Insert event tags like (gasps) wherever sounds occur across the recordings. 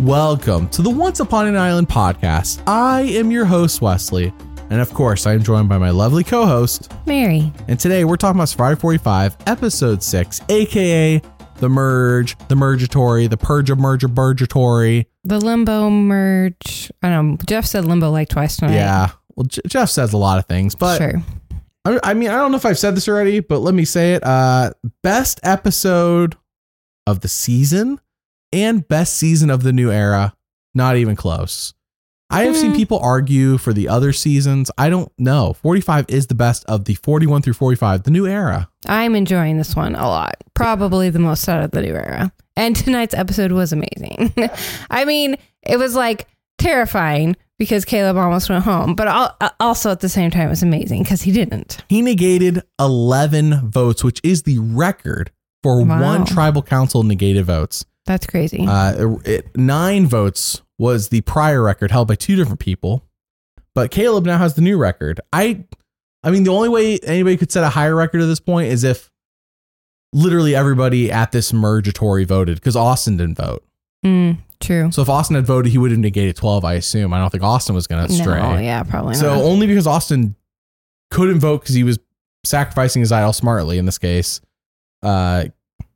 Welcome to the Once Upon an Island podcast. I am your host, Wesley. And of course, I am joined by my lovely co host. Mary. And today we're talking about Survivor 45, episode 6, aka The Merge, The Mergatory, The Purge of Merge of Mergatory. The limbo merge. I don't know. Jeff said limbo like twice tonight. Yeah. Well, J- Jeff says a lot of things, but sure. I, I mean, I don't know if I've said this already, but let me say it. Uh, best episode of the season and best season of the new era. Not even close. I have seen Hmm. people argue for the other seasons. I don't know. 45 is the best of the 41 through 45, the new era. I'm enjoying this one a lot. Probably the most out of the new era. And tonight's episode was amazing. (laughs) I mean, it was like terrifying because Kaleb almost went home, but uh, also at the same time, it was amazing because he didn't. He negated 11 votes, which is the record for Wow. one tribal council negated votes. That's crazy. Uh, it, nine votes was the prior record held by two different people, but Kaleb now has the new record. I, I mean, the only way anybody could set a higher record at this point is if literally everybody at this mergatory voted because Austin didn't vote. Mm, true. So if Austin had voted, he would have negated 12, I assume. I don't think Austin was going to stray. No, yeah, probably not. So not. only because Austin couldn't vote because he was sacrificing his idol smartly in this case. Uh,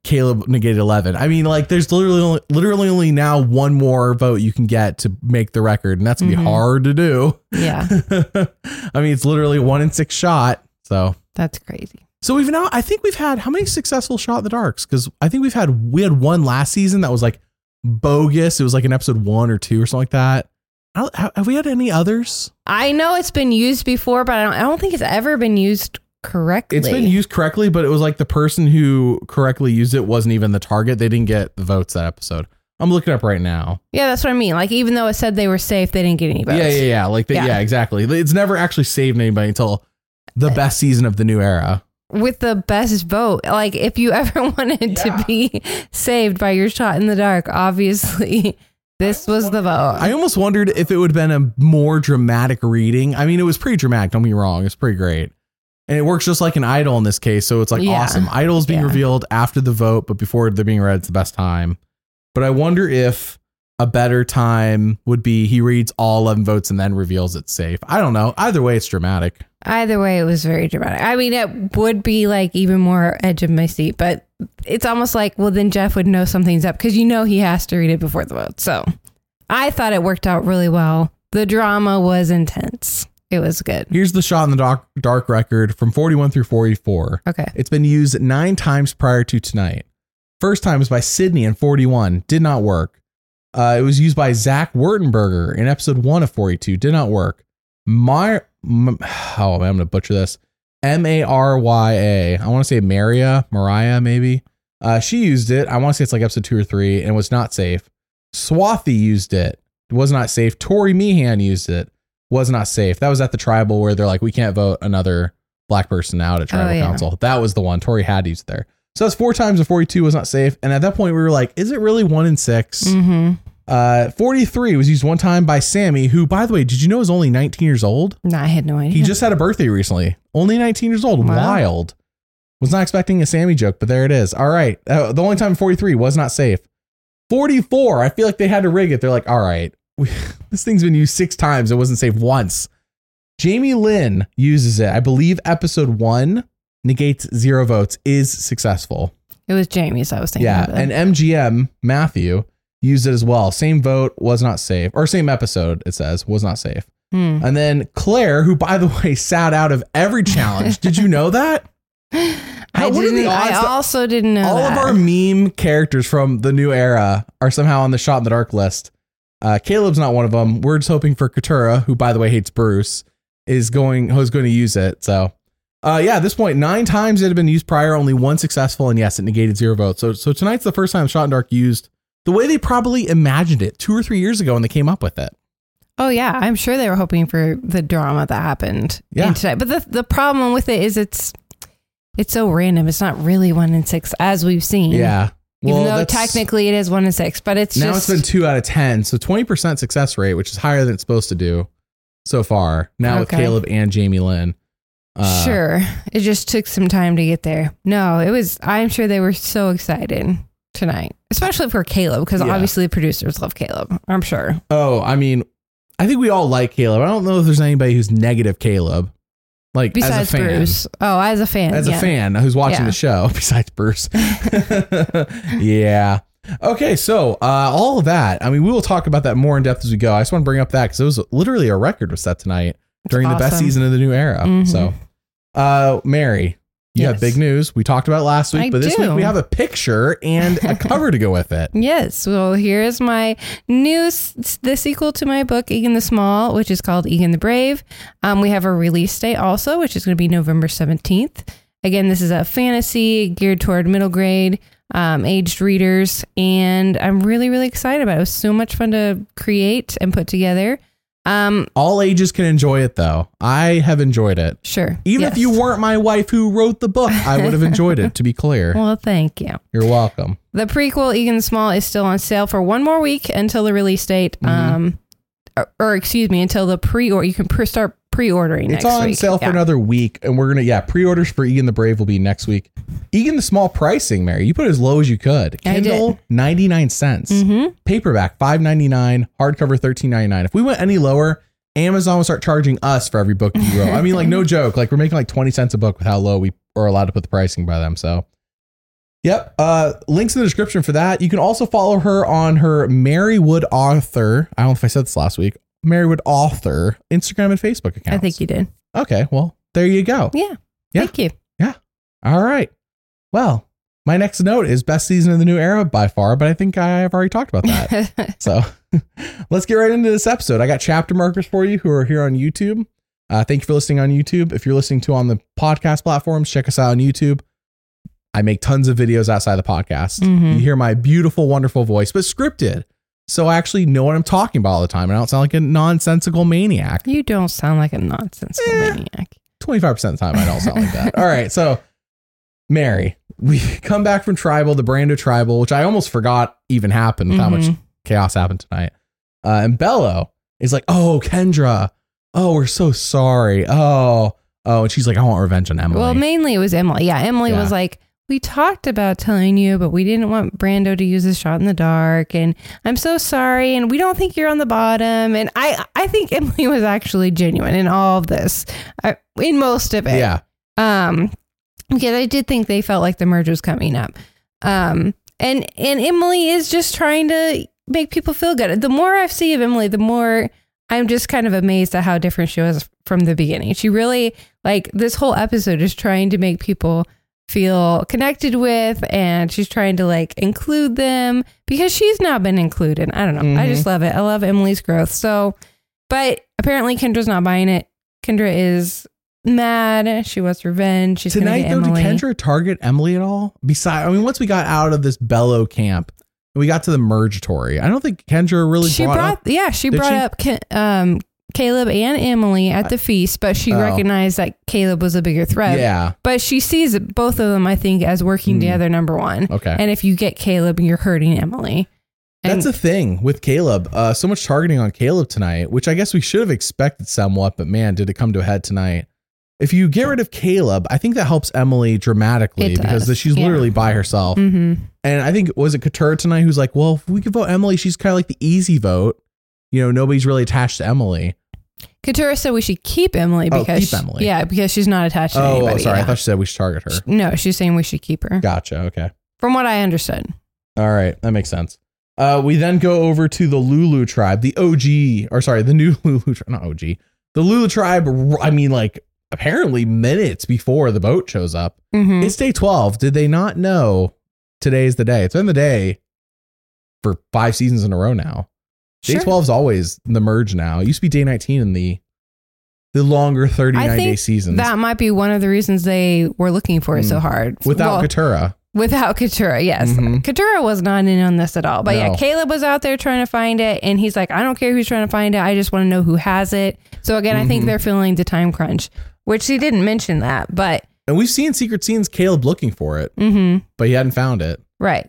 Kaleb negated eleven. I mean, like, there's literally only, literally only now one more vote you can get to make the record, and that's gonna Mhm. be hard to do. Yeah, (laughs) I mean, it's literally one in six shot. So, that's crazy. so we've now. I think we've had how many successful shot in the darks? Because I think we've had we had one last season that was like bogus. It was like an episode one or two or something like that. Have have we had any others? I know it's been used before, but I don't, I don't think it's ever been used correctly. It's been used correctly, but it was like the person who correctly used it wasn't even the target. They didn't get the votes that episode. I'm looking up right now. Yeah, that's what I mean. Like, even though it said they were safe, they didn't get any votes. Yeah, yeah, yeah. Like, they, yeah. Yeah. exactly. It's never actually saved anybody until the eh. best season of the new era. With the best vote. Like, if you (laughs) ever wanted Yeah. to be saved by your shot in the dark, obviously (laughs) this was the vote. I almost wondered if it would have been a more dramatic reading. I mean, it was pretty dramatic. Don't be wrong. It's pretty great. And it works just like an idol in this case. So it's like Yeah. awesome. Idol's being Yeah. revealed after the vote, but before they're being read, it's the best time. But I wonder if a better time would be he reads all 11 votes and then reveals it's safe. I don't know. Either way, it's dramatic. Either way, it was very dramatic. I mean, it would be like even more edge of my seat, but it's almost like, well, then Jeff would know something's up because you know he has to read it before the vote. So I thought it worked out really well. The drama was intense. It was good. Here's the shot in the dark, dark record from 41 through 44. Okay. It's been used nine times prior to tonight. First time was by Sydney in 41. Did not work. Uh, it was used by Zach Wurtenberger in episode one of 42. Did not work. My, m- (sighs) oh, man, I'm going to butcher this. M A R Y A. I want to say Maria, Mariah, maybe. Uh, she used it. I want to say it's like episode two or three and it was not safe. Swati used it. It was not safe. Tori Meehan used it. Was not safe. That was at the tribal where they're like, we can't vote another black person out at tribal Oh, yeah. council. That was the one. Tori had used there. So that's four times and 42 was not safe. And at that point, we were like, is it really one in 6 Mm-hmm. Uh, 43 was used one time by Sami, who, by the way, did you know is only 19 years old? No, I had no idea. He just had a birthday recently. Only 19 years old. Wow. Wild. Was not expecting a Sami joke, but there it is. All right. Uh, the only time 43 was not safe. 44, I feel like they had to rig it. They're like, all right, we, (laughs) this thing's been used six times. It wasn't saved once. Jamie Lynn uses it. I believe episode one negates zero votes, is successful. it was Jamie's. I was thinking. Yeah. And MGM, Matthew, used it as well. Same vote, was not safe. Or same episode, it says, was not safe. Hmm. And then Claire, who by the (laughs) way sat out of every challenge. (laughs) Did you know that? I How- the didn't. I also didn't know All that. of our meme characters from the new era are somehow on the shot in the dark list. Uh, Kaleb's not one of them. We're just hoping for Katurah, who by the way hates Bruce, is going who's going to use it. So, uh, yeah, at this point, nine times it had been used prior, only one successful, and yes, it negated zero votes. So, so tonight's the first time shot and dark used the way they probably imagined it two or three years ago when they came up with it. Oh yeah, I'm sure they were hoping for the drama that happened Yeah. tonight. But the the problem with it is it's it's so random. It's not really one in six as we've seen. Yeah. Even though technically it is one in six, but it's now just it's been two out of ten, so twenty percent success rate, which is higher than it's supposed to do so far. Now with Kaleb and Jamie Lynn. Uh, sure. It just took some time to get there. No, it was. I'm sure they were so excited. tonight, especially for Kaleb, because Yeah. obviously the producers love Kaleb. I'm sure. Oh, I mean, I think we all like Kaleb. I don't know if there's anybody who's negative Kaleb. Like Besides as a fan. Bruce. Oh, as a fan. As yeah. a fan who's watching Yeah. the show, (laughs) besides Bruce. (laughs) yeah. Okay, so uh, all of that. I mean, we will talk about that more in depth as we go. I just want to bring up that because it was literally a record was set tonight during the best season of the new era. Mhm. So, uh, Mary, you have big news. We talked about it last week, I but this do. week we have a picture and a (laughs) cover to go with it. Yes. Well, here's my new the sequel to my book Egan the Small, which is called Egan the Brave. Um, we have a release date also, which is going to be November 17th. Again, this is a fantasy geared toward middle grade um, aged readers, and I'm really really excited about it. It was so much fun to create and put together. Um, All ages can enjoy it, though. I have enjoyed it. sure. Even if you weren't my wife who wrote the book, I would have enjoyed it, to be clear. (laughs) Well, thank you. You're welcome. The prequel, Egan Small, is still on sale for one more week until the release date. Mhm. Um, or, or excuse me, until the pre or you can pre- start pre-ordering It's next on week. sale for Yeah. another week, and we're gonna yeah pre-orders for Egan the Brave will be next week. Egan the Small pricing, Mary, you put it as low as you could. Kindle ninety nine cents, Mhm. paperback five ninety nine, hardcover thirteen ninety nine. If we went any lower, Amazon would start charging us for every book you wrote. I mean, like no (laughs) joke, like we're making like twenty cents a book with how low we are allowed to put the pricing by them. So. Yep. Uh, links in the description for that. You can also follow her on her Marywood Author. I don't know if I said this last week. Marywood Author Instagram and Facebook account. I think you did. Okay, well, there you go. Yeah. Yeah. Thank you. Yeah. All right. Well, my next note is best season of the new era by far, but I think I've already talked about that. (laughs) so (laughs) let's get right into this episode. I got chapter markers for you who are here on YouTube. Uh, thank you for listening on YouTube. If you're listening to on the podcast platforms, check us out on YouTube. I make tons of videos outside the podcast. Mhm. You hear my beautiful, wonderful voice, but scripted. So I actually know what I'm talking about all the time. And I don't sound like a nonsensical maniac. you don't sound like a nonsensical Eh. maniac. 25% of the time I don't sound like that. (laughs) All right. So, Mary, we come back from Tribal, the Brando Tribal, which I almost forgot even happened with how much Mhm. chaos happened tonight. Uh, and Belo is like, Oh, Kendra. Oh, we're so sorry. Oh, oh. And she's like, I want revenge on Emily. Well, mainly it was Emily. Yeah, Emily Yeah. was like, we talked about telling you, but we didn't want Brando to use his shot in the dark, and I'm so sorry, and we don't think you're on the bottom. And I, I think Emily was actually genuine in all of this, uh, in most of it. yeah. Um, because I did think they felt like the merge was coming up. Um, and and Emily is just trying to make people feel good. The more I see of Emily, the more I'm just kind of amazed at how different she was from the beginning. She really like this whole episode is trying to make people feel connected with and she's trying to like include them because she's not been included. I don't know. I Mhm. just love it. I love Emily's growth. So, but apparently Kendra's not buying it. Kendra is mad. She wants revenge. She's Tonight, though, get did Kendra target Emily at all? Besides, I mean, once we got out of this Belo camp and we got to the Mergatory, I don't think Kendra really she brought, brought, up. yeah, she brought she? up um, Kaleb and Emily at the feast, but she Oh. recognized that Kaleb was a bigger threat. Yeah. But she sees both of them, I think, as working Hmm. together. Number one, Okay. and if you get Kaleb, you're hurting Emily. And That's the thing with Kaleb. Uh, so much targeting on Kaleb tonight, which I guess we should have expected somewhat, but man, did it come to a head tonight. If you get rid of Kaleb, I think that helps Emily dramatically because she's yeah. literally by herself. hmm And I think was it Katurah tonight who's like, well, if we could vote Emily, she's kind of like the easy vote. You know, nobody's really attached to Emily. Katurah said we should keep Emily Oh, because keep Emily. yeah, because she's not attached to Oh, anybody. oh, sorry. I yeah. thought she said we should target her. no, she's saying we should keep her. Gotcha. Okay. From what I understood. All right, that makes sense. Uh, we then go over to the Lulu tribe, the OG, or sorry, the new (laughs) Lulu tribe, not OG, the Lulu tribe. r- I mean, like apparently minutes before the boat shows up. hmm It's day twelve. Did they not know today's the day? It's been the day for five seasons in a row now. Day twelve is always the merge now. It used to be day nineteen in the the longer thirty I nine day think seasons That might be one of the reasons they were looking for it so Mm. hard. without Well, Katurah. Without Katurah, yes. Mhm. Katurah was not in on this at all. But No. yeah, Kaleb was out there trying to find it, and he's like, I don't care who's trying to find it. I just want to know who has it. So again, I think Mhm. they're feeling the time crunch, which he didn't mention that, but And we've seen secret scenes Kaleb looking for it, hmm but he hadn't found it. right.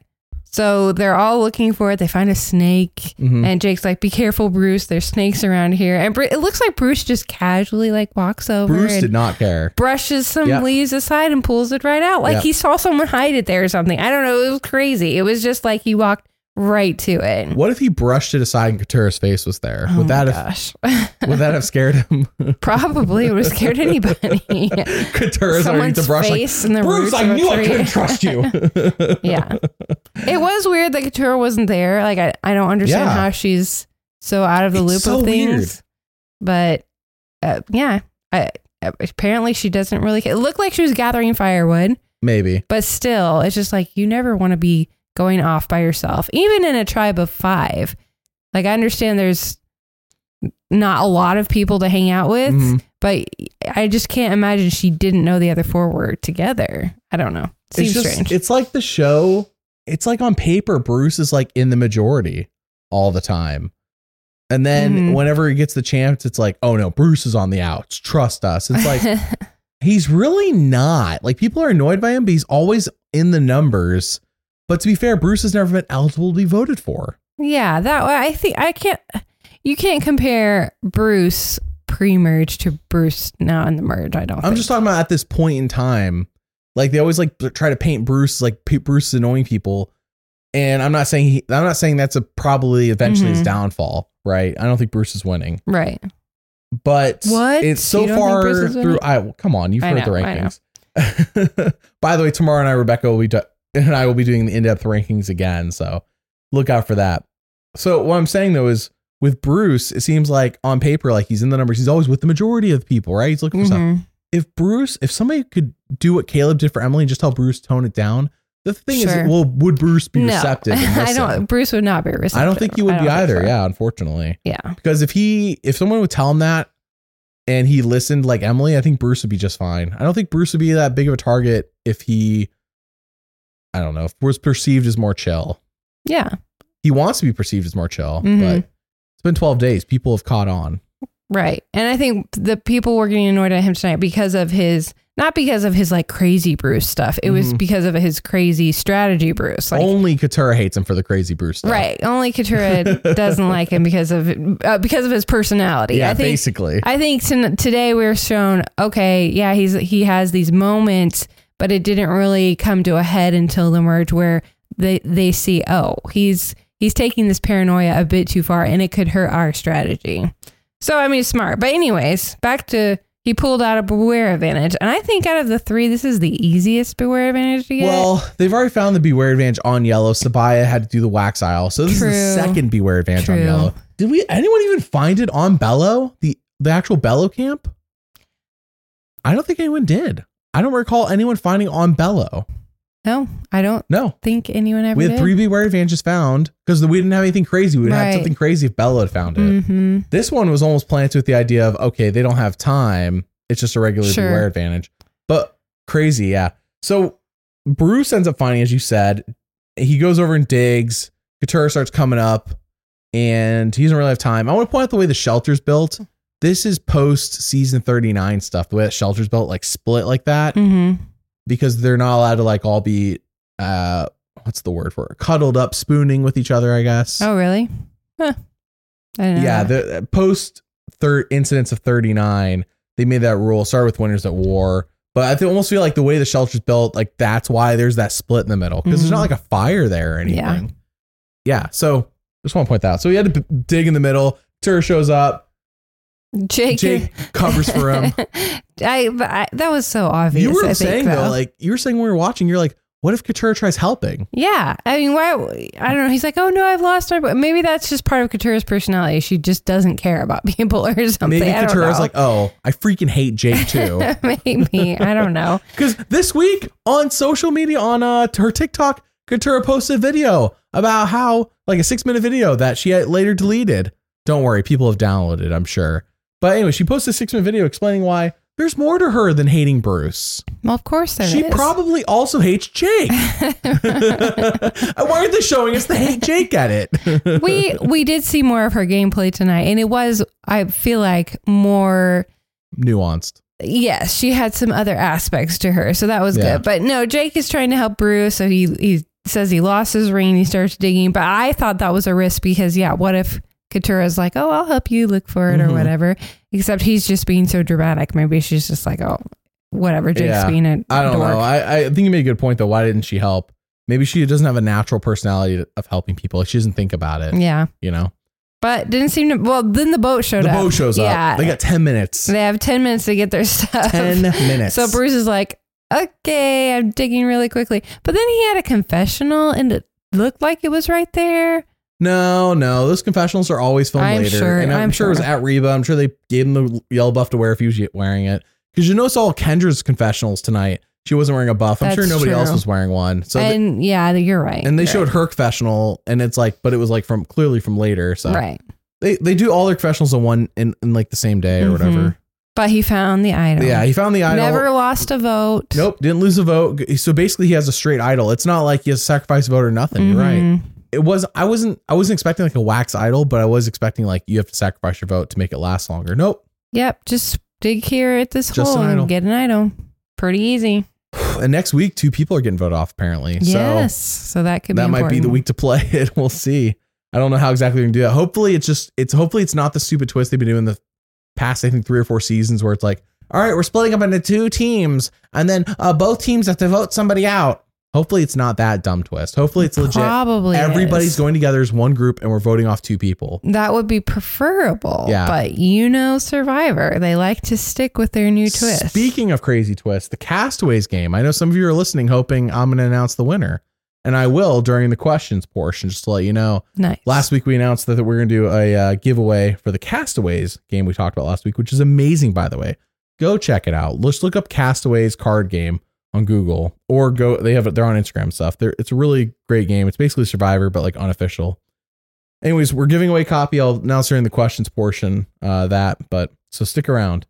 So they're all looking for it. They find a snake, Mhm. and Jake's like, "Be careful, Bruce. There's snakes around here." And Bru- it looks like Bruce just casually like walks over Bruce did not care. brushes some Yep. leaves aside and pulls it right out, like Yep. he saw someone hide it there or something. I don't know. It was crazy. It was just like he walked right to it. What if he brushed it aside and Katurah's face was there? Oh would that have gosh. (laughs) would that have scared him? (laughs) Probably would have scared anybody. Katurah's underneath the brush like face in the Bruce, I knew I couldn't trust you. (laughs) yeah. It was weird that Katurah wasn't there. Like I, I don't understand Yeah. how she's so out of the It's loop so of things. weird. But uh, yeah, I, apparently she doesn't really. It looked like she was gathering firewood, Maybe. but still, it's just like you never want to be going off by yourself, even in a tribe of five. Like I understand there's not a lot of people to hang out with, Mhm. but I just can't imagine she didn't know the other four were together. I don't know. Seems it's just strange. it's like the show. It's like on paper, Bruce is like in the majority all the time. And then Mhm. whenever he gets the chance, it's like, oh no, Bruce is on the outs. Trust us. It's like (laughs) he's really not. Like people are annoyed by him, but he's always in the numbers. But to be fair, Bruce has never been eligible to be voted for. Yeah, that way I think I can't. You can't compare Bruce pre-merge to Bruce now in the merge. I don't. I'm think. just talking about at this point in time. Like they always like try to paint Bruce like Bruce is annoying people, and I'm not saying he, I'm not saying that's a probably eventually his Mhm. downfall. Right? I don't think Bruce is winning, right. but What? it's so You don't think far through. I well, come on, you've I heard the know, I know. rankings. (laughs) By the way, tomorrow night Rebecca will be do- (laughs) and I will be doing the in-depth rankings again, so look out for that. So what I'm saying though is with Bruce, it seems like on paper, like he's in the numbers, he's always with the majority of people, right? He's looking for stuff Mhm. if Bruce, if somebody could do what Kaleb did for Emily and just help Bruce tone it down, the thing Sure. is, well, would Bruce be No, receptive? (laughs) I don't. Bruce would not be receptive. I don't think he would be either. so. Yeah, unfortunately, Yeah. because if he, if someone would tell him that, and he listened like Emily, I think Bruce would be just fine. I don't think Bruce would be that big of a target if he, I don't know, if was perceived as more chill. Yeah. He wants to be perceived as more chill, Mhm. but it's been 12 days. People have caught on. Right. And I think the people were getting annoyed at him tonight because of his, not because of his like crazy Bruce stuff. It was Mhm. because of his crazy strategy Bruce. Like, Only Katurah hates him for the crazy Bruce stuff. right. Only Katurah doesn't like him because of uh, because of his personality. Yeah, I think basically. I think ton- today we are shown okay, yeah, he's he has these moments, but it didn't really come to a head until the merge where they they see oh he's he's taking this paranoia a bit too far and it could hurt our strategy. So I mean, smart. But anyways, back to he pulled out a beware advantage, and I think out of the three, this is the easiest beware advantage to get. Well, they've already found the beware advantage on yellow. Sabiyah had to do the wax aisle, so this is the second beware advantage on yellow. Did we anyone even find it on Belo? The the actual Belo camp? I don't think anyone did. I don't recall anyone finding on Belo. no, I don't No, think anyone ever we had did. three beware advantages found because we didn't have anything crazy. We'd had Right. something crazy if Belo had found it. Mm-hmm. This one was almost planted with the idea of okay, they don't have time. It's just a regular Sure. beware advantage. But crazy, yeah. So Bruce ends up finding, as you said, he goes over and digs. Katurah starts coming up, and he doesn't really have time. I want to point out the way the shelter's built. This is post season 39 stuff, the way that shelter's built, like split like that, Mm-hmm. because they're not allowed to like all be uh what's the word for it? Cuddled up, spooning with each other, I guess. Oh, really? Huh. I didn't know Yeah, that. the uh, post third incidents of 39, they made that rule. Started with Winners at War. But I almost feel like the way the shelter's built, like that's why there's that split in the middle. Because there's not Mhm. like a fire there or anything. Yeah. Yeah. So just want to point that out. So he had to b- dig in the middle. Tur shows up. Jake, Jake covers for him. (laughs) I, but I that was so obvious. you were I think, saying though, like you were saying when we were watching, you're like, what if Katurah tries helping? yeah. I mean, why? I don't know. He's like, oh no, I've lost her. But maybe that's just part of Katurah's personality. She just doesn't care about (laughs) people or something. Maybe Katurah's like, oh, I freaking hate Jake too. (laughs) maybe I don't know. Because this week on social media, on uh her TikTok, Katurah posted a video about how, like a six minute video that she later deleted. Don't worry, people have downloaded, I'm sure. But anyway, she posted a six minute video explaining why there's more to her than hating Bruce. Well, of course there she is. probably also hates Jake. (laughs) (laughs) why aren't they showing us the hate Jake at it? (laughs) we we did see more of her gameplay tonight, and it was I feel like more. Nuanced. Yes, she had some other aspects to her, so that was Yeah. good. But no, Jake is trying to help Bruce, so he he says he lost his ring. He starts digging, but I thought that was a risk because yeah, what if Katurah's like, oh, I'll help you look for it Mhm. or whatever. Except he's just being so dramatic. Maybe she's just like, oh, whatever. Jake's Yeah. being a I don't dork. know. I, I think you made a good point though. Why didn't she help? Maybe she doesn't have a natural personality of helping people. She doesn't think about it. Yeah, You know, but didn't seem to. Well, then the boat showed the up. The boat shows Yeah, up. They got ten minutes. They have ten minutes to get their (laughs) stuff. Ten minutes. So Bruce is like, okay, I'm digging really quickly. But then he had a confessional and it looked like it was right there. No, no, those confessionals are always filmed I'm later, sure- and I'm, I'm sure, it was at Reba. I'm sure they gave him the yellow buff to wear if he was wearing it. Because you notice all Kendra's confessionals tonight, she wasn't wearing a buff. I'm sure nobody true. else was wearing one. So they- and yeah, you're right. and they You're showed her confessional, and it's like, but it was like from clearly from later. So right. they they do all their confessionals in one in, in like the same day or Mhm. whatever. But he found the idol. Yeah, he found the idol. Never lost a vote. Nope, didn't lose a vote. So basically, he has a straight idol. It's not like he has a sacrifice vote or nothing. You're right. It was. I wasn't. I wasn't expecting like a wax idol, but I was expecting like you have to sacrifice your vote to make it last longer. Nope. Yep. Just dig here at this Just hole an idol. and get an idol. Pretty easy. (sighs) And next week, two people are getting voted off apparently. yes. So that So could that be might be the week to play (laughs) it. We'll see. I don't know how exactly we can do that. Hopefully, it's just. It's hopefully it's not the stupid twist they've been doing the past. I think three or four seasons where it's like, all right, we're splitting up into two teams, and then uh, both teams have to vote somebody out. Hopefully, it's not that dumb twist. Hopefully, it's legit. Probably. Everybody's is. going together as one group, and we're voting off two people. That would be preferable. Yeah. But you know, Survivor, they like to stick with their new twist. Speaking of crazy twists, the Castaways game. I know some of you are listening, hoping I'm going to announce the winner, and I will during the questions portion, just to let you know. nice. Last week we announced that we're going to do a uh, giveaway for the Castaways game we talked about last week, which is amazing, by the way. Go check it out. Let's look up Castaways card game on Google, or go. They have it. They're on Instagram stuff. They're, it's a really great game. It's basically Survivor, but like unofficial. Anyways, we're giving away copy. I'll announce during the questions portion uh, that, but so stick around.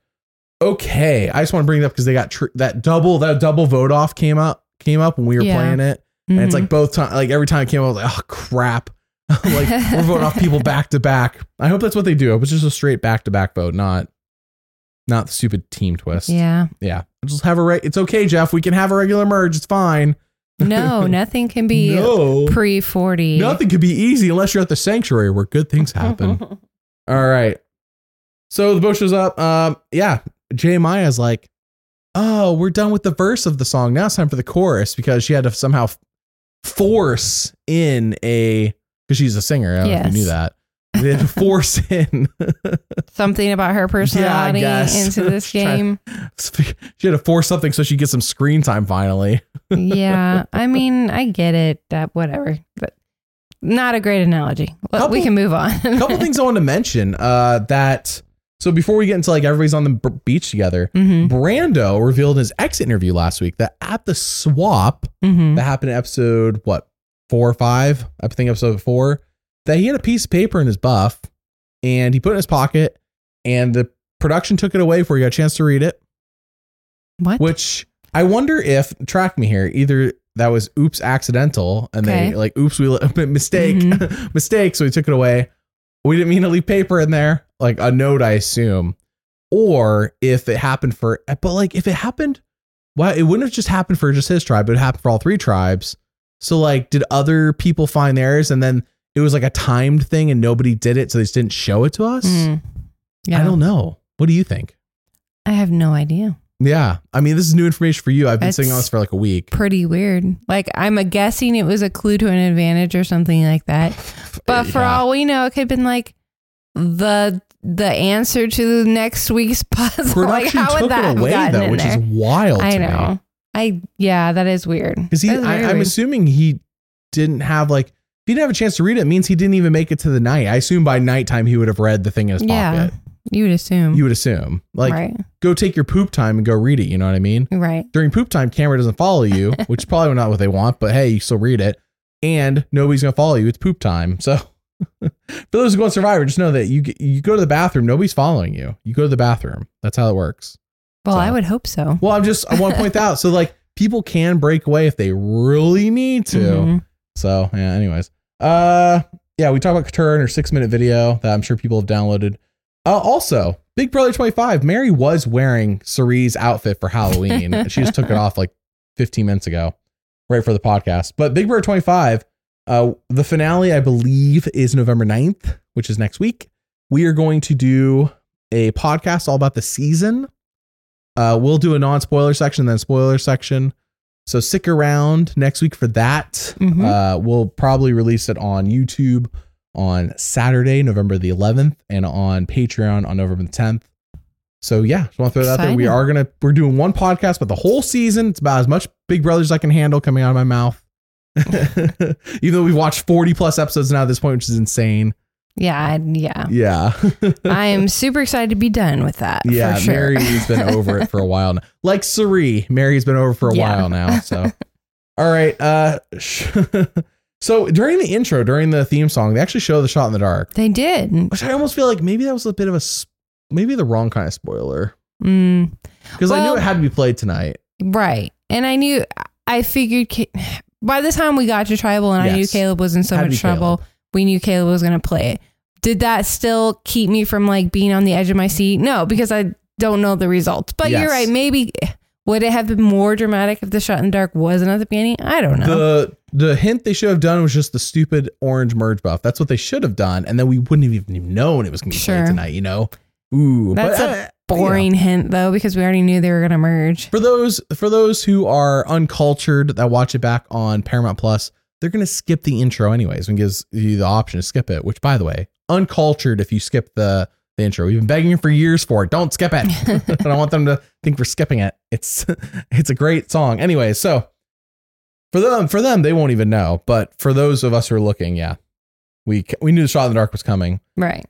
Okay, I just want to bring it up because they got tr- that double that double vote off came up came up when we were Yeah. playing it, and it's Mhm. like both time like every time it came up, I was like, oh crap, (laughs) like we're voting off people (laughs) back to back. I hope that's what they do. It was just a straight back to back vote, not not the stupid team twist. yeah. yeah. Just have a re- It's okay, Jeff. We can have a regular merge. It's fine. No, (laughs) nothing can be no, pre 40. nothing could be easy unless you're at the sanctuary where good things happen. (laughs) All right. So the boat shows up. Um, yeah. Maya's like, oh, we're done with the verse of the song. Now it's time for the chorus because she had to somehow force in a because she's a singer. I don't know if you Yes. knew that. Had (laughs) force in. Something about her personality guess. into this (laughs) game. (laughs) she had to force something so she gets some screen time finally. yeah. I mean, I get it. That whatever. But not a great analogy. Well, we can move on. A couple things I want to mention. Uh, that so before we get into like everybody's on the beach together, hmm Brando revealed in his exit interview last week that at the swap hmm that happened in episode what four or five i think episode four that he had a piece of paper in his buff and he put it in his pocket and the production took it away before he got a chance to read it What? which i wonder if track me here either that was oops accidental and Okay. they like oops we (laughs) mistake Mhm. (laughs) mistake so he took it away we didn't mean to leave paper in there like a note i assume or if it happened for but like if it happened well it wouldn't have just happened for just his tribe it would happen for all three tribes so like did other people find theirs and then it was like a timed thing and nobody did it so they just didn't show it to us Mm. Yeah. i don't know what do you think I have no idea. yeah i mean this is new information for you i've been sitting on this for like a week Pretty weird. Like I'm a guessing it was a clue to an advantage or something like that. (laughs) But for Yeah. all we know, it could have been like the the answer to next week's (laughs) puzzle. like production how would took that it away though which there? is wild I to me. know. I yeah, that is weird. Because he, That is I, I'm weird. assuming he didn't have like, he didn't have a chance to read it, it means he didn't even make it to the night. I assume by nighttime he would have read the thing in his Yeah, pocket. you would assume. You would assume. Like, right, go take your poop time and go read it. You know what I mean? right. During poop time, camera doesn't follow you, (laughs) which is probably not what they want, but hey, you still read it. And nobody's going to follow you. It's poop time. So, for (laughs) those who go on Survivor, just know that you you go to the bathroom, nobody's following you. You go to the bathroom. That's how it works. Well, So- I would hope so. Well, I'm just, I want to point that out. So, like, people can break away if they really need to. (laughs) Mhm. So yeah, anyways. Uh yeah, we talked about Katurah in her six minute video that I'm sure people have downloaded. Uh also, Big Brother 25, Mary was wearing Cirie's outfit for Halloween. (laughs) she just took it off like 15 minutes ago. right for the podcast. But Big Brother 25, uh, the finale, I believe, is November 9th, which is next week. We are going to do a podcast all about the season. Uh, we'll do a non spoiler section, then spoiler section. So stick around next week for that. Mhm. Uh, we'll probably release it on YouTube on Saturday, November the 11th, and on Patreon on November the 10th. So yeah, just want to throw that out there. We are gonna we're doing one podcast, but the whole season it's about as much Big Brothers I can handle coming out of my mouth. (laughs) Even though we've watched 40 plus episodes now at this point, which is insane. Yeah, yeah. Yeah. (laughs) I am super excited to be done with that. yeah, for sure. Mary's been over it for a while now. Like Sari, Mary's been over for a Yeah. while now. So, (laughs) all right. Uh, sh- (laughs) so during the intro, during the theme song, they actually show the shot in the dark, they did. which I almost feel like maybe that was a bit of a, maybe the wrong kind of spoiler Mm, because I knew it had to be played tonight. right. And I knew, I figured by the time we got to tribal and I knew Kaleb was in so much trouble, we knew Kaleb was going to play it. Did that still keep me from like being on the edge of my seat? No, because I don't know the results. But Yes. you're right. Maybe would it have been more dramatic if the shot in the dark wasn't at the beginning? I don't know. The the hint they should have done was just the stupid orange merge buff. That's what they should have done, and then we wouldn't have even known it was going to be Sure. played tonight. You know. Ooh, That's but, a uh, Boring hint though, because we already knew they were going to merge. for those for those who are uncultured that watch it back on Paramount Plus, they're gonna skip the intro anyways and gives you the option to skip it. Which, by the way, uncultured if you skip the the intro. We've been begging for years for it. Don't skip it. (laughs) I don't want them to think we're skipping it. It's (laughs) it's a great song. Anyway, so for them for them they won't even know. But for those of us who are looking, yeah, we we knew the shot in the dark was coming. Right.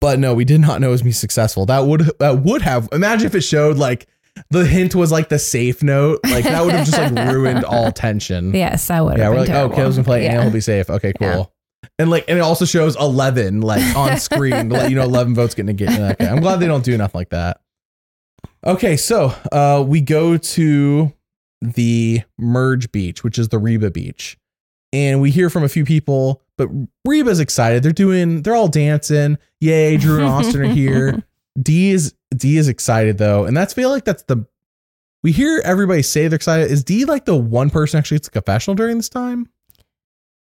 But no, we did not know it was be successful. That would that would have imagine if it showed like the hint was like the safe note. Like that would have just like ruined all (laughs) tension. Yes, I would. yeah, have we're like, oh. Kaleb's gonna play yeah. and he'll be safe. Okay, cool. Yeah. And like and it also shows eleven like (laughs) on screen to let you know eleven votes getting get okay. I'm glad they don't do enough like that. Okay, so uh we go to the merge beach, which is the Reba beach. And we hear from a few people, but Reba's excited. They're doing, they're all dancing. Yay, Drew and Austin are here. (laughs) Dee is Dee is excited though, and that's feel like that's the we hear everybody say they're excited. Is Dee like the one person actually gets a confessional during this time?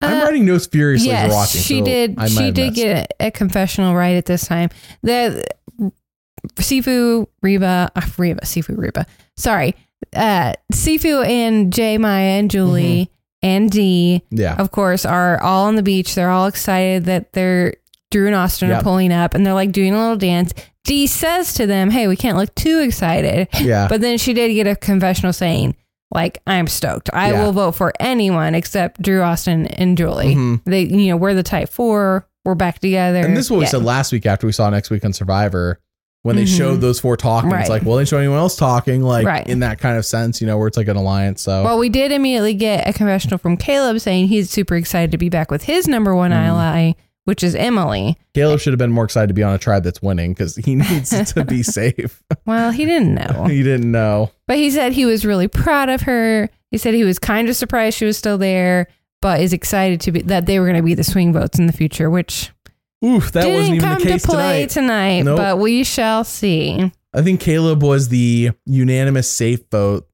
I'm Uh, writing notes furiously yes, watching. she so did. She did missed. get a, a confessional right at this time. The Sifu Reba, uh, Reba, Sifu Reba. Sorry, uh, Sifu and J Maya and Julie Mm-hmm. and Dee, Yeah. of course, are all on the beach. They're all excited that they're Drew and Austin Yep. are pulling up, and they're like doing a little dance. Dee says to them, "Hey, we can't look too excited." Yeah. But then she did get a confessional saying, like, I'm stoked. I Yeah. will vote for anyone except Drew Austin and Julie. Mhm. They, you know, we're the type four. We're back together. And this is what we Yeah. said last week after we saw next week on Survivor. When they Mhm. showed those four talking, Right. it's like, well, they didn't show anyone else talking, like Right. in that kind of sense, you know, where it's like an alliance. So Well, we did immediately get a confessional from Kaleb saying he's super excited to be back with his number one Mhm. ally, which is Emily. Kaleb should have been more excited to be on a tribe that's winning because he (laughs) needs to be (laughs) safe. Well, he didn't (laughs) know, he didn't know. but he said he was really proud of her. He said he was kind of surprised she was still there, but is excited to be that they were going to be the swing votes in the future, which Oof, that didn't wasn't even come the case to play tonight. tonight. Nope. But we shall see. I think Kaleb was the unanimous safe vote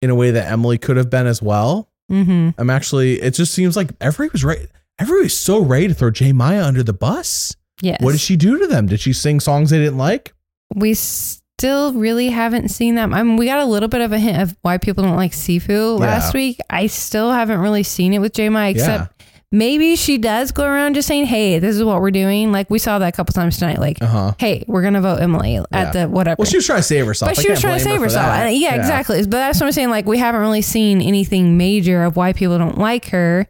in a way that Emily could have been as well. hmm I'm actually, it just seems like everybody was right. Everybody was so ready to throw J Maya under the bus. Yes. What did she do to them? Did she sing songs they didn't like? we still really haven't seen that. I mean, we got a little bit of a hint of why people don't like Sifu last week. I still haven't really seen it with J Maya, except maybe she does go around just saying, "Hey, this is what we're doing." Like we saw that a couple times tonight. Like, Uh huh. "Hey, we're gonna vote Emily Yeah. at the whatever." Well, she was trying to save herself. but I she was trying to save her herself. Yeah, exactly. But that's what I'm saying. Like we haven't really seen anything major of why people don't like her.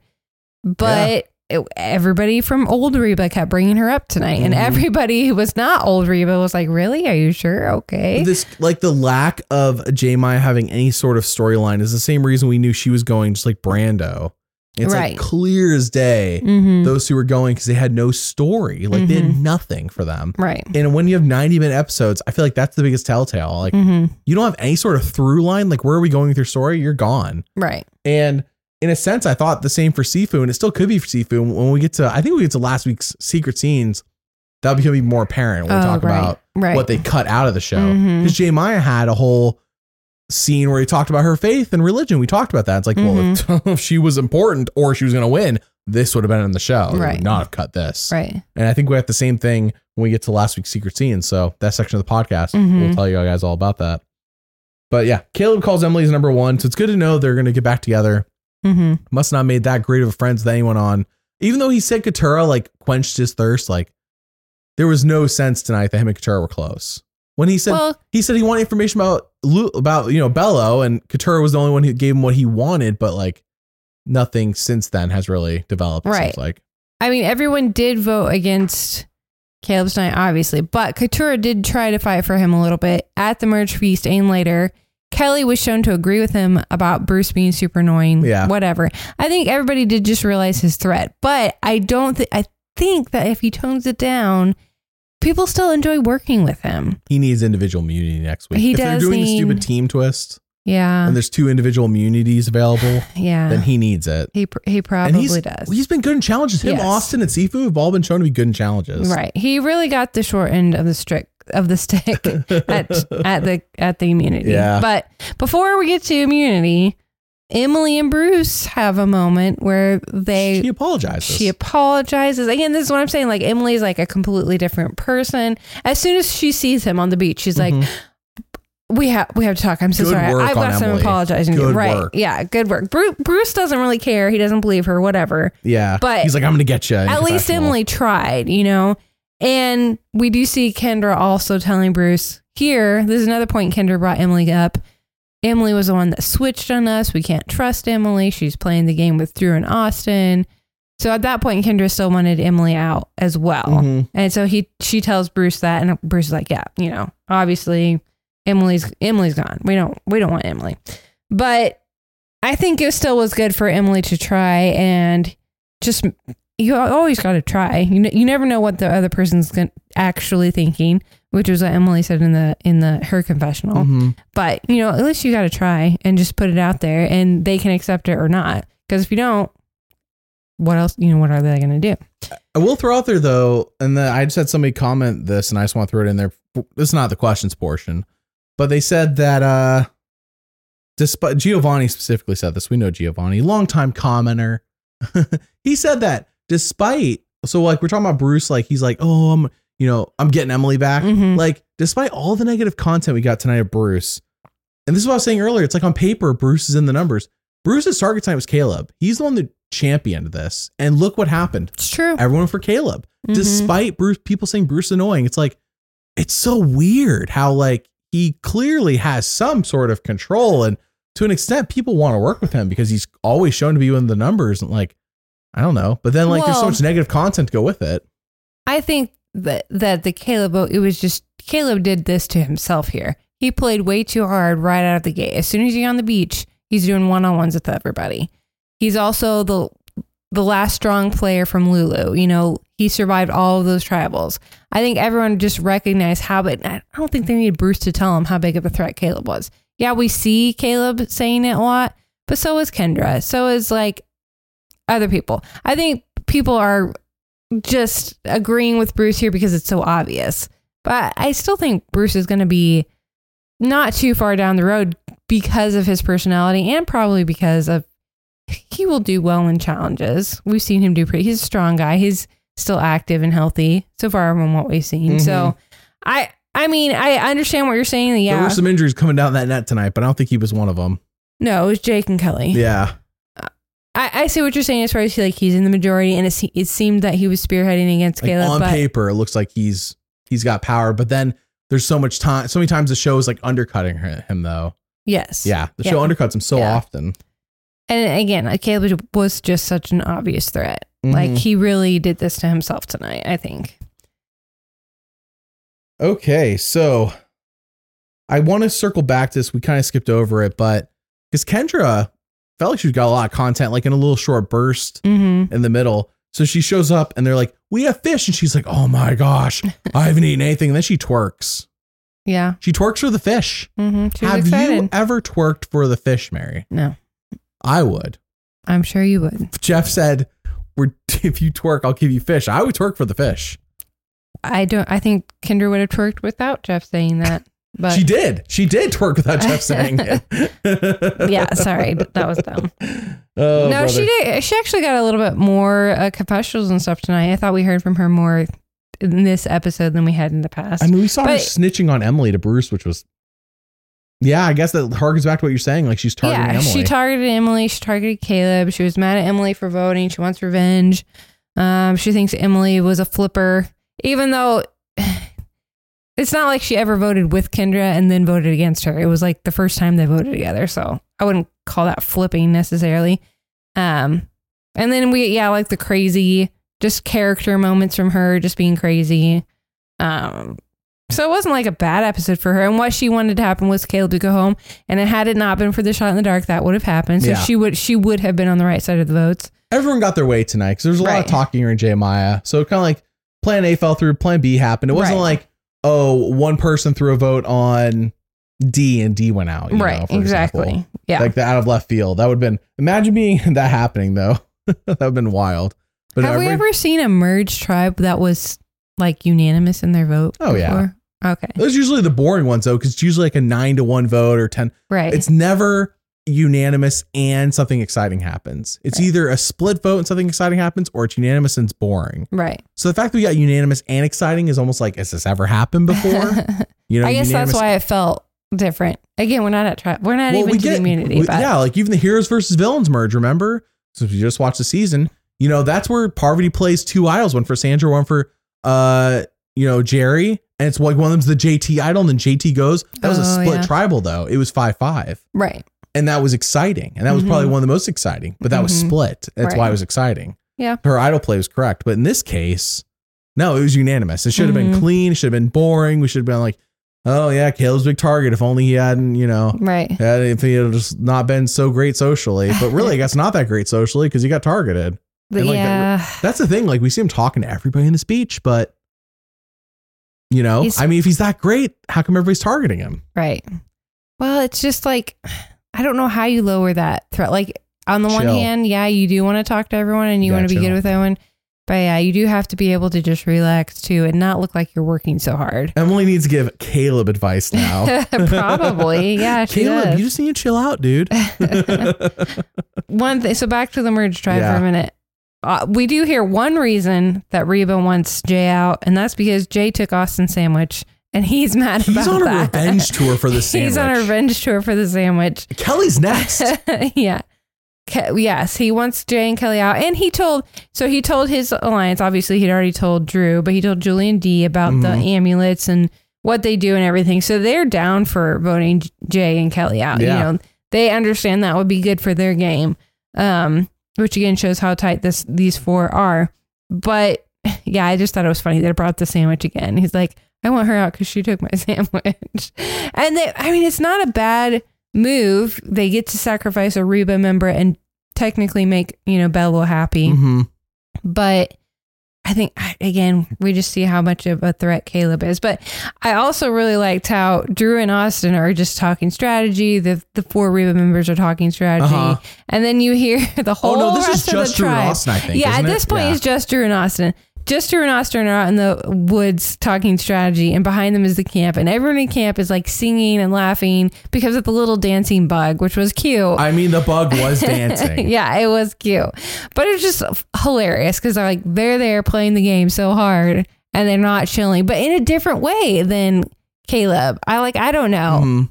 But it- everybody from old Reba kept bringing her up tonight, and Mhm. everybody who was not old Reba was like, "Really? Are you sure? Okay." This like the lack of J Maya having any sort of storyline is the same reason we knew she was going just like Brando. It's Right. like clear as day. Mhm. Those who were going because they had no story, like they had nothing for them. Right. And when you have 90 minute episodes, I feel like that's the biggest telltale. Like hmm you don't have any sort of through line. Like where are we going with your story? You're gone. Right. And in a sense, I thought the same for Sifu, and it still could be for Sifu. When we get to, I think we get to last week's secret scenes, that'll become even more apparent when we Oh, talk right. about Right. what they cut out of the show. Because J Maya had a whole scene where he talked about her faith and religion. We talked about that. It's like, Mm-hmm. well, (laughs) if she was important or she was going to win, this would have been in the show. They would not have cut this. Right. And I think we have the same thing when we get to last week's secret scene. So that section of the podcast, Mhm. we'll tell you guys all about that. But yeah, Kaleb calls Emily's number one. So it's good to know they're going to get back together. Mm-hmm. Must not made that great of a friends with anyone on. Even though he said Katurah like quenched his thirst, like there was no sense tonight that him and Katurah were close. When he said Well, he said he wanted information about about you know Belo, and Katurah was the only one who gave him what he wanted, but like nothing since then has really developed. Right. seems like I mean, everyone did vote against Kaleb's night, obviously, but Katurah did try to fight for him a little bit at the merge feast and later. Kellie was shown to agree with him about Bruce being super annoying. Yeah. Whatever. I think everybody did just realize his threat, but I don't think, I think that if he tones it down, people still enjoy working with him. he needs individual immunity next week. He if they're does doing the need- stupid team twist Yeah. and there's two individual immunities available, (sighs) Yeah. then he needs it. he, pr- he probably he's does. he's been good in challenges. Him, Yes. Austin, and Sifu have all been shown to be good in challenges. Right. He really got the short end of the stick of the stick (laughs) at at the at the immunity. Yeah. But before we get to immunity, Emily and Bruce have a moment where they She apologizes. she apologizes. Again, this is what I'm saying. Like Emily's like a completely different person. As soon as she sees him on the beach, she's like, Mhm. "We have we have to talk. I'm so Good sorry. I've got some Emily. apologizing to do." Good Right? work. Yeah, good work. Bruce, Bruce doesn't really care. He doesn't believe her. Whatever yeah, but he's like, I'm gonna get you. at least Emily tried, you know. And we do see Kendra also telling Bruce here. There's another point Kendra brought Emily up. Emily was the one that switched on us. We can't trust Emily. She's playing the game with Drew and Austin. So at that point, Kendra still wanted Emily out as well. Mhm. And so he she tells Bruce that, and Bruce is like, "Yeah, you know, obviously Emily's Emily's gone. We don't we don't want Emily." But I think it still was good for Emily to try and just you always got to try. You know, you never know what the other person's gon- actually thinking, which was what Emily said in the in the her confessional. Mhm. But you know, at least you got to try and just put it out there, and they can accept it or not. Because if you don't, what else? You know, what are they going to do? I will throw out there though, and the, I just had somebody comment this, and I just want to throw it in there. This is not the questions portion, but they said that uh, despite Giovanni specifically said this. We know Giovanni, longtime commenter. (laughs) he said that despite so like we're talking about Bruce, like he's like, oh, I'm you know I'm getting Emily back. Mhm. Like despite all the negative content we got tonight of Bruce, and this is what I was saying earlier. It's like on paper, Bruce is in the numbers. Bruce's target time was Kaleb. He's the one that championed this, and look what happened It's true. everyone for Kaleb. Mhm. Despite Bruce, people saying Bruce annoying. It's like, it's so weird how like he clearly has some sort of control, and to an extent, people want to work with him because he's always shown to be in the numbers. And like, I don't know, but then like there's so much negative content to go with it. I think that that the Kaleb it was just Kaleb did this to himself here. He played way too hard right out of the gate. As soon as he's on the beach, he's doing one on ones with everybody. He's also the the last strong player from Lulu. You know, he survived all of those tribals. I think everyone just recognized how big. I don't think they needed Bruce to tell him how big of a threat Kaleb was. Yeah, we see Kaleb saying it a lot, but so is Kendra. So is like other people. I think people are just agreeing with Bruce here because it's so obvious. But I still think Bruce is going to be not too far down the road because of his personality and probably because of he will do well in challenges. We've seen him do pretty. He's a strong guy. He's still active and healthy so far from what we've seen. So mm-hmm. I I mean, I understand what you're saying. Yeah. There were some injuries coming down that net tonight, but I don't think he was one of them. no, it was Jake and Kellie. Yeah. I, I see what you're saying as far as he, like he's in the majority and it, it seemed that he was spearheading against Like Kaleb. on but paper, it looks like he's he's got power, but then there's so much time. So many times the show is like undercutting her- him, though. yes. Yeah, the show undercuts him so Yeah. often. And again, like, Kaleb was just such an obvious threat. Like Mhm. he really did this to himself tonight, I think. Okay, so I want to circle back to this. We kind of skipped over it, but because Kendra felt like she's got a lot of content, like in a little short burst Mm-hmm. in the middle. So she shows up and they're like, "We have fish," and she's like, "Oh my gosh, (laughs) I haven't eaten anything." And then she twerks. Yeah. She twerks for the fish. Mm-hmm. Have excited. you ever twerked for the fish, Mary? no, I would. I'm sure you would. Jeff said, "We're (laughs) if you twerk, I'll give you fish." I would twerk for the fish. I don't. I think Kendra would have twerked without Jeff saying that. (laughs) But she did. She did twerk without (laughs) Jeff saying it. (laughs) yeah, sorry, that was dumb. (laughs) Oh, no, she did. She actually got a little bit more uh, confessionals and stuff tonight. I thought we heard from her more in this episode than we had in the past. I mean, we saw her snitching on Emily to Bruce, which was. Yeah, I guess that harkens back to what you're saying. Like she's targeting yeah, Emily. she targeted Emily. She targeted Caleb. She was mad at Emily for voting. She wants revenge. Um, she thinks Emily was a flipper, even though it's not like she ever voted with Kendra and then voted against her. It was like the first time they voted together. So I wouldn't call that flipping necessarily. Um, and then we, yeah, like the crazy, just character moments from her, just being crazy. Um, so it wasn't like a bad episode for her. And what she wanted to happen was Kaleb to go home. And it had it not been for the shot in the dark, that would have happened. So Yeah. she would she would have been on the right side of the votes. Everyone got their way tonight because there was a lot Right. of talking here in Jeremiah. So kind of like Plan A fell through, Plan B happened. It wasn't Right. like oh one person threw a vote on Dee and Dee went out. you right. know, for exactly. example. Yeah. Like the out of left field. That would have been imagine being (laughs) that happening though. (laughs) that would have been wild. But have we ever seen a merged tribe that was like unanimous in their vote? Oh, yeah. Okay. those usually the boring ones though, because it's usually like a nine to one vote or ten. Right. It's never unanimous and something exciting happens. It's Right. either a split vote and something exciting happens, or it's unanimous and it's boring. right. So the fact that we got unanimous and exciting is almost like, has this ever happened before? (laughs) You know, I guess that's why it felt different. Again, we're not at tribe. We're not Well, even we get- the immunity. we- but yeah, like even the heroes versus villains merge. Remember, since we just watched the season, you know that's where Parvati plays two idols, one for Sandra, one for uh, you know Jerri, and it's like one of them's the JT idol, and then JT goes. That was a Oh, split yeah. tribal though. It was five five, right. And that was exciting, and that was probably Mhm. one of the most exciting. But that was Mhm. split. That's why it was exciting. Yeah. her idol play was correct, but in this case, no, it was unanimous. It should have been Mhm. clean. It should have been boring. We should have been like. Oh yeah, Kaleb's big target. If only he hadn't, you know, Right. yeah, if he had just not been so great socially, (laughs) but really, I guess not that great socially because he got targeted. But like, that- yeah. That's the thing. Like we see him talking to everybody in the speech, but you know, He's- I mean, if he's that great, how come everybody's targeting him? Right. Well, it's just like I don't know how you lower that threat. Like on the one hand, yeah, you do want to talk to everyone and you Yeah, want to be chill. good with everyone. But yeah, you do have to be able to just relax too and not look like you're working so hard. Emily needs to give Kaleb advice now. (laughs) Probably. Yeah, Kaleb, does. you just need to chill out, dude. (laughs) (laughs) one thing. So back to the merge tribe Yeah. for a minute. Uh, we do hear one reason that Reba wants Jay out, and that's because Jay took Austin's sandwich, and he's mad about that. (laughs) He's on a revenge tour for the sandwich. He's on a revenge tour for the sandwich. Kellie's (laughs) next. yeah. Ke- yes, he wants Jay and Kellie out, and he told. So he told his alliance. Obviously, he'd already told Drew, but he told Julian D about the Mhm. amulets and what they do and everything. So they're down for voting Jay and Kellie out. Yeah. You know, they understand that would be good for their game. Um, which again shows how tight this these four are. But (laughs) yeah, I just thought it was funny that it brought the sandwich again. He's like, I want her out because she took my (laughs) sandwich. and they, I mean, it's not a bad move. They get to sacrifice a Reba member and technically make you know Belo happy. hmm But I think again, we just see how much of a threat Kaleb is. But I also really liked how Drew and Austin are just talking strategy. The the four Reba members are talking strategy, Uh-huh. and then you hear (laughs) the whole Oh no, this is just Drew and tribe. Austin, I think. yeah, at this it? point, Yeah. it's just Drew and Austin. Just Drew and Austin are out in the woods talking strategy, and behind them is the camp, and everyone in camp is like singing and laughing because of the little dancing bug, which was cute. I mean, the bug was (laughs) dancing. yeah, it was cute, but it was just hilarious because they're like they're there playing the game so hard, and they're not chilling, but in a different way than Kaleb. I like I don't know. Mhm.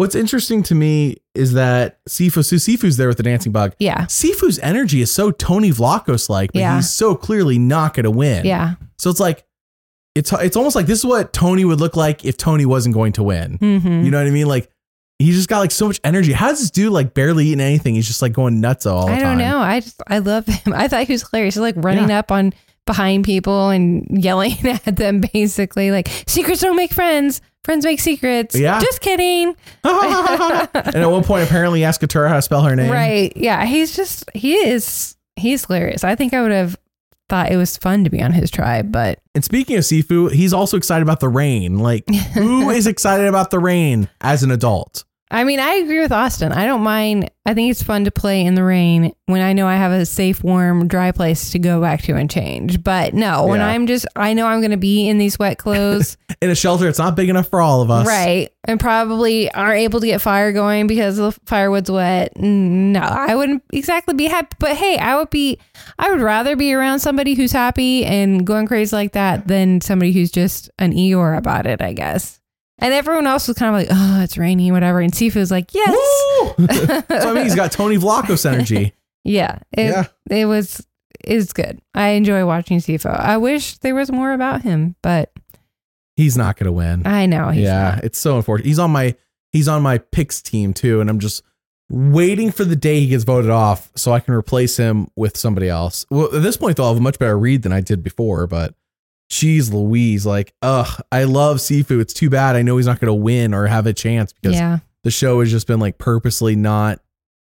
What's interesting to me is that Sifu, so Sifu's there with the dancing bug. Yeah, Sifu's energy is so Tony Vlachos like, but Yeah. he's so clearly not going to win. yeah, So it's like, it's it's almost like this is what Tony would look like if Tony wasn't going to win. hmm You know what I mean? Like, he just got like so much energy. How does this dude like barely eating anything? He's just like going nuts all the I don't know. I just I love him. (laughs) I thought he was hilarious. He's like running up on behind people and yelling (laughs) at them, basically like secrets don't make friends. Friends make secrets. Yeah. just kidding. (laughs) and at one point, apparently, asked Katurah how to spell her name. Right. Yeah. He's just, he is, he's hilarious. I think I would have thought it was fun to be on his tribe, but And speaking of Sifu, he's also excited about the rain. Like, (laughs) who is excited about the rain as an adult? I mean, I agree with Austin. I don't mind. I think it's fun to play in the rain when I know I have a safe, warm, dry place to go back to and change. But no, when Yeah. I'm just, I know I'm going to be in these wet clothes, (laughs) In a shelter, it's not big enough for all of us. right? And probably aren't able to get fire going because the firewood's wet. No, I wouldn't exactly be happy. But hey, I would be, I would rather be around somebody who's happy and going crazy like that than somebody who's just an Eeyore about it, I guess. And everyone else was kind of like, oh, it's rainy, whatever. And Sifu's like, yes. (laughs) So I mean, he's got Tony Vlachos energy. Yeah, it, Yeah. it was it's good. I enjoy watching Sifu. I wish there was more about him, but He's not going to win. I know he's yeah, not. it's so unfortunate. He's on my he's on my picks team too, and I'm just waiting for the day he gets voted off so I can replace him with somebody else. Well, at this point, though, I'll have a much better read than I did before. But geez, Louise, like, ugh, I love Sifu. It's too bad. I know he's not going to win or have a chance because Yeah, the show has just been like purposely not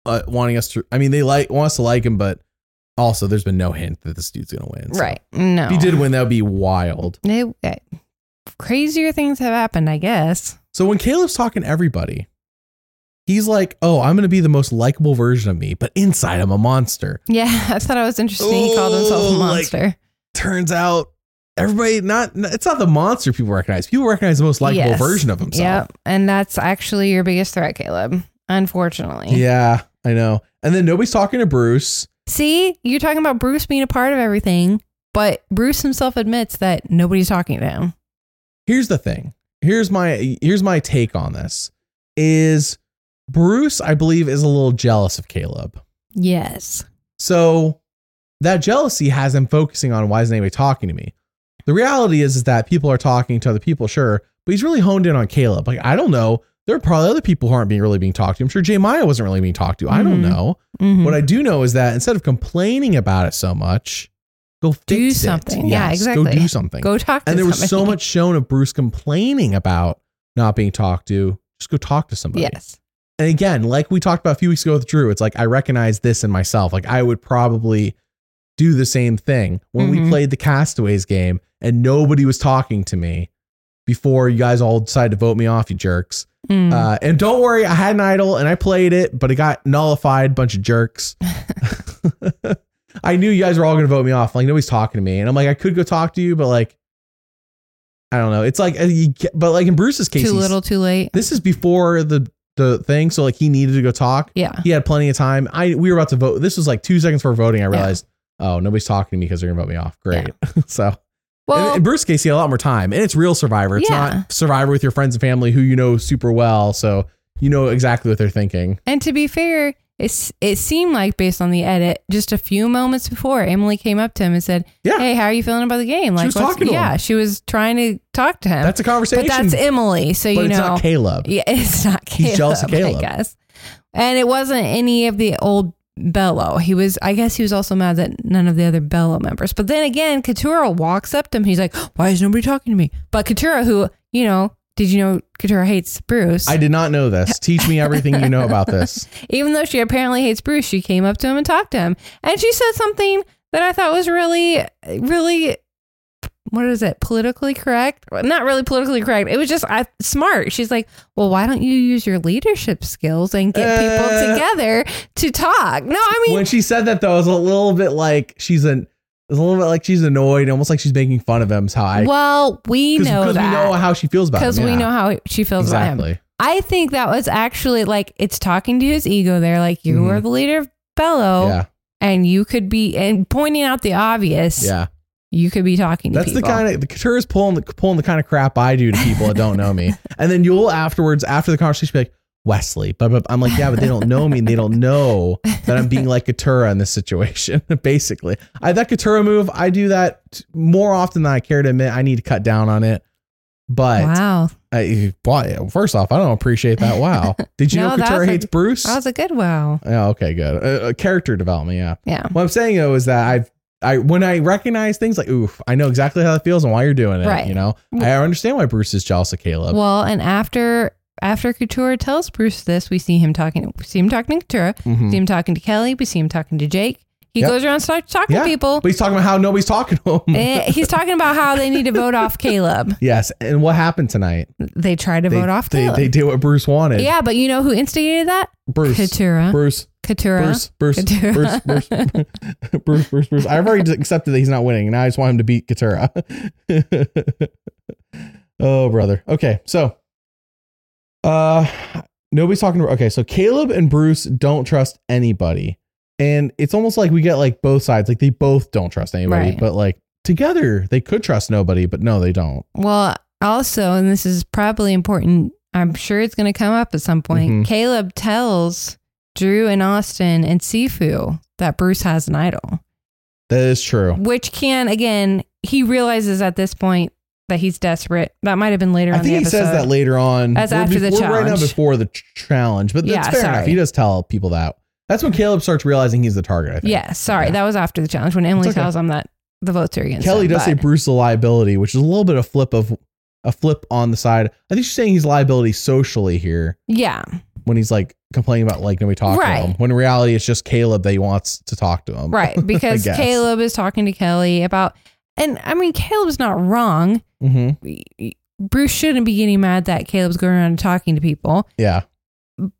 uh, wanting us to. I mean, they like want us to like him, but also there's been no hint that this dude's going to win. So right. No, If he did win, that would be wild. It- eh, crazier things have happened, I guess. So when Kaleb's talking to everybody, he's like, "Oh, I'm going to be the most likable version of me, but inside I'm a monster." Yeah, (laughs) I thought it was interesting. he called himself Oh, a like- monster. Turns out everybody not it's not the monster people recognize. People recognize the most likable Yes. version of himself. Yep, and that's actually your biggest threat, Kaleb. Unfortunately. Yeah, I know. And then nobody's talking to Bruce. See, you're talking about Bruce being a part of everything, but Bruce himself admits that nobody's talking to him. Here's the thing. Here's my here's my take on this. Is Bruce, I believe, is a little jealous of Kaleb. Yes. So that jealousy has him focusing on why isn't anybody talking to me? The reality is, is that people are talking to other people, sure, but he's really honed in on Kaleb. Like, I don't know. There are probably other people who aren't being really being talked to. I'm sure J Maya wasn't really being talked to. I don't Mhm. know. Mhm. What I do know is that instead of complaining about it so much, go fix Do it. something. Yeah, exactly. Go do something. Go talk to and there was so much shown of Bruce complaining about not being talked to. Just go talk to somebody. Yes. And again, like we talked about a few weeks ago with Drew, it's like I recognize this in myself. Like I would probably do the same thing when we Mhm. played the Castaways game and nobody was talking to me before you guys all decided to vote me off, you jerks. Mm. Uh, and don't worry, I had an idol and I played it, but it got nullified. Bunch of jerks. (laughs) (laughs) I knew you guys were all going to vote me off. Like nobody's talking to me, and I'm like, I could go talk to you, but like, I don't know. It's like, uh, but like in Bruce's case, too little, too late. This is before the the thing, so like he needed to go talk. Yeah. He had plenty of time. I we were about to vote. This was like two seconds before voting. I realized, oh, nobody's talking to me because they're gonna vote me off. Great. (laughs) so Well, in, in Bruce's case, he had a lot more time, and it's real Survivor. It's Yeah. not Survivor with your friends and family who you know super well, so you know exactly what they're thinking. and to be fair, it's it seemed like based on the edit, just a few moments before, Emily came up to him and said, Yeah. "Hey, how are you feeling about the game?" Like, was talking to yeah, him. she was trying to talk to him. That's a conversation. but that's Emily, so but you it's know, not Kaleb. yeah, (laughs) it's not Kaleb. He's jealous of Kaleb. I guess, and it wasn't any of the old Belo. He was, I guess, he was also mad that none of the other Belo members. But then again, Katurah walks up to him. He's like, "Why is nobody talking to me?" But Katurah, who you know, did you know Katurah hates Bruce? I did not know this. (laughs) Teach me everything you know about this. (laughs) even though she apparently hates Bruce, she came up to him and talked to him. And she said something that I thought was really, really, what is it, politically correct? Not really politically correct. It was just I, smart. She's like, well, why don't you use your leadership skills and get people Uh. together to talk? No, I mean, when she said that though, it was a little bit like she's an a little bit like she's annoyed, almost like she's making fun of him. Is how I well, we because know we know how she feels about him. because we yeah. know how she feels about him. I think that was actually like it's talking to his ego there. Like you Mhm. are the leader of Belo. Yeah, and you could be and pointing out the obvious. yeah. You could be talking to That's the kind of the Katurah's pulling the pulling the kind of crap I do to people that don't know me, (laughs) and then you'll afterwards after the conversation be like Wesley, but, but I'm like yeah, but they don't know me, and they don't know that I'm being like Katurah in this situation. (laughs) Basically, I that Katurah move, I do that more often than I care to admit. I need to cut down on it, but wow, I, boy, first off, I don't appreciate that. Wow, (laughs) did you No, know Katurah was a- hates Bruce? that was a good wow. Oh, okay, good. Uh, uh, character development, yeah. Yeah, What I'm saying though is that I've I when I recognize things like oof, I know exactly how that feels and why you're doing it. Right. You know, I understand why Bruce is jealous of Kaleb. well, and after after Katurah tells Bruce this, we see him talking. We see him talking to Katurah. Mhm. See him talking to Kellie. We see him talking to Jake. He Yep. goes around start talking Yeah. to people. But he's talking about how nobody's talking to him. Eh, he's talking about how they need to vote off Kaleb. (laughs) yes. And what happened tonight? They tried to They, vote off they, Kaleb. they did what Bruce wanted. yeah, but you know who instigated that? Bruce. Katurah. Bruce. Katurah. Bruce, Bruce, Katurah. Bruce, Bruce, (laughs) Bruce, Bruce, Bruce. I've already accepted that he's not winning. Now I just want him to beat Katurah. (laughs) oh, brother. Okay, so, uh, nobody's talking. To, okay, so Kaleb and Bruce don't trust anybody, and it's almost like we get like both sides. Like they both don't trust anybody, Right. but like together they could trust nobody, but no, they don't. Well, also, and this is probably important, I'm sure it's going to come up at some point. Mhm. Kaleb tells Drew and Austin and Sifu that Bruce has an idol, That is true. which can, again, he realizes at this point that he's desperate. That might have been later I on think the he episode. says that later on. That's We're after the we're right now before the ch- challenge, but that's Yeah, fair enough. sorry. He does tell people that. That's when Kaleb starts realizing he's the target. I think. Yeah, sorry. Yeah. That was after the challenge when Emily okay. tells him that the votes are against Kellie him, does say Bruce a liability, which is a little bit of flip of a flip on the side. I think she's saying he's liability socially here Yeah, when he's like complaining about like nobody talking Right. to him. When in reality, it's just Kaleb that he wants to talk to him. right. (laughs) Because. Kaleb is talking to Kellie about, and I mean, Kaleb's not wrong. hmm Bruce shouldn't be getting mad that Kaleb's going around and talking to people. Yeah.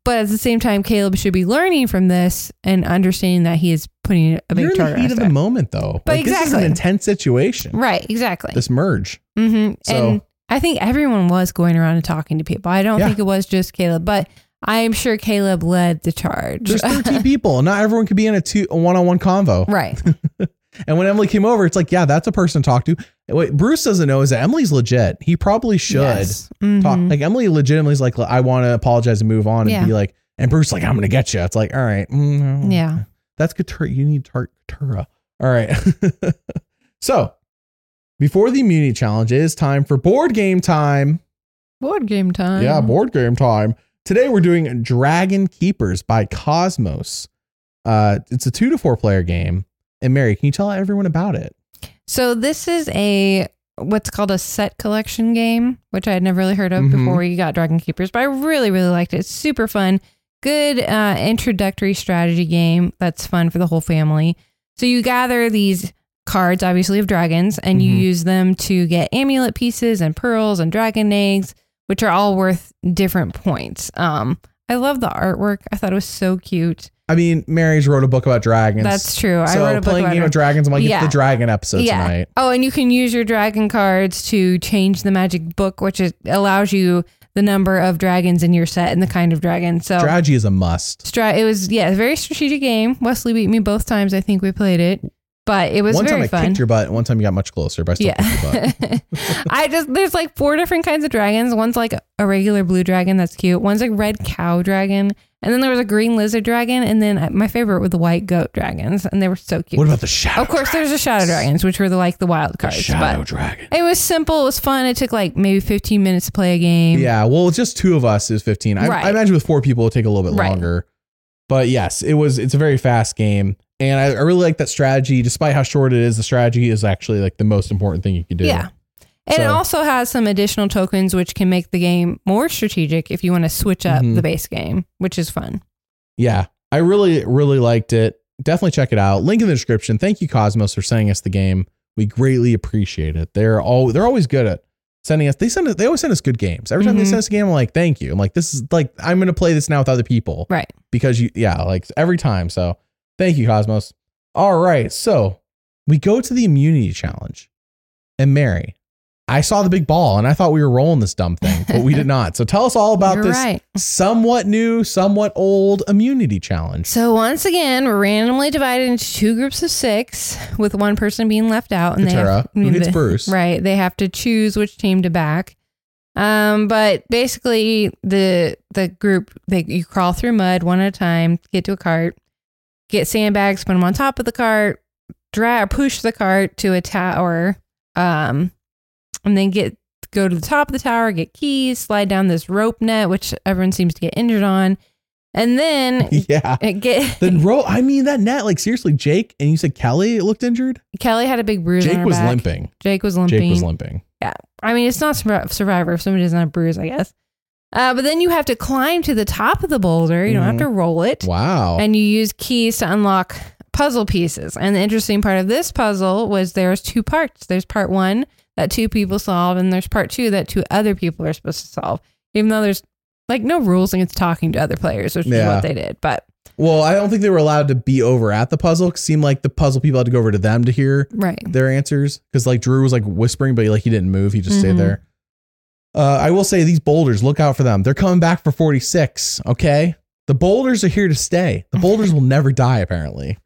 But at the same time, Kaleb should be learning from this and understanding that he is putting a big You're in the heat on of the moment, though. But like, This is exactly. an intense situation. Right, exactly. This merge. hmm So- and I think everyone was going around and talking to people. I don't Yeah. think it was just Kaleb, but I am sure Kaleb led the charge. There's (laughs) 13 people. Not everyone could be in a two a one-on-one convo. right. (laughs) And when Emily came over, it's like, yeah, that's a person to talk to. What Bruce doesn't know is that Emily's legit. He probably should Yes. talk. Mhm. Like Emily legitimately is like, I want to apologize and move on and Yeah. be like, and Bruce like, I'm gonna get you. It's like, all right, mm, no. Yeah. that's Katurah. You need tar- Katurah. All right. (laughs) so before the immunity challenge, it is time for board game time. Board game time. Yeah, board game time. Today we're doing Dragon Keepers by Kosmos. Uh, it's a two to four player game. And Mary, can you tell everyone about it? So this is a what's called a set collection game, which I had never really heard of Mhm. before you got Dragon Keepers, but I really, really liked it. It's super fun. Good uh, introductory strategy game that's fun for the whole family. So you gather these cards, obviously of dragons, and you Mhm. use them to get amulet pieces and pearls and dragon eggs, which are all worth different points. Um, I love the artwork. I thought it was so cute. I mean, Mary's wrote a book about dragons. That's true. I so wrote a book playing about of Dragons, I'm like, Yeah. it's the dragon episode Yeah. tonight. Oh, and you can use your dragon cards to change the magic book, which is, allows you the number of dragons in your set and the kind of dragon. So Strategy is a must. stra- it was yeah, a very strategic game. Wesley beat me both times. I think we played it, but it was very fun. one time I fun. kicked your butt, one time you got much closer, but I still kicked your butt. Yeah. (laughs) I just there's like four different kinds of dragons. One's like a regular blue dragon that's cute. One's a red cow dragon. And then there was a green lizard dragon. And then uh, my favorite were the white goat dragons. And they were so cute. What about the shadow? of course, there's the shadow dragons, which were the like the wild The cards. shadow dragon. it was simple. It was fun. It took like maybe 15 minutes to play a game. Yeah, well, it's just two of us is 15. I, I imagine with four people it'll take a little bit Right. longer. But yes, it was. It's a very fast game, and I, I really like that strategy. Despite how short it is, the strategy is actually like the most important thing you can do. Yeah. And it also has some additional tokens which can make the game more strategic if you want to switch up Mhm. the base game, which is fun. Yeah, I really, really liked it. Definitely check it out. Link in the description. Thank you, Kosmos, for sending us the game. We greatly appreciate it. They're all they're always good at sending us. They send us, they always send us good games. Every time they Mhm. send us a game, I'm like, thank you. I'm like, this is like I'm gonna play this now with other people. Right. Because you yeah, like every time. So thank you, Kosmos. All right. So we go to the immunity challenge. And Mary, I saw the big ball and I thought we were rolling this dumb thing, but we did (laughs) not. So tell us all about You're this right. somewhat new, somewhat old immunity challenge. So once again, we're randomly divided into two groups of six, with one person being left out, and they Katurah, have, who gets they- Bruce. Right, they have to choose which team to back. Um, but basically, the the group they you crawl through mud one at a time, get to a cart, get sandbags, put them on top of the cart, drag push the cart to a tower, um, and then get go to the top of the tower, get keys, slide down this rope net, which everyone seems to get injured on, and then (laughs) Yeah. get (laughs) The row, I mean, that net, like seriously, Jake, and you said Kellie looked injured? Kellie had a big bruise. on Jake was back. limping. Jake was limping. Jake was limping. Yeah, I mean, it's not Sur- Survivor if somebody doesn't have a bruise, I guess. Uh, but then you have to climb to the top of the boulder. You don't have Mhm. to roll it. Wow. And you use keys to unlock puzzle pieces. And the interesting part of this puzzle was there's two parts. There's part one that two people solve, and there's part two that two other people are supposed to solve. Even though there's like no rules against talking to other players, which is Yeah. what they did. But Well, I don't think they were allowed to be over at the puzzle. It seemed like the puzzle people had to go over to them to hear right. their answers because like Drew was like whispering, but like he didn't move. He just stayed Mhm. there. Uh, I will say these boulders, look out for them. They're coming back for 46. Okay. The boulders are here to stay. The boulders will never die, apparently.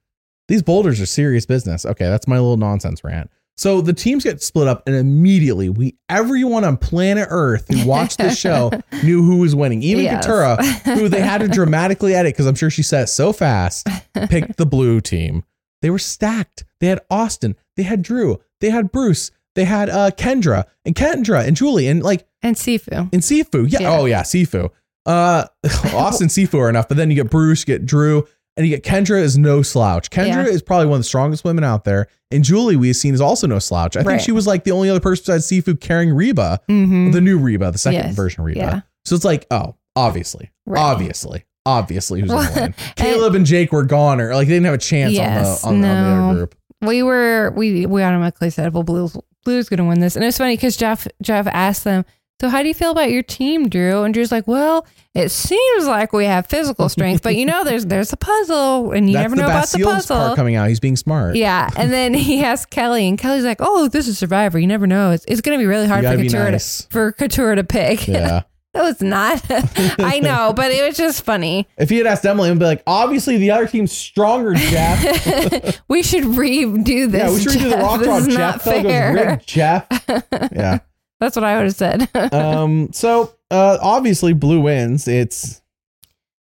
These boulders are serious business. Okay. That's my little nonsense rant. So the teams get split up, and immediately we everyone on planet Earth who watched the show (laughs) knew who was winning. Even Yes. Katurah, who they had to (laughs) dramatically edit because I'm sure she said it so fast, picked the blue team. They were stacked. They had Austin, they had Drew, they had Bruce, they had uh Kendra and Kendra and Julie and like And Sifu. and Sifu. Yeah. Yeah. Oh yeah, Sifu. Uh (laughs) Austin (laughs) Sifu are enough, but then you get Bruce, you get Drew, and you get Kendra is no slouch. Kendra Yeah. is probably one of the strongest women out there. And Julie we've seen is also no slouch. I think she was like the only other person besides Sifu carrying Reba, Mm-hmm. the new Reba, the second Yes. version of Reba. Yeah. So it's like, oh, obviously, Right. obviously, obviously, who's Well, win? (laughs) Kaleb and Jake were gone, or like they didn't have a chance Yes, on the on, the- on the no. other group. we were we we automatically said well blue's blue's gonna win this and it's funny because jeff jeff asked them so how do you feel about your team drew and drew's like well it seems like we have physical strength but you know there's there's a puzzle and you That's never the know about the puzzle part coming out. He's being smart. yeah and (laughs) then he asked kellie and kellie's like oh this is survivor you never know it's, it's gonna be really hard for katurah nice. to for katurah to pick Yeah. No was not (laughs) i know but it was just funny If he had asked Emily, I'd be like, obviously the other team's stronger, Jeff. (laughs) we should redo this yeah, we should redo the Jeff. rock this Jeff not Phil goes, fair Jeff. (laughs) yeah. that's what i would have said Um. So, uh, obviously, blue wins. It's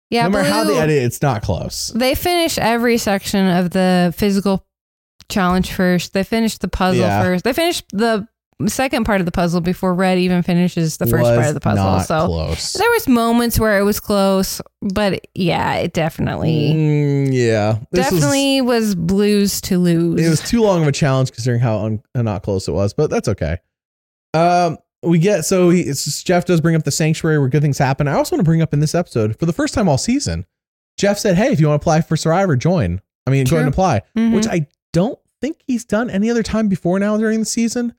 yeah no matter how they edit, it's not close. They finish every section of the physical challenge first. They finish the puzzle Yeah. first. They finish the second part of the puzzle before Red even finishes the first Was part of the puzzle. not So close. there was moments where it was close, but yeah, it definitely Mm, yeah. This was- definitely was, blues to lose. it was too long of a challenge considering how un- not close it was, but that's okay. Um, we get so he, it's, Jeff does bring up the sanctuary where good things happen. I also want to bring up in this episode for the first time all season. Jeff said, "Hey, if you want to apply for Survivor, join. I mean, go ahead and apply." Mhm. Which I don't think he's done any other time before now during the season,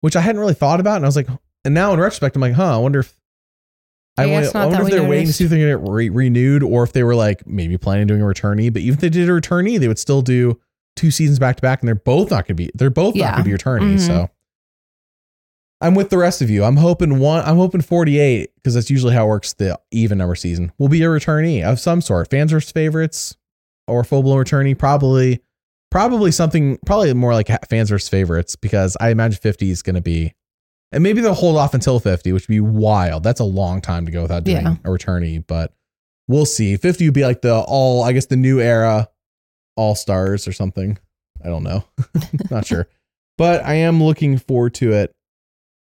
which I hadn't really thought about. And I was like, and now in retrospect, I'm like, huh, I wonder if. I, I wonder, I wonder if they're waiting to see if they're going to get re- renewed or if they were like maybe planning doing a returnee. But even if they did a returnee, they would still do two seasons back to back, and they're both not going to be. They're both not going to be returnees. Mhm. So I'm with the rest of you. I'm hoping one. I'm hoping 48 because that's usually how it works. The even number season will be a returnee of some sort. Fans versus favorites or full blown returnee. Probably, probably something. Probably more like fans versus favorites because I imagine 50 is going to be. And maybe they'll hold off until 50, which would be wild. That's a long time to go without doing Yeah. a returnee, but we'll see. 50 would be like the all, I guess, the new era all stars or something. I don't know. (laughs) Not sure. But I am looking forward to it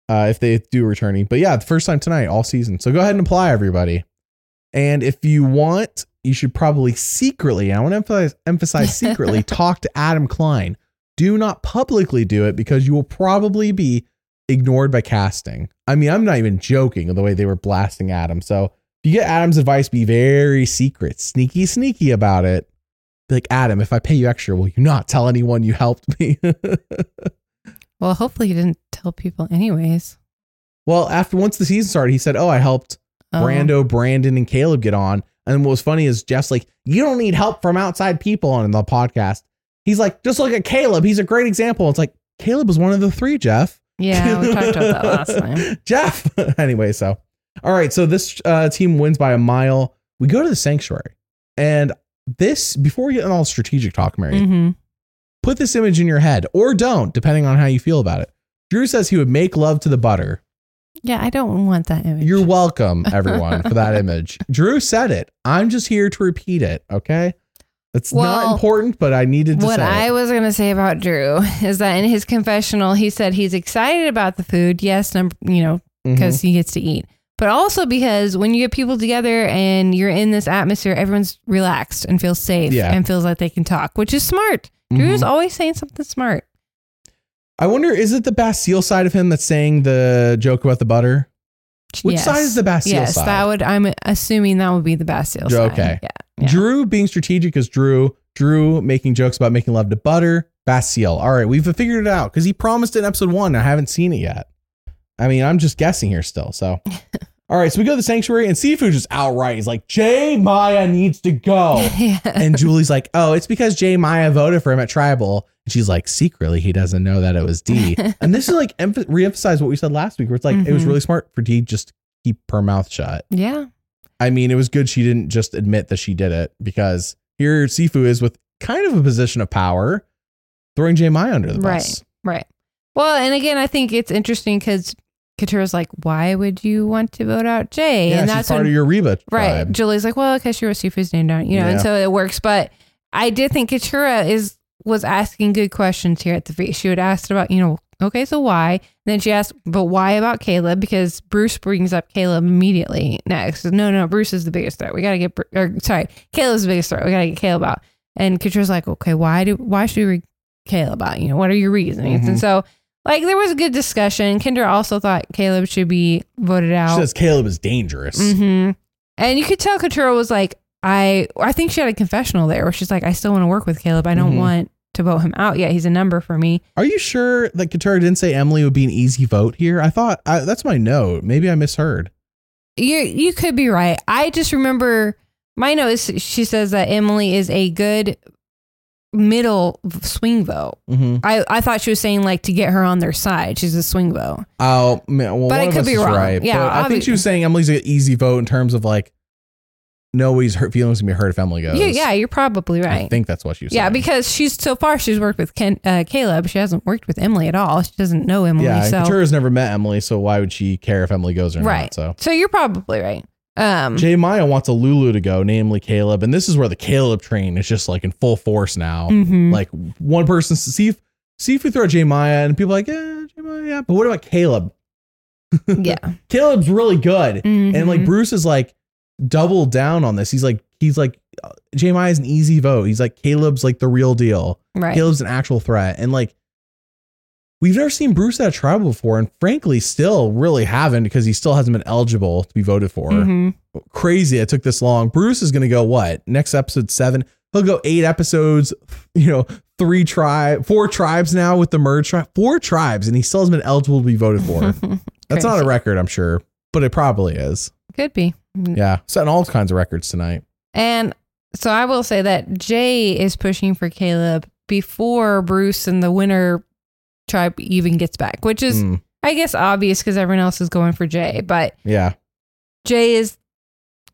uh, if they do returning. But yeah, the first time tonight, all season. So go ahead and apply, everybody. And if you want, you should probably secretly, I want to emphasize, emphasize (laughs) secretly, talk to Adam Klein. Do not publicly do it because you will probably be ignored by casting. I mean, I'm not even joking the way they were blasting Adam. So if you get Adam's advice, be very secret, sneaky, sneaky about it. Be like, Adam, if I pay you extra, will you not tell anyone you helped me? (laughs) well, hopefully he didn't tell people anyways. well, after once the season started, he said, Oh, I helped Oh. Brando, Brandon, and Kaleb get on. And what was funny is Jeff's like, You don't need help from outside people on the podcast. He's like, Just look at Kaleb. He's a great example. It's like, Kaleb was one of the three, Jeff. Yeah, we talked about that last (laughs) time. Jeff. (laughs) anyway, so all right, so this uh, team wins by a mile. We go to the sanctuary, and this before we get into all strategic talk, Mary, hmm put this image in your head or don't, depending on how you feel about it. Drew says he would make love to the butter. Yeah, I don't want that image. You're welcome, everyone, for that image. (laughs) Drew said it. I'm just here to repeat it. Okay, it's not important, but I needed to what I it. was going to say about Drew (laughs) is that in his confessional, he said he's excited about the food. Yes, number, you know, because he gets to eat, but also because when you get people together and you're in this atmosphere, everyone's relaxed and feels safe Yeah. and feels like they can talk, which is smart. Mhm. Drew's always saying something smart. I wonder, is it the Bastille side of him that's saying the joke about the butter? Which Yes. side is the Bastille Yes, side? that would. I'm assuming that would be the Bastille side. Okay. Yeah. yeah. Drew being strategic is Drew. Drew making jokes about making love to Butter. Bastille. All right, we've figured it out because he promised in episode one. I haven't seen it yet. I mean, I'm just guessing here still. So, (laughs) all right, so we go to the sanctuary and Sifu just outright He's like, J Maya needs to go. (laughs) yeah. and Julie's like, oh, it's because J Maya voted for him at Tribal. And she's like, secretly, he doesn't know that it was Dee. (laughs) and this is like emph- reemphasize what we said last week, where it's like, it was Mhm. really smart for Dee just keep her mouth shut. Yeah. I mean, it was good she didn't just admit that she did it because here Sifu is with kind of a position of power, throwing Jay under the bus. Right. Right. Well, and again, I think it's interesting because Katurah's like, why would you want to vote out Jay? Yeah, and that's part when, of your Reba right. Julie's like, well, because she wrote Sifu's name down, you know, and so it works. But I did think Katurah is was asking good questions here at the feast. She would ask about, you know, okay, so why? then she asked, but why about Kaleb? Because Bruce brings up Kaleb immediately next. No, no, Bruce is the biggest threat. We gotta get, or sorry, Kaleb's the biggest threat. We gotta get Kaleb out. And Katurah's like, okay, why do why should we read Kaleb out? You know, what are your reasonings? Mhm. And so, like, there was a good discussion. Kendra also thought Kaleb should be voted She out. says Kaleb is dangerous. hmm And you could tell Katurah was like, I I think she had a confessional there where she's like, I still want to work with Kaleb. I don't Mhm. want to vote him out yet. He's a number for me. Are you sure that Katurah didn't say Emily would be an easy vote here? I thought I, that's my note. Maybe I misheard. You you could be right. I just remember my note is she says that Emily is a good middle swing vote. Mm-hmm. I, I thought she was saying like to get her on their side. She's a swing vote. Oh, man, well, But I could be wrong. right. Yeah, but I think she was saying Emily's an easy vote in terms of like nobody's hurt feelings gonna be hurt if Emily goes. Yeah, yeah, you're probably right. I think that's what she was Yeah, because she's so far she's worked with Ken, uh, Kaleb. She hasn't worked with Emily at all. She doesn't know Emily. yeah, so Katurah's never met Emily, so why would she care if Emily goes or right. not? So so you're probably right. Um, J Maya wants a Lulu to go, namely Kaleb, and this is where the Kaleb train is just like in full force now. mhm. Like one person see if see if we throw J Maya and people are like, yeah, J Maya, yeah. But what about Kaleb? (laughs) yeah, Kaleb's really good. And like. Bruce is like double down on this. He's like, he's like, uh, is an easy vote. He's like, Kaleb's like the real deal. right. Kaleb's an actual threat. And like, we've never seen Bruce at a tribal before. And frankly, still really haven't because he still hasn't been eligible to be voted for. Mhm. Crazy it took this long. Bruce is going to go what? Next episode seven. He'll go eight episodes, you know, three tribe, four tribes now with the merge tribe, four tribes, and he still hasn't been eligible to be voted for. (laughs) That's not a record, I'm sure, but it probably is. Could be. Yeah, setting all kinds of records tonight. And so I will say that Jay is pushing for Kaleb before Bruce and the winner tribe even gets back, which is, Mm, I guess, obvious because everyone else is going for Jay. But yeah, Jay is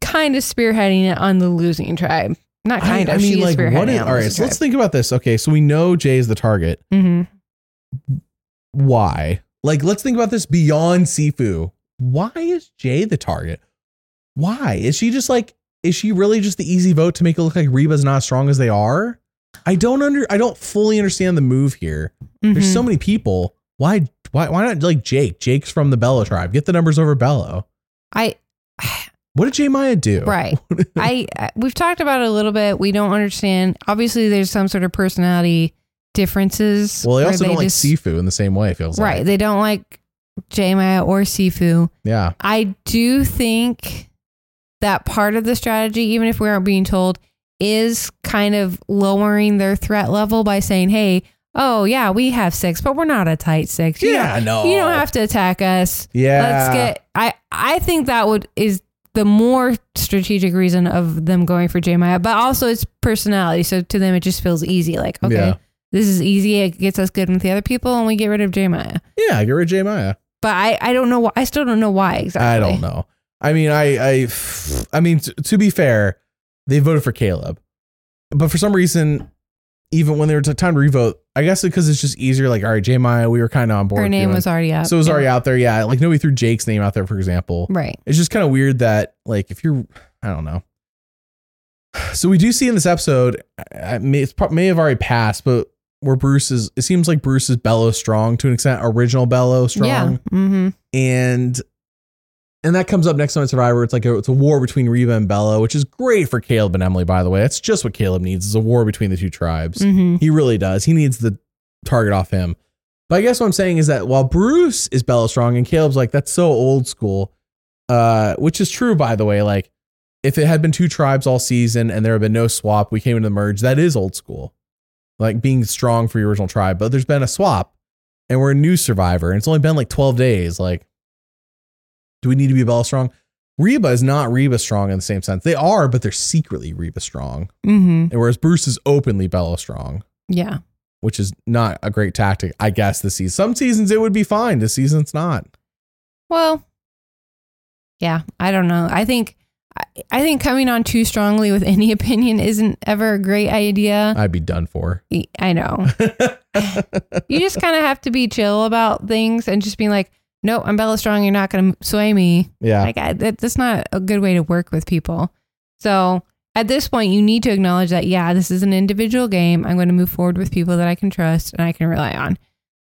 kind of spearheading it on the losing tribe. Not kind I, of. I mean, like, spearheading what it is? the right, so let's think about this. Okay, so we know Jay is the target. Mhm. Why? Like, let's think about this beyond Sifu. Why is Jay the target? Why is she just like? Is she really just the easy vote to make it look like Reba's not as strong as they are? I don't under. I don't fully understand the move here. There's Mhm. so many people. Why? Why? Why not like Jake? Jake's from the Belo tribe. Get the numbers over Belo. I What did J Maya do? (sighs) right. (laughs) I we've talked about it a little bit. We don't understand. Obviously, there's some sort of personality differences. Well, they also don't like Sifu in the same way. It feels Right. like. They don't like J Maya or Sifu. Yeah. I do think that part of the strategy, even if we aren't being told, is kind of lowering their threat level by saying, hey, oh, yeah, we have six, but we're not a tight six. You Yeah. No. You don't have to attack us. Yeah. Let's get. I, I think that would is the more strategic reason of them going for J Maya, but also it's personality. So to them, it just feels easy. Like, okay, Yeah. this is easy. It gets us good with the other people, and we get rid of J Maya. Yeah. Get rid of Maya. But I, I don't know. why I still don't know why exactly. I don't know. I mean, I, I, I mean, t- to be fair, they voted for Kaleb, but for some reason, even when they were t- time to revote, I guess because it's just easier. Like, all right, Maya, we were kind of on board. Her name doing- was already up. so it was Yeah. already out there. Yeah, like nobody threw Jake's name out there, for example. right. It's just kind of weird that, like, if you're, I don't know. So we do see in this episode, I, I may, it's may have already passed, but where Bruce is, it seems like Bruce is Belo strong to an extent, original Belo strong Yeah. Mm-hmm. and and that comes up next time in Survivor. It's like a, it's a war between Reba and Belo, which is great for Kaleb and Emily. By the way, that's just what Kaleb needs is a war between the two tribes. Mm-hmm. He really does. He needs the target off him. But I guess what I'm saying is that while Bruce is Belo strong and Kaleb's like that's so old school, uh, which is true by the way. Like if it had been two tribes all season and there had been no swap, we came into the merge. That is old school, like being strong for your original tribe. But there's been a swap, and we're a new survivor, and it's only been like 12 days. Like, do we need to be Belo strong? Reba is not Reba strong in the same sense. They are, but they're secretly Reba strong. Mm-hmm. And whereas Bruce is openly Belo strong, Yeah. which is not a great tactic, I guess, this season. Some seasons it would be fine. This season's not. Well, yeah, I don't know. I think I, I think coming on too strongly with any (laughs) opinion isn't ever a great idea. I'd be done for. I know. (laughs) you just kind of have to be chill about things and just be like, "No, I'm Belo Strong. You're not going to sway me." yeah. Like I, that, that's not a good way to work with people. So at this point, you need to acknowledge that yeah, this is an individual game. I'm going to move forward with people that I can trust and I can rely on.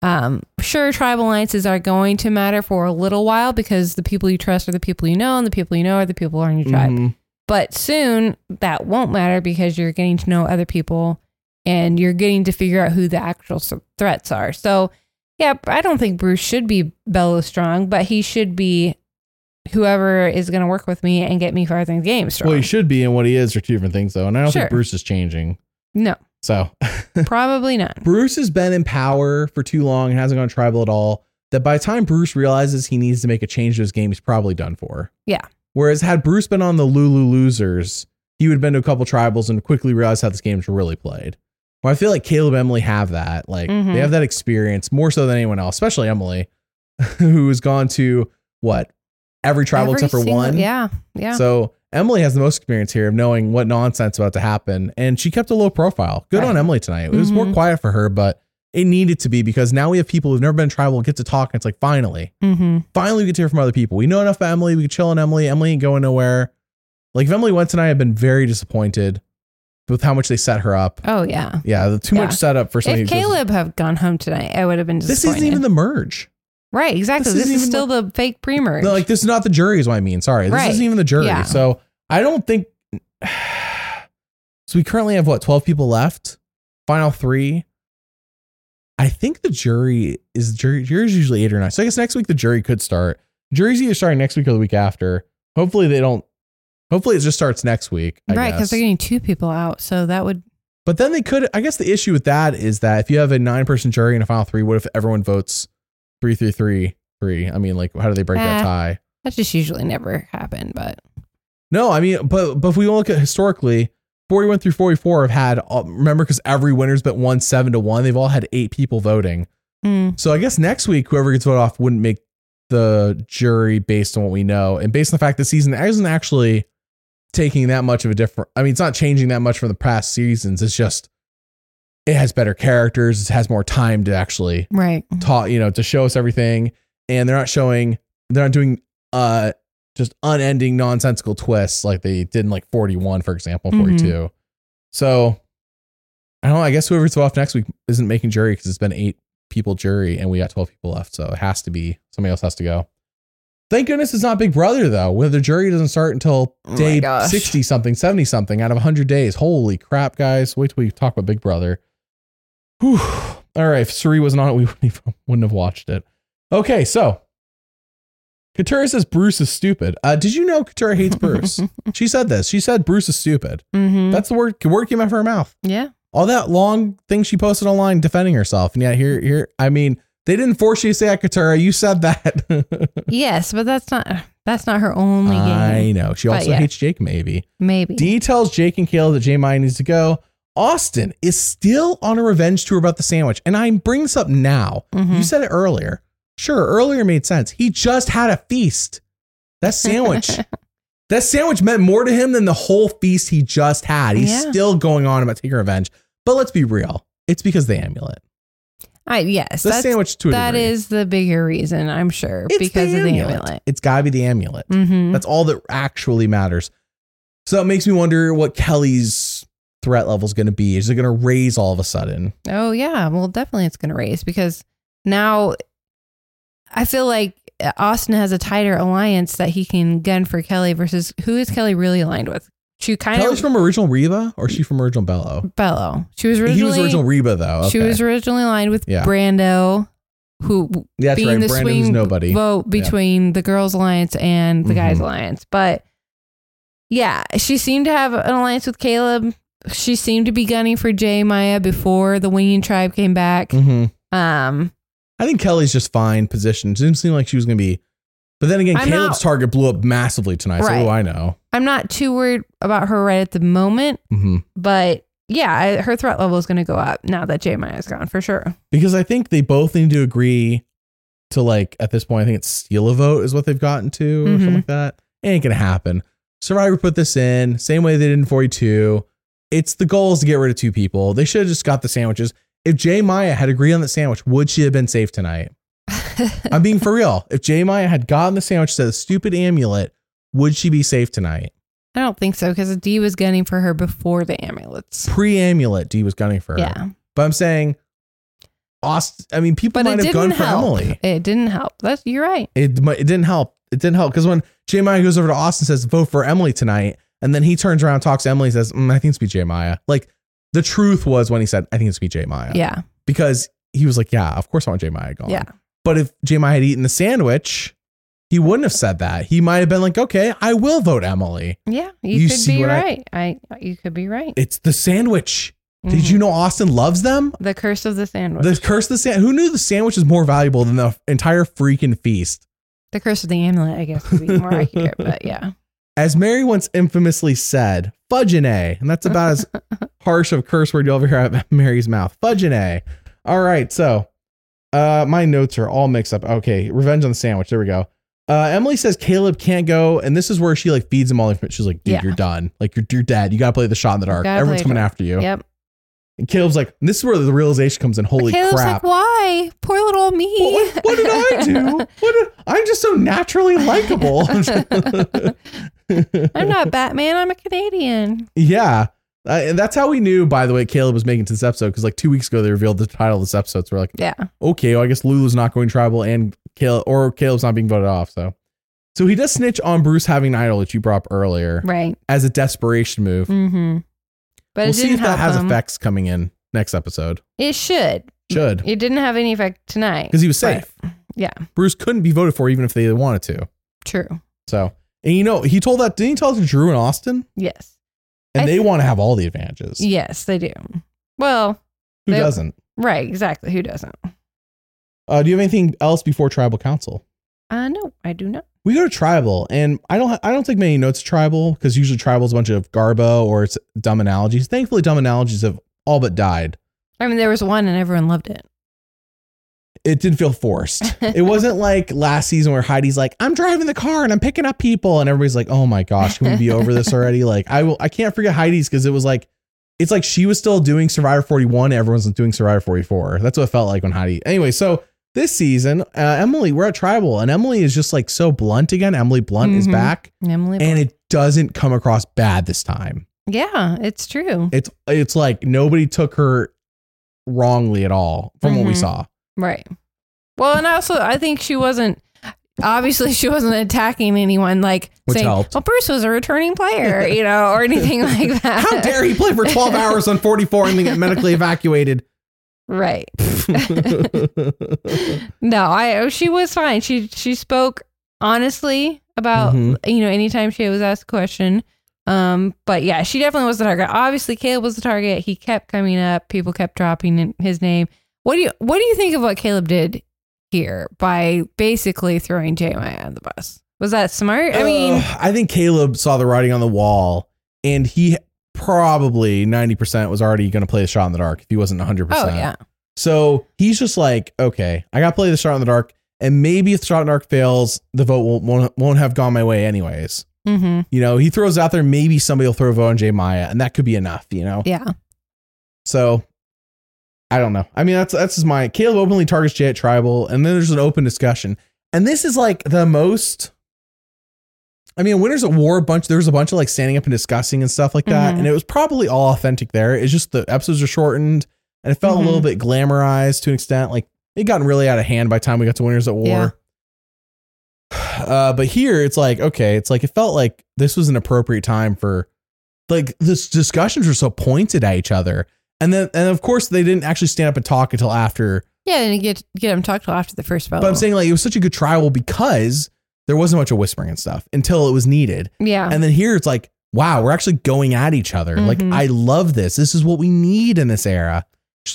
Um, sure, tribal alliances are going to matter for a little while because the people you trust are the people you know, and the people you know are the people who are in your tribe. Mhm. But soon that won't matter because you're getting to know other people and you're getting to figure out who the actual threats are. So, yeah, I don't think Bruce should be Belo strong, but he should be whoever is going to work with me and get me farther in the game strong. Well, he should be, and what he is are two different things, though. And I don't Sure. think Bruce is changing. no, So (laughs) probably not. Bruce has been in power for too long and hasn't gone tribal at all. That by the time Bruce realizes he needs to make a change to his game, he's probably done for. Yeah. Whereas had Bruce been on the Lulu Losers, he would have been to a couple tribals and quickly realized how this game's really played. Well, I feel like Kaleb and Emily have that. Like Mhm. they have that experience more so than anyone else, especially Emily, (laughs) who has gone to what every travel Every except for single- one. Yeah, yeah. So Emily has the most experience here of knowing what nonsense about to happen, and she kept a low profile. Good Right. on Emily tonight. It was more Mhm. quiet for her, but it needed to be because now we have people who've never been tribal get to talk. And it's like finally, mm-hmm. finally we get to hear from other people. We know enough about Emily. We could chill on Emily. Emily ain't going nowhere. Like if Emily went tonight, I've been very disappointed with how much they set her up. Oh yeah. Yeah, too Yeah. much setup for somebody. If Kaleb had gone home tonight, I would have been this isn't even the merge. right. Exactly. this This, is still the fake pre-merge. No, like this is not the jury, is what I mean. Sorry, this Right. isn't even the jury. Yeah. So I don't think. (sighs) So we currently have what twelve people left. Final three. I think the jury is jury. Jury's usually eight or nine. So I guess next week the jury could start. Jury's either starting next week or the week after. Hopefully they don't. Hopefully it just starts next week. I right, because they're getting two people out, so that would But then they could. I guess the issue with that is that if you have a nine-person jury and a final three, what if everyone votes three, three, three, three? I mean, like, how do they break that Eh. tie? that just usually never happened, But No, I mean, but but if we look at historically, 41 through 44 have had uh, remember because every winner's been one seven to one. They've all had eight people voting. mm, So I guess next week whoever gets voted off wouldn't make the jury based on what we know and based on the fact the season isn't actually taking that much of a different. I mean, it's not changing that much from the past seasons. It's just it has better characters. It has more time to actually right. taught you know to show us everything and they're not showing they're not doing uh just unending nonsensical twists like they did in like 41 for example Mhm. 42 so i don't know i guess whoever's off next week isn't making jury because it's been eight people jury and we got 12 people left so it has to be somebody else has to go thank goodness it's not big brother though where the jury doesn't start until Oh day. 60 something 70 something out of 100 days holy crap guys wait till we talk about big brother Whew. all right if Cirie wasn't on it we wouldn't, even, wouldn't have watched it okay so Katurah says Bruce is stupid. Uh, did you know Katurah hates Bruce? (laughs) she said this. She said Bruce is stupid. hmm That's the word. Word came out of her mouth. yeah. All that long thing she posted online defending herself, and yeah, here, here. I mean, they didn't force you to say that, Katurah. You said that. (laughs) Yes, but that's not that's not her only game. I know. She also yeah. hates Jake. Maybe. Maybe. Dee tells Jake and Kaleb that J Mine needs to go. Austin is still on a revenge tour about the sandwich, and I bring this up now. Mhm. You said it earlier. Sure, earlier made sense. He just had a feast. That sandwich, (laughs) that sandwich meant more to him than the whole feast he just had. He's Yeah. still going on about taking revenge. But let's be real. It's because the amulet. I yes, The sandwich to a that degree. is the bigger reason, I'm sure, It's because of the amulet. It's got to be the amulet. hmm That's all that actually matters. So it makes me wonder what Kellie's threat level is going to be. Is it going to raise all of a sudden? Oh yeah, well definitely it's going to raise because now I feel like Austin has a tighter alliance that he can gun for Kellie versus who is Kellie really aligned with? She kind Kellie's of from original Reba or is she from original Belo? Bello. She was originally he was original Reba though. she was originally aligned with Yeah. Brando, who that's being right. the Brandon swing nobody. vote between the girls' alliance and the guys' Mhm. alliance. But yeah, she seemed to have an alliance with Kaleb. She seemed to be gunning for J Maya before the Winging Tribe came back. hmm Um, I think Kellie's just fine positioned. Didn't seem like she was going to be. But then again, I'm Kaleb's not- target blew up massively tonight. So Right. do I know? I'm not too worried about her right at the moment, hmm but yeah, I, her threat level is going to go up now that J Maya's gone for sure. Because I think they both need to agree to like at this point. I think it's steal a vote is what they've gotten to or Mhm. something like that. It Ain't gonna happen. Survivor put this in same way they did in 42. It's the goal is to get rid of two people. They should have just got the sandwiches. If J Maya had agreed on the sandwich, would she have been safe tonight? (laughs) I'm being for real. If Maya had gotten the sandwich to the stupid amulet, would she be safe tonight? I don't think so because Dee was gunning for her before the amulets. Pre amulet, Dee was gunning for her. Yeah, But I'm saying, Austin, I mean, people but might have gone for help. Emily. It didn't help. That's you're right. It, it didn't help. It didn't help because when Maya goes over to Austin and says, vote for Emily tonight, and then he turns around, talks to Emily, and says, mm, I think it's be Maya. Like the truth was when he said, I think it's be Maya. Yeah, Because he was like, yeah, of course I want Maya gone. yeah, But if Maya had eaten the sandwich, he wouldn't have said that. He might have been like, okay, I will vote Emily. yeah. You, You could be what I- right. I, you could be right. It's the sandwich. Did Mhm. you know Austin loves them? the curse of the sandwich? The curse of the sand. Who knew the sandwich is more valuable than the entire freaking feast? The curse of the amulet, I guess, would be more accurate. But (laughs) yeah, As Mary once infamously said, fudge an A. And that's about as (laughs) harsh of a curse word you'll ever hear out of (laughs) Mary's mouth. Fudge an A. All right. So uh, my notes are all mixed up. Okay. Revenge on the sandwich. There we go. Uh, Emily says Kaleb can't go. And this is where she like feeds him all the information. She's like, dude, Yeah. you're done. Like, you're, you're dead. You got to play the shot in the dark. Everyone's coming dark. after you. yep. And Kaleb's like, this is where the realization comes in. Holy Kaleb's crap. like, why? Poor little me. what, what did I do? (laughs) What did, I'm just so naturally likable. (laughs) (laughs) I'm not Batman. I'm a Canadian. Yeah. Uh, and that's how we knew, by the way, Kaleb was making to this episode because like two weeks ago they revealed the title of this episode. So we're like, Yeah. okay, well, I guess Lulu's not going tribal and Kaleb or Kaleb's not being voted off. So, so he does snitch on Bruce having an idol that you brought up earlier Right. as a desperation move. Mm-hmm. But we'll it see didn't if that has him. effects coming in next episode. It should. Should It didn't have any effect tonight. because he was safe. Yeah. Bruce couldn't be voted for even if they wanted to. True. So, and you know, he told that didn't he tell it to Drew and Austin, Yes. And I they th- want to have all the advantages. Yes, they do. Well, Who they- doesn't? right. Exactly. Who doesn't? Uh, do you have anything else before tribal council? Uh, no, I do not. we go to tribal and i don't i don't take many notes of tribal because usually tribal is a bunch of garbo or it's dumb analogies thankfully dumb analogies have all but died I mean, there was one and everyone loved it. It didn't feel forced it wasn't like last season where heidi's like i'm driving the car and i'm picking up people and everybody's like oh my gosh can we be over this already like i will i can't forget heidi's because it was like it's like she was still doing survivor 41 everyone's doing survivor 44 that's what it felt like when heidi anyway so this season uh, emily we're at tribal and emily is just like so blunt again emily blunt is Mhm. back Emily. and it doesn't come across bad this time. yeah, it's true. It's it's like nobody took her wrongly at all from what we Mhm. saw. Right. Well, and also, I think she wasn't. Obviously, (laughs) she wasn't attacking anyone, like Which saying, helped. "Well, Bruce was a returning player," (laughs) you know, or anything like (laughs) that. How dare he play for 12 hours on 44 and then get medically evacuated? Right. No, I. She was fine. She she spoke honestly about Mhm. you know anytime she was asked a question. Um, but yeah, she definitely was the target. Obviously, Kaleb was the target. He kept coming up. People kept dropping his name. What do you What do you think of what Kaleb did here by basically throwing J Maya on the bus? Was that smart? I mean, I think Kaleb saw the writing on the wall and he probably 90% was already going to play the shot in the dark if he wasn't 100%. oh yeah, So he's just like, okay, I got to play the shot in the dark. And maybe if the shot in the dark fails, the vote won't, won't, won't have gone my way anyways. mm-hmm. You know, he throws out there, maybe somebody will throw a vote on J Maya, and that could be enough, you know? yeah, So I don't know. I mean, that's that's just my Kaleb openly targets J at tribal, and then there's an open discussion. And this is like the most I mean, Winners at War, a bunch there was a bunch of like standing up and discussing and stuff like that. Mhm. And it was probably all authentic there. It's just the episodes are shortened and it felt Mhm. a little bit glamorized to an extent. Like it gotten really out of hand by the time we got to Winners at War. Yeah. (sighs) Uh, but here it's like, okay, it's like it felt like this was an appropriate time for like this discussions were so pointed at each other. And then and of course they didn't actually stand up and talk until after. yeah. And get get him talked to after the first vote. But I'm saying like it was such a good trial because there wasn't much of whispering and stuff until it was needed. yeah, And then here it's like wow, we're actually going at each other. Like, Mhm. I love this. This is what we need in this era.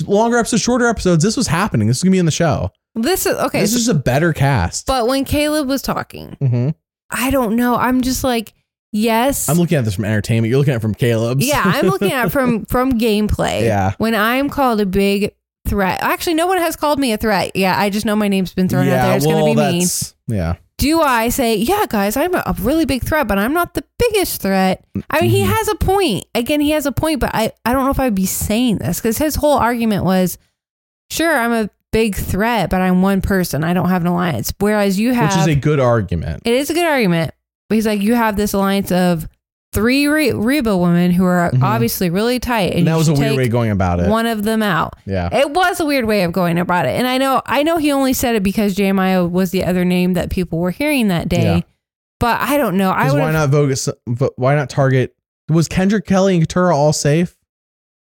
Longer episodes, shorter episodes. This was happening. This is gonna be in the show. This is okay. this so- is a better cast. but when Kaleb was talking, hmm I don't know. I'm just like, yes. I'm looking at this from entertainment. You're looking at it from Kaleb's. yeah, I'm looking at it from (laughs) from gameplay. Yeah. When I'm called a big threat, actually, no one has called me a threat. Yeah, I just know my name's been thrown out there. It's well, gonna be mean. yeah. Do I say, yeah, guys, I'm a, a really big threat, but I'm not the biggest threat? I mean, he Mhm. has a point. Again, he has a point, but I, I don't know if I'd be saying this because his whole argument was, sure, I'm a big threat, but I'm one person. I don't have an alliance. Whereas you have, Which is a good argument. it is a good argument. But he's like, you have this alliance of three Re- Reba women who are Mhm. obviously really tight, and, And that was a weird way of going about it. one of them out. yeah. It was a weird way of going about it. And I know I know he only said it because Jeremiah was the other name that people were hearing that day. Yeah. But I don't know. I why not Vogus, why not target was Kendrick Kellie and Katurah all safe?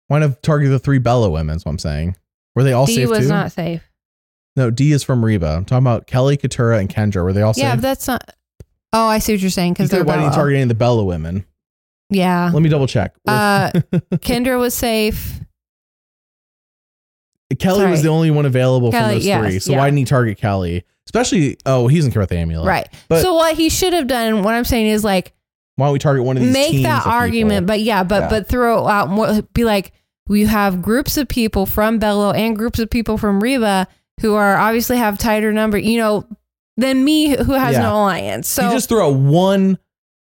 Why not target the three Belo women? Is what I'm saying. Were they all Dee safe Dee was too? not safe. no, Dee is from Reba. I'm talking about Kellie, Katurah, and Kendra. Were they all safe? Yeah, safe? but that's not Oh, I see what you're saying because You they're said, why didn't you Belo. target any of the Belo women? Yeah. Let me double check. Uh, (laughs) Kendra was safe. Kellie was sorry. the only one available Kellie, from those yes, three. So yeah. why didn't he target Kellie? Especially, oh, he doesn't care about the amulet. Right. But- so what he should have done, what I'm saying is like Why don't we target one of these make teams that of people? argument, but yeah, but Yeah. but throw out more be like we have groups of people from Belo and groups of people from Reba who are obviously have tighter number, you know, than me who has Yeah. no alliance. So he just threw out one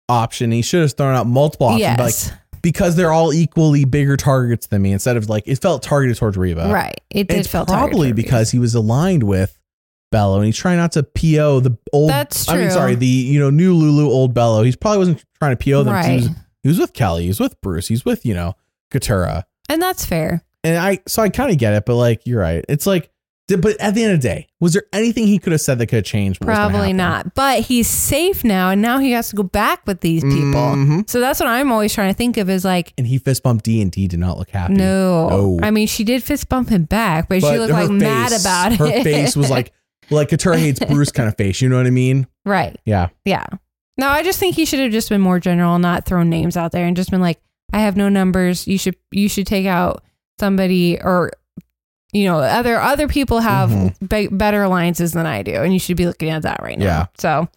option. He should have thrown out multiple options. but, yes. Like, because they're all equally bigger targets than me instead of like it felt targeted towards Reba. right. It did it's feel probably because he was aligned with Belo and he's trying not to PO the old That's I mean true. sorry, the you know, new Lulu old Belo. He probably wasn't trying to PO them. 'cause He, right. was, he was with Kellie, he was with Bruce, he's with, you know, Katurah. and that's fair. And I so I kind of get it, but like you're right. It's like did- but at the end of the day, was there anything he could have said that could have changed? what Probably happen? not. But he's safe now and now he has to go back with these people. Mhm. So that's what I'm always trying to think of is like And he fist bumped Dee and Dee did not look happy. no. No. I mean, she did fist bump him back, but, she looked her like mad face- about it. Her face was like like Katurah hates (laughs) Bruce kind of face. You know what I mean? right. Yeah. Yeah. No, I just think he should have just been more general, not thrown names out there, and just been like, "I have no numbers. You should you should take out somebody, or you know, other other people have Mhm. be- better alliances than I do, and you should be looking at that right now." Yeah. So,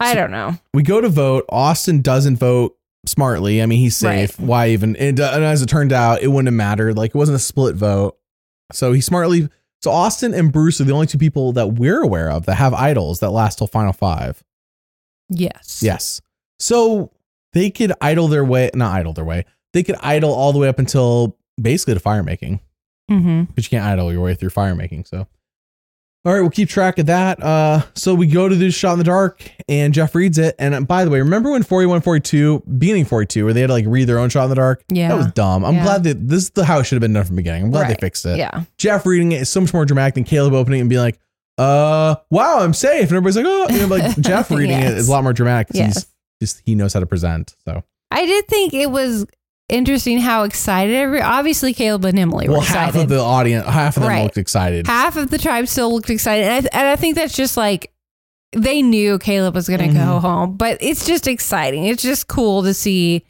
I So- don't know. We go to vote. Austin doesn't vote smartly. I mean, he's safe. Why even? And, uh, and as it turned out, it wouldn't have mattered. Like it wasn't a split vote. So he smartly. So Austin and Bruce are the only two people that we're aware of that have idols that last till final five. Yes. Yes. So they could idle their way, not idle their way. They could idle all the way up until basically to fire making. Mm-hmm. but you can't idle your way through fire making. So, all right, we'll keep track of that. Uh, so we go to this shot in the dark, and Jeff reads it. And uh, by the way, remember when 41, 42, beginning 42, where they had to like read their own shot in the dark? Yeah. That was dumb. I'm Yeah. glad that this is the how it should have been done from the beginning. I'm glad Right. they fixed it. yeah. Jeff reading it is so much more dramatic than Kaleb opening it and being like, uh, wow, I'm safe. And everybody's like, oh, you know, like Jeff (laughs) reading it Yes. is a lot more dramatic Yes. he's just, he knows how to present. So, I did think it was interesting how excited every. Obviously, Kaleb and Emily were well, excited. half of the audience, half of them Right. looked excited. half of the tribe still looked excited. And I, and I think that's just like they knew Kaleb was going to go Mhm. home, but it's just exciting. It's just cool to see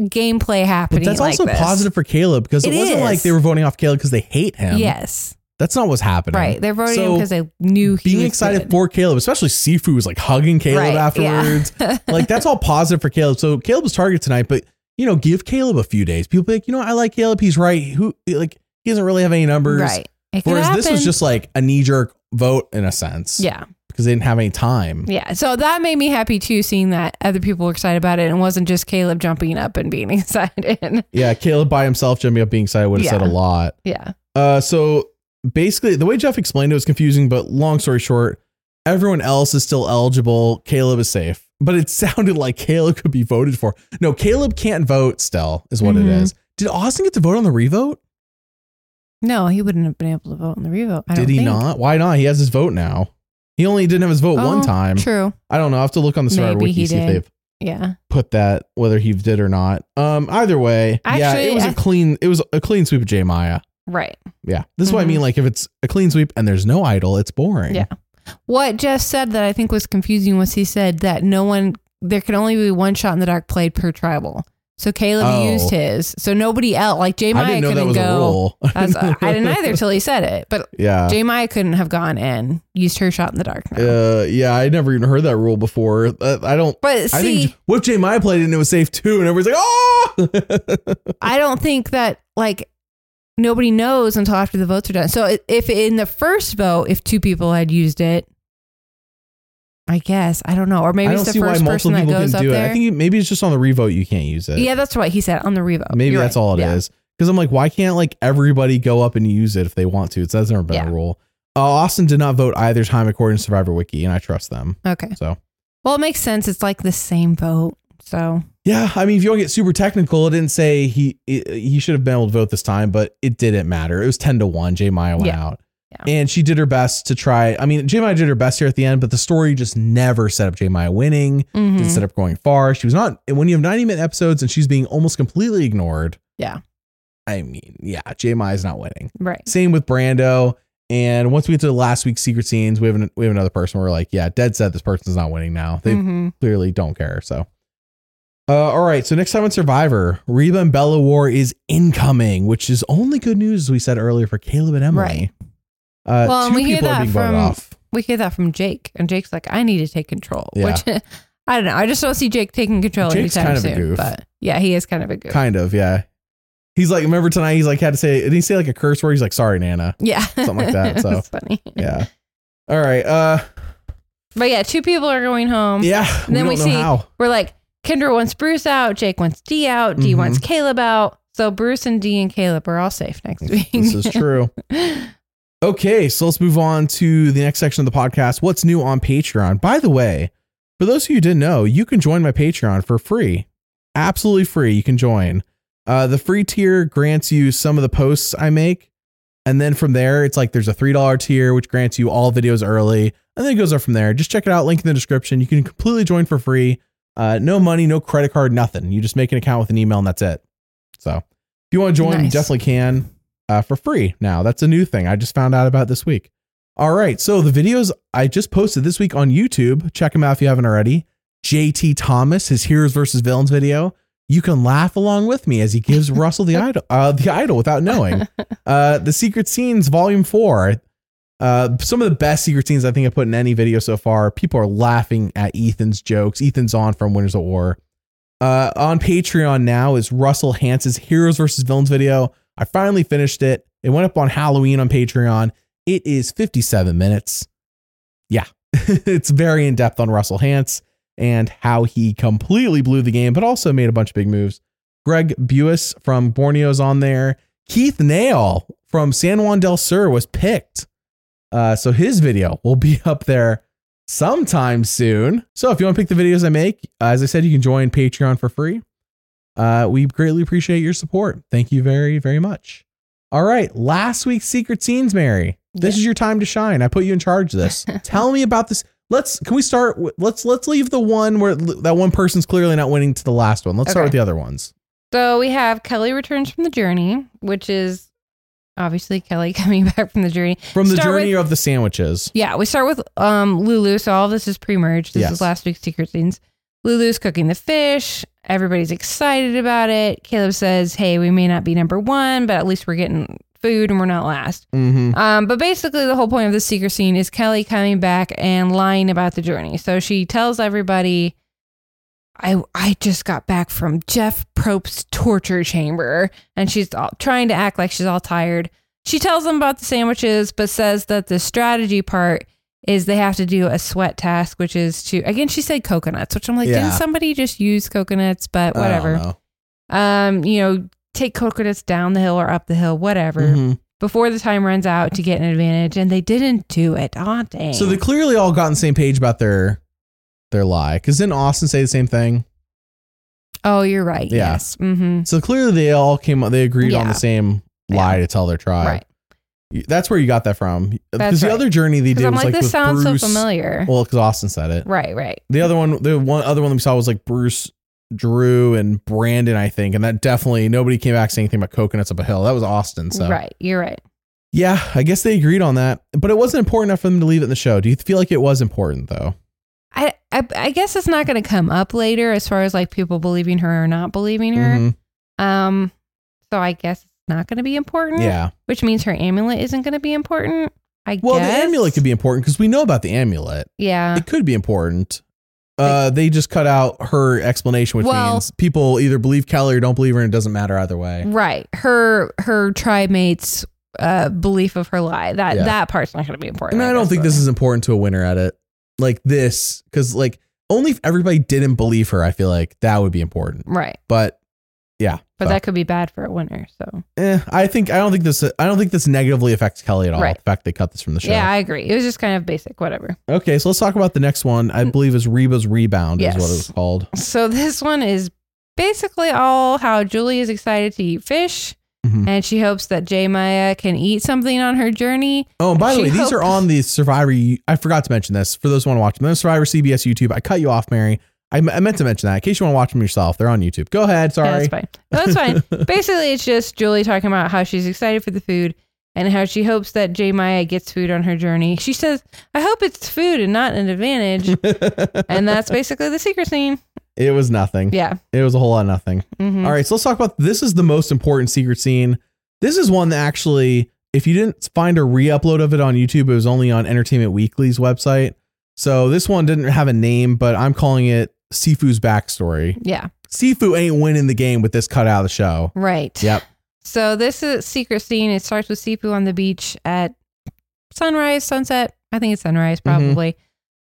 gameplay happening. But that's like also this. positive for Kaleb because it, It wasn't is. like they were voting off Kaleb because they hate him. Yes, That's not what's happening. right. They're voting So, because they knew he was Being excited good. for Kaleb, especially Sifu was like hugging Kaleb Right, afterwards. yeah. (laughs) like that's all positive for Kaleb. So Kaleb's target tonight, but you know, give Kaleb a few days. People be like, you know, I like Kaleb. He's right. Who like he doesn't really have any numbers. right. Whereas this was just like a knee jerk vote in a sense. yeah, Because they didn't have any time. yeah. So that made me happy too, seeing that other people were excited about it, and it wasn't just Kaleb jumping up and being (laughs) excited. Yeah, Kaleb by himself jumping up being excited would have said a lot. yeah, Uh, so basically, the way Jeff explained it was confusing, but long story short, everyone else is still eligible. Kaleb is safe, but it (laughs) sounded like Kaleb could be voted for. No, Kaleb can't vote. Still, is what it Mhm. is. Did Austin get to vote on the revote? no, he wouldn't have been able to vote on the revote. I Did he think. not? Why not? He has his vote now. He only didn't have his vote one Oh, time. True. I don't know. I have to look on the Survivor Maybe wiki see if they've Yeah. put that whether he did or not. Um, either way, yeah, it was a I- clean. It was a clean sweep of J Maya. Right. Yeah, this is what I mean. Like if it's a clean sweep and there's no idol, it's boring. Yeah. What Jeff said that I think was confusing was he said that no one there can only be one shot in the dark played per tribal. So Kaleb Oh. used his. So nobody else, like J I Maya couldn't a go. rule. (laughs) I, was- I didn't either till he said it. But yeah. J Maya couldn't have gone and used her shot in the dark. now. Uh, yeah, I never even heard that rule before. Uh, I don't. But I see, think what if J Maya played and it was safe too, and everybody's like, oh. (laughs) I don't think that like nobody knows until after the votes are done. So if in the first vote, if two people had used it, I guess I don't know, or maybe it's the first person that goes up it. there. I think maybe it's just on the revote you can't use it. yeah, that's what he said on the revote. maybe You're that's right. all it is. Because I'm like, why can't like everybody go up and use it if they want to? It's that's never been Yeah. a rule. Uh, Austin did not vote either time according to Survivor Wiki, and I trust them. Okay. So Well, it makes sense. It's like the same vote. So yeah, I mean, if you want to get super technical, it didn't say he he should have been able to vote this time, but it didn't matter. It was ten to one. J Maya went Yeah. out. Yeah. And she did her best to try. I mean, J Maya did her best here at the end, but the story just never set up J Maya winning. mhm. Didn't set up going far. She was not. When you have 90 minute episodes and she's being almost completely ignored. Yeah. I mean, yeah, J Maya's not winning. right. Same with Brando. And once we get to the last week's secret scenes, we have an, we have another person. Where we're like, yeah, dead set. This person's not winning now. They Mhm. clearly don't care. So, uh, all right. So next time on Survivor, Reba and Bella War is incoming, which is only good news, as we said earlier, for Kaleb and Emily. Right. Uh, Well, and two we hear that from- off. We get that from Jake, and Jake's like, "I need to take control." Yeah. Which (laughs) I don't know. I just don't see Jake taking control Jake's anytime kind of a goof. But yeah, he is kind of a goof. Kind of, yeah. He's like, remember tonight? He's like, had to say, did he say like a curse word? He's like, sorry, Nana. yeah, Something like that, (laughs) so. That's funny. Yeah. All right. Uh, But yeah, two people are going home. yeah. We then we know see- how. We're like, Kendra wants Bruce out, Jake wants Dee out, Dee Mhm. wants Kaleb out. So Bruce and Dee and Kaleb are all safe next week. This is (laughs) true. Okay, so let's move on to the next section of the podcast. What's new on Patreon? By the way, for those of you who didn't know, you can join my Patreon for free. Absolutely free. You can join. Uh, the free tier grants you some of the posts I make. And then from there, it's like there's a $3 tier, which grants you all videos early. And then it goes up from there. Just check it out. Link in the description. You can completely join for free. Uh, no money, no credit card, nothing. You just make an account with an email and that's it. So if you want to join, you definitely can uh, for free now. That's a new thing I just found out about this week. All right. So the videos I just posted this week on YouTube, check them out if you haven't already. JT Thomas, his Heroes versus Villains video. You can laugh along with me as he gives (laughs) Russell the idol, uh, the idol without knowing. (laughs) Uh, the Secret Scenes Volume Four. Uh, some of the best secret scenes I think I put in any video so far. People are laughing at Ethan's jokes. Ethan's on from Winners of War. Uh, on Patreon now is Russell Hantz's Heroes versus Villains video. I finally finished it. It went up on Halloween on Patreon. It is 57 minutes. Yeah, (laughs) it's very in depth on Russell Hantz and how he completely blew the game, but also made a bunch of big moves. Greg Buis from Borneo's on there. Keith Nale from San Juan del Sur was picked. Uh, so his video will be (laughs) up there sometime soon. So if you want to pick the videos I make, as I said, you can join Patreon for free. Uh, we greatly appreciate your support. Thank you very, very much. All right, last week's secret scenes, Mary. This Yeah. is your time to shine. I put you in charge of this. (laughs) Tell me about this. Let's can we start? with- Let's let's leave the one where that one person's clearly not winning to the last one. Let's start with the other ones. So we have Kellie returns from the journey, which is obviously Kellie (laughs) coming back from the journey. From the Start journey of the sandwiches. Yeah, we start with um Lulu. So all this is pre-merge. This Yes. is last week's secret scenes. Lulu's cooking the fish. Everybody's excited about it. Kaleb says, "Hey, we may not be number one, but at least we're getting food and we're not last." Mm-hmm. Um, but basically, the whole point of the secret scene is Kellie coming back and lying about the journey. So she tells everybody, "I I just got back from Jeff Probst's torture chamber," and she's all, trying to act like she's all tired. She tells them about the sandwiches, but says that the strategy part is they have to do a sweat task, which is to again she said coconuts, which I'm like, Yeah. didn't somebody just use coconuts? But whatever. Um, you know, take coconuts down the hill or up the hill, whatever Mhm. before the time runs out to get an advantage, and they didn't do it. Oh dang! So they clearly all got on the same page about their their lie. Because didn't Austin say the same thing? oh, you're right. Yeah. Yes. Mm-hmm. So clearly they all came. They agreed on the same lie to tell their tribe. Right. That's where you got that from. Because the right. other journey they did I'm was like, this sounds Bruce. so familiar. Well, because Austin said it. right. Right. The other one, the one other one we saw was like Bruce, Drew, and Brandon, I think, and that definitely nobody came back saying anything about coconuts up a hill. That was Austin. So Right. You're right. yeah, I guess they agreed on that, but it wasn't important enough for them to leave it in the show. Do you feel like it was important though? I I, I guess it's not going to come up later as far as like people believing her or not believing her. Mhm. Um, so I guess it's not going to be important. Yeah. which means her amulet isn't going to be important. I Well, guess. the amulet could be important because we know about the amulet. Yeah, It could be important. Uh, they just cut out her explanation, which Well- means people either believe Kellie or don't believe her, and it doesn't matter either way. right. Her her tribe mates' uh, belief of her lie that Yeah. that part's not going to be important. And I don't think this is important to a winner at it. Like this, because like only if everybody didn't believe her, I feel like that would be important. right. But yeah, But so, that could be bad for a winner. So eh, I think I don't think this I don't think this negatively affects Kellie at all. Right. The fact they cut this from the show. yeah, I agree. It was just kind of basic, whatever. Okay, so let's talk about the next one. I believe is Reba's rebound is what it was called. So this one is basically all how Julie is excited to eat fish. Mhm. And she hopes that J Maya can eat something on her journey. Oh, and by the She way, these are on the Survivor. I forgot to mention this for those who want to watch them. They're Survivor CBS YouTube. I cut you off, Mary. I, I meant to mention that in case you want to watch them yourself. They're on YouTube. Go ahead. Yeah, Sorry. that's fine. No, that's fine. (laughs) Basically, it's just Julie talking about how she's excited for the food and how she hopes that J Maya gets food on her journey. She says, I hope it's food and not an advantage. (laughs) and that's basically the secret scene. It was nothing. Yeah. It was a whole lot of nothing. Mhm. All right, so let's talk about this is the most important secret scene. This is one that actually, if you didn't find a re-upload of it on YouTube, it was only on Entertainment Weekly's website. So this one didn't have a name, but I'm calling it Sifu's backstory. Yeah. Sifu ain't winning the game with this cut out of the show. Right. Yep. So this is a secret scene. It starts with Sifu on the beach at sunrise, sunset. I think it's sunrise, Mm-hmm. probably.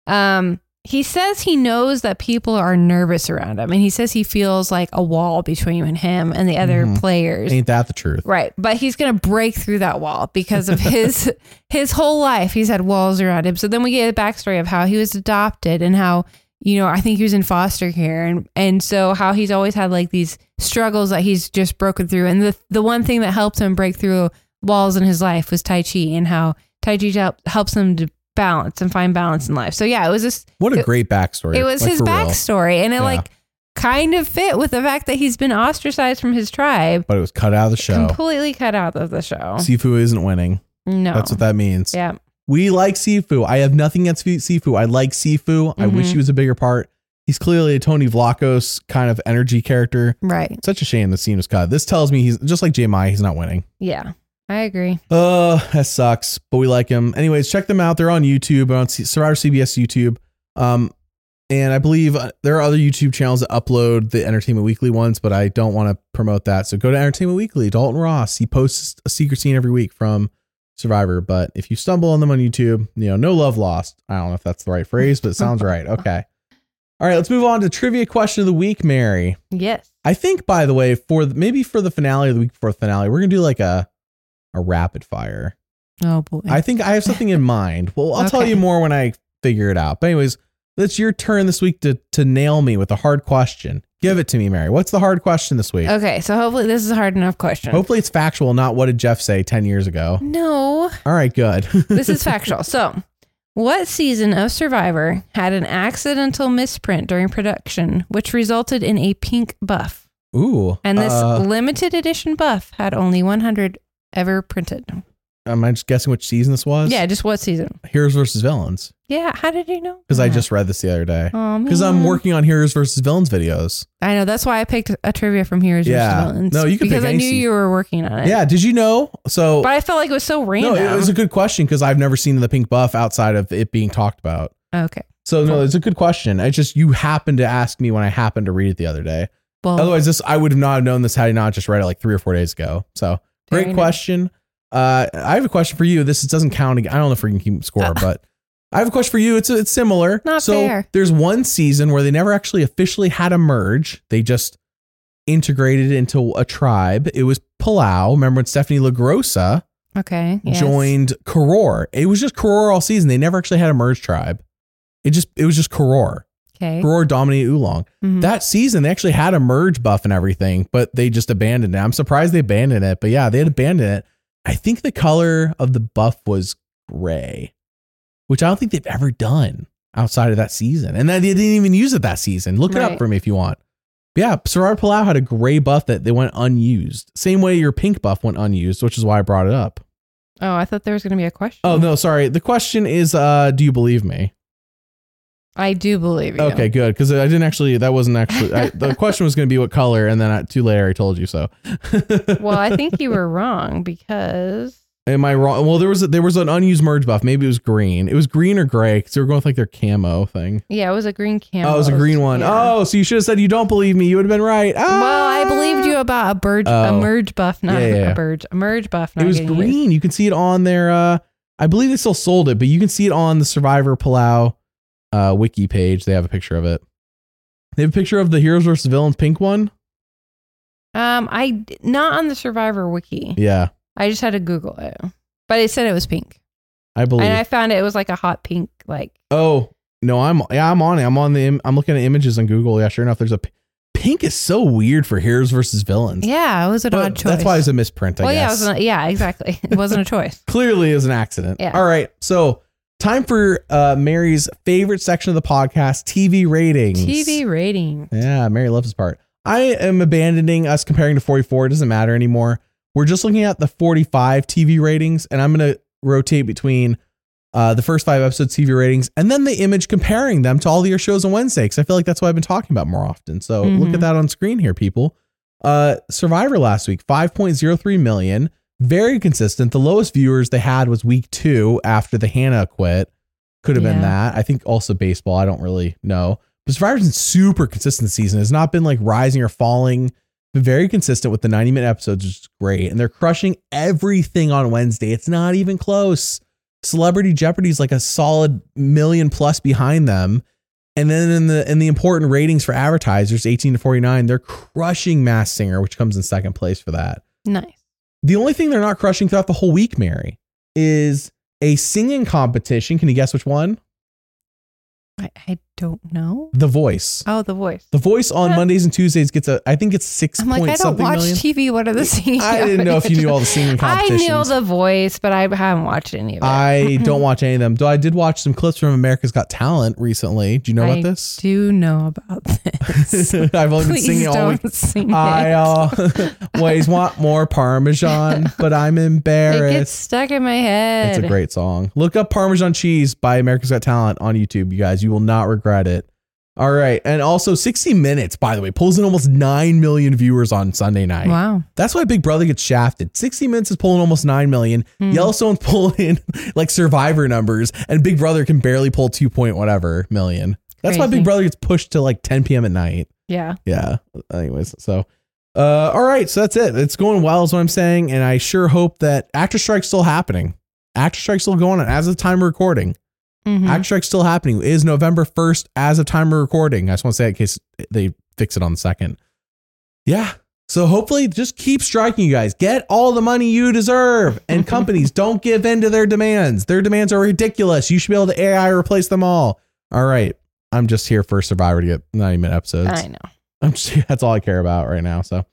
Um, he says he knows that people are nervous around him, and he says he feels like a wall between him and the other Mhm. players. Ain't that the truth? Right, but he's gonna break through that wall because of his (laughs) his whole life. He's had walls around him. So then we get a backstory of how he was adopted and how you know I think he was in foster care and and so how he's always had like these struggles that he's just broken through. And the the one thing that helped him break through walls in his life was Tai Chi and how Tai Chi help, helps him to balance and find balance in life. So yeah, it was just What a It- great backstory. it was like, his for real. backstory and it Yeah. like kind of fit with the fact that he's been ostracized from his tribe. But it was cut out of the show. Completely cut out of the show. Sifu isn't winning. No. That's what that means. Yeah. We like Sifu. I have nothing against Sifu. I like Sifu. I wish Mhm. he was a bigger part. He's clearly a Tony Vlachos kind of energy character. Right. Such a shame the scene was cut. This tells me he's just like J Maya, he's not winning. Yeah. I agree. Uh, that sucks, but we like him. Anyways, check them out. They're on YouTube, on C- Survivor CBS YouTube. Um, and I believe uh, there are other YouTube channels that upload the Entertainment Weekly ones, but I don't want to promote that. So go to Entertainment Weekly, Dalton Ross. He posts a secret scene every week from Survivor. But if you stumble on them on YouTube, you know, no love lost. I don't know if that's the right phrase, but it sounds (laughs) right. Okay. All right, let's move on to trivia question of the week, Mary. Yes. I think, by the way, for the, maybe for the finale or the week before the finale, we're gonna do like a a rapid fire. Oh boy. I think I have something in (laughs) mind. Well, I'll tell you more when I figure it out. But anyways, it's your turn this week to to nail me with a hard question. Give it to me, Mary. What's the hard question this week? okay. So hopefully this is a hard enough question. Hopefully it's factual, not what did Jeff say 10 years ago. no, All right, good. (laughs) this is factual. So, what season of Survivor had an accidental misprint during production, which resulted in a pink buff? Ooh. And this uh, limited edition buff had only 100 ever printed. am I just guessing which season this was? Yeah, just what season? Heroes versus Villains. Yeah, how did you know? Because I just read this the other day. Because I'm working on Heroes versus Villains videos. I know that's why I picked a trivia from Heroes Yeah. vs. Villains. No, you can because pick I any knew se- you were working on it. Yeah. Did you know? So but I felt like it was so random. no, it was a good question because I've never seen the pink buff outside of it being talked about. okay. So no, it's a good question. I just you happened to ask me when I happened to read it the other day. Well, Otherwise, this I would have not have known this had I not just read it like three or four days ago. So Very great nice. question. Uh, I have a question for you. This doesn't count. I don't know if we can keep score, Uh. but I have a question for you. It's it's similar. Not so fair. there's one season where they never actually officially had a merge. They just integrated into a tribe. It was Palau. Remember when Stephanie LaGrossa okay. yes. joined Koror? It was just Koror all season. They never actually had a merge tribe. It just it was just Koror. Okay. Dominated Ulong. Mhm. That season, they actually had a merge buff and everything, but they just abandoned it. I'm surprised they abandoned it, but yeah, they had abandoned it. I think the color of the buff was gray, which I don't think they've ever done outside of that season. And then they didn't even use it that season. Look it up for me if you want. But yeah, Survivor Palau had a gray buff that they went unused. Same way your pink buff went unused, which is why I brought it up. Oh, I thought there was going to be a question. Oh no, sorry. The question is, uh, do you believe me? I do believe you. Okay, good. Because I didn't actually. That wasn't actually. I, the (laughs) question was going to be what color, and then I, too later I told you so. Well, I think you were (laughs) wrong because Am I wrong? Well, there was a, there was an unused merge buff. Maybe it was green. It was green or gray because they were going with like their camo thing. yeah, it was a green camo. Oh, it was a green one. Yeah. Oh, so you should have said you don't believe me. You would have been right. Ah! Well, I believed you about a bird, a Oh. merge buff, not Yeah, yeah, a merge, a merge buff. Not It was getting used. green. You can see it on their. uh I believe they still sold it, but you can see it on the Survivor Palau uh, wiki page. They have a picture of it. They have a picture of the Heroes versus Villains pink one. Um, I not on the Survivor wiki. Yeah, I just had to Google it, but it said it was pink, I believe. and I found it. It was like a hot pink, like oh no, I'm yeah, I'm on it. I'm on the. im- looking at images on Google. Yeah, sure enough, there's a pink is so weird for Heroes versus Villains. yeah, it was an But odd choice. That's why it's a misprint. I well, yeah, it was an, yeah, exactly. It wasn't a (laughs) choice. clearly is an accident. Yeah. All right. So time for uh, Mary's favorite section of the podcast, TV ratings. TV rating. Yeah, Mary loves this part. I am abandoning us comparing to 44. It doesn't matter anymore. We're just looking at the 45 TV ratings, and I'm going to rotate between uh, the first five episodes TV ratings and then the image comparing them to all the your shows on Wednesday because I feel like that's what I've been talking about more often. So look Mhm. at that on screen here, people. Uh, Survivor last week, 5.03 million, very consistent. The lowest viewers they had was week two after the Hannah quit. Could have been that. I think also baseball. I don't really know. But Survivor's been super consistent this season. It's not been like rising or falling. Been very consistent with the 90 minute episodes, which is great. And they're crushing everything on Wednesday. It's not even close. Celebrity Jeopardy is like a solid million plus behind them. And then in the in the important ratings for advertisers, 18 to 49, they're crushing Masked Singer, which comes in second place for that. Nice. The only thing they're not crushing throughout the whole week, Mary, is a singing competition. Can you guess which one? I, I don't know. The Voice. Oh, the voice. The Voice on Mondays and Tuesdays gets a, I think it's six I'm like, I don't watch million. TV. What are the singing? I didn't know if you knew all the singing competitions. (laughs) I knew the voice, but I haven't watched any of it. I (clears throat) don't watch any of them. Though I did watch some clips from America's Got Talent recently. Do you know I about this? do know about this. (laughs) I've only been singing all week. sing I uh, (laughs) always want more Parmesan, but I'm It gets embarrassed. stuck in my head. It's a great song. Look up Parmesan Cheese by America's Got Talent on YouTube, you guys. You will not regret it. All right. And also 60 Minutes, by the way, pulls in almost 9 million viewers on Sunday night. Wow. That's why Big Brother gets shafted. 60 Minutes is pulling almost 9 million. Hmm. Yellowstone's (laughs) pulling in like survivor numbers, and Big Brother can barely pull 2 point whatever million. That's why Big Brother gets pushed to like 10 p.m. at night. Yeah. Yeah. Anyways, so uh all right, so that's it. It's going well is what I'm saying, and I sure hope that Actor Strike's still happening. Actor Strike's still going on as of time of recording. Mhm. Actor Strike's still happening. It is November 1st as of time of recording. I just want to say that in case they fix it on the second. Yeah. So hopefully just keep striking, you guys. Get all the money you deserve. And (laughs) companies don't give in to their demands. Their demands are ridiculous. You should be able to AI replace them all. All right. I'm just here for Survivor to get 90 minute episodes. I know. I'm just, (laughs) that's all I care about right now. So,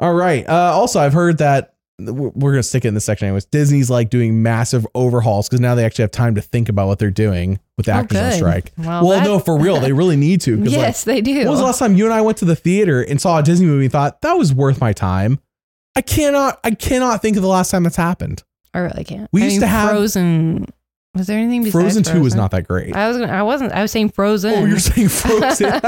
all right. Uh, also, I've heard that we're we're gonna stick it in this section anyways. Disney's like doing massive overhauls because now they actually have time to think about what they're doing with the Oh, actors on good. strike. Well, Well, no, for real, they really need to. 'cause, like, Yes, they do. when was the last time you and I went to the theater and saw a Disney movie and thought that was worth my time? I cannot, I cannot think of the last time that's happened. I really can't. We I used mean, to have- Frozen. Was there anything besides Frozen, Frozen Two was not that great. I was. Gonna, I wasn't. I was saying Frozen. oh, you're saying Frozen? (laughs)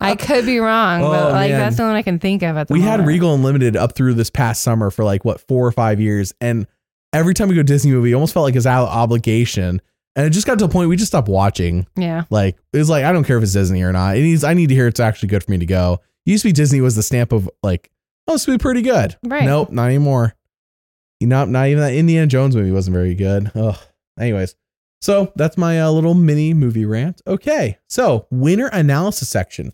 I could be wrong, Oh, but like man. that's the one I can think of at the moment. we had moment. Regal Unlimited up through this past summer for like what four or five years, and every time we go to Disney movie, it almost felt like it's our obligation, and it just got to a point we just stopped watching. Yeah. Like it was like I don't care if it's Disney or not. It needs I need to hear it's actually good for me to go. It used to be Disney was the stamp of like oh this would be pretty good. Right. Nope, not anymore. You know, not even that Indiana Jones movie wasn't very good. Ugh. Anyways, so that's my uh, little mini movie rant. Okay, so winner analysis section.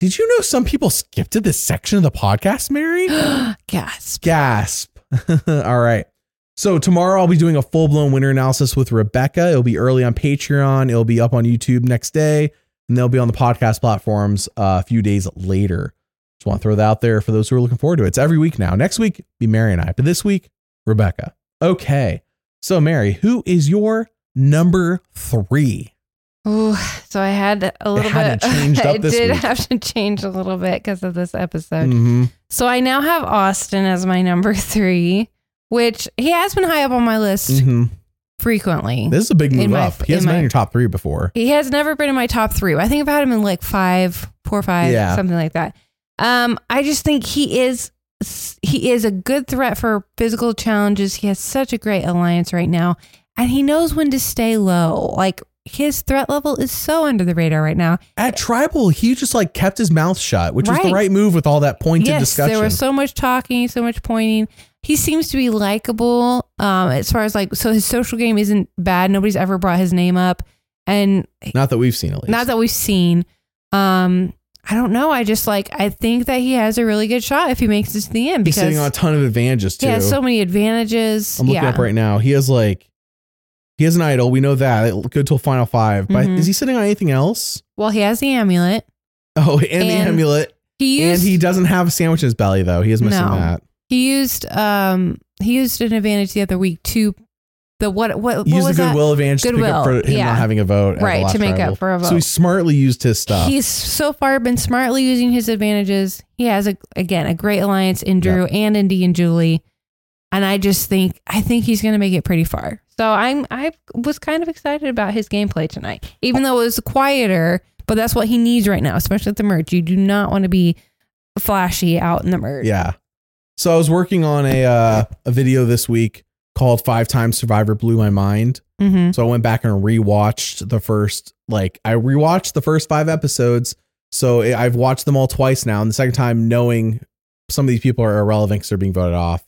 Did you know some people skipped to this section of the podcast, Mary? (gasps) Gasp. Gasp. (laughs) All right. So tomorrow I'll be doing a full blown winter analysis with Rebecca. It'll be early on Patreon. It'll be up on YouTube next day, and they'll be on the podcast platforms uh, a few days later. Just want to throw that out there for those who are looking forward to it. It's every week now. Next week be Mary and I, but this week Rebecca. Okay. So Mary, who is your number three? Ooh, so I had a little had bit. (laughs) to change up it this did week. have to change a little bit because of this episode. Mm-hmm. So I now have Austin as my number (laughs) three, which he has been high up on my list Mm-hmm. frequently. This is a big move my- up. He hasn't been in your top three before. He has never been in my top three. I think I've had him in like five, four or five, Yeah. something like that. Um, I just think he is he is a good threat for physical challenges. He has such a great alliance right now, and he knows when to stay low. Like his threat level is so under the radar right now. At tribal, he just like kept his mouth shut, which was the Right. right move with all that pointed yes, discussion. there was so much talking, so much pointing. He seems to be likable. Um, as far as like, so his social game isn't bad. Nobody's ever brought his name up, and Not that we've seen at least. not that we've seen. Um, I don't know. I just like I think that he has a really good shot if he makes it to the end He's because sitting on a ton of advantages too. he has so many advantages. I'm looking yeah. up right now. He has like he has an idol. We know that. It good till final five. But Mhm. is he sitting on anything else? Well, he has the amulet. Oh, and, the amulet. He And he doesn't have a sandwich in his belly though. He is missing No. that. he used um he used an advantage the other week to the what what what used was the that? goodwill advantage to make up Goodwill, for him yeah. not having a vote. Right, to make up for a vote. So he smartly used his stuff. He's so far been smartly using his advantages. He has a again a great alliance in Drew and in Dee and Julie, and I just think I think he's going to make it pretty far. So I'm I was kind of excited about his gameplay tonight, even though it was quieter. But that's what he needs right now, especially at the merge. You do not want to be flashy out in the merge. Yeah. So I was working on a uh, a video this week called Five Times Survivor Blew My Mind. Mm-hmm. So I went back and rewatched the first like I rewatched the first five episodes. So I've watched them all twice now, and the second time knowing some of these people are irrelevant because they're being voted off.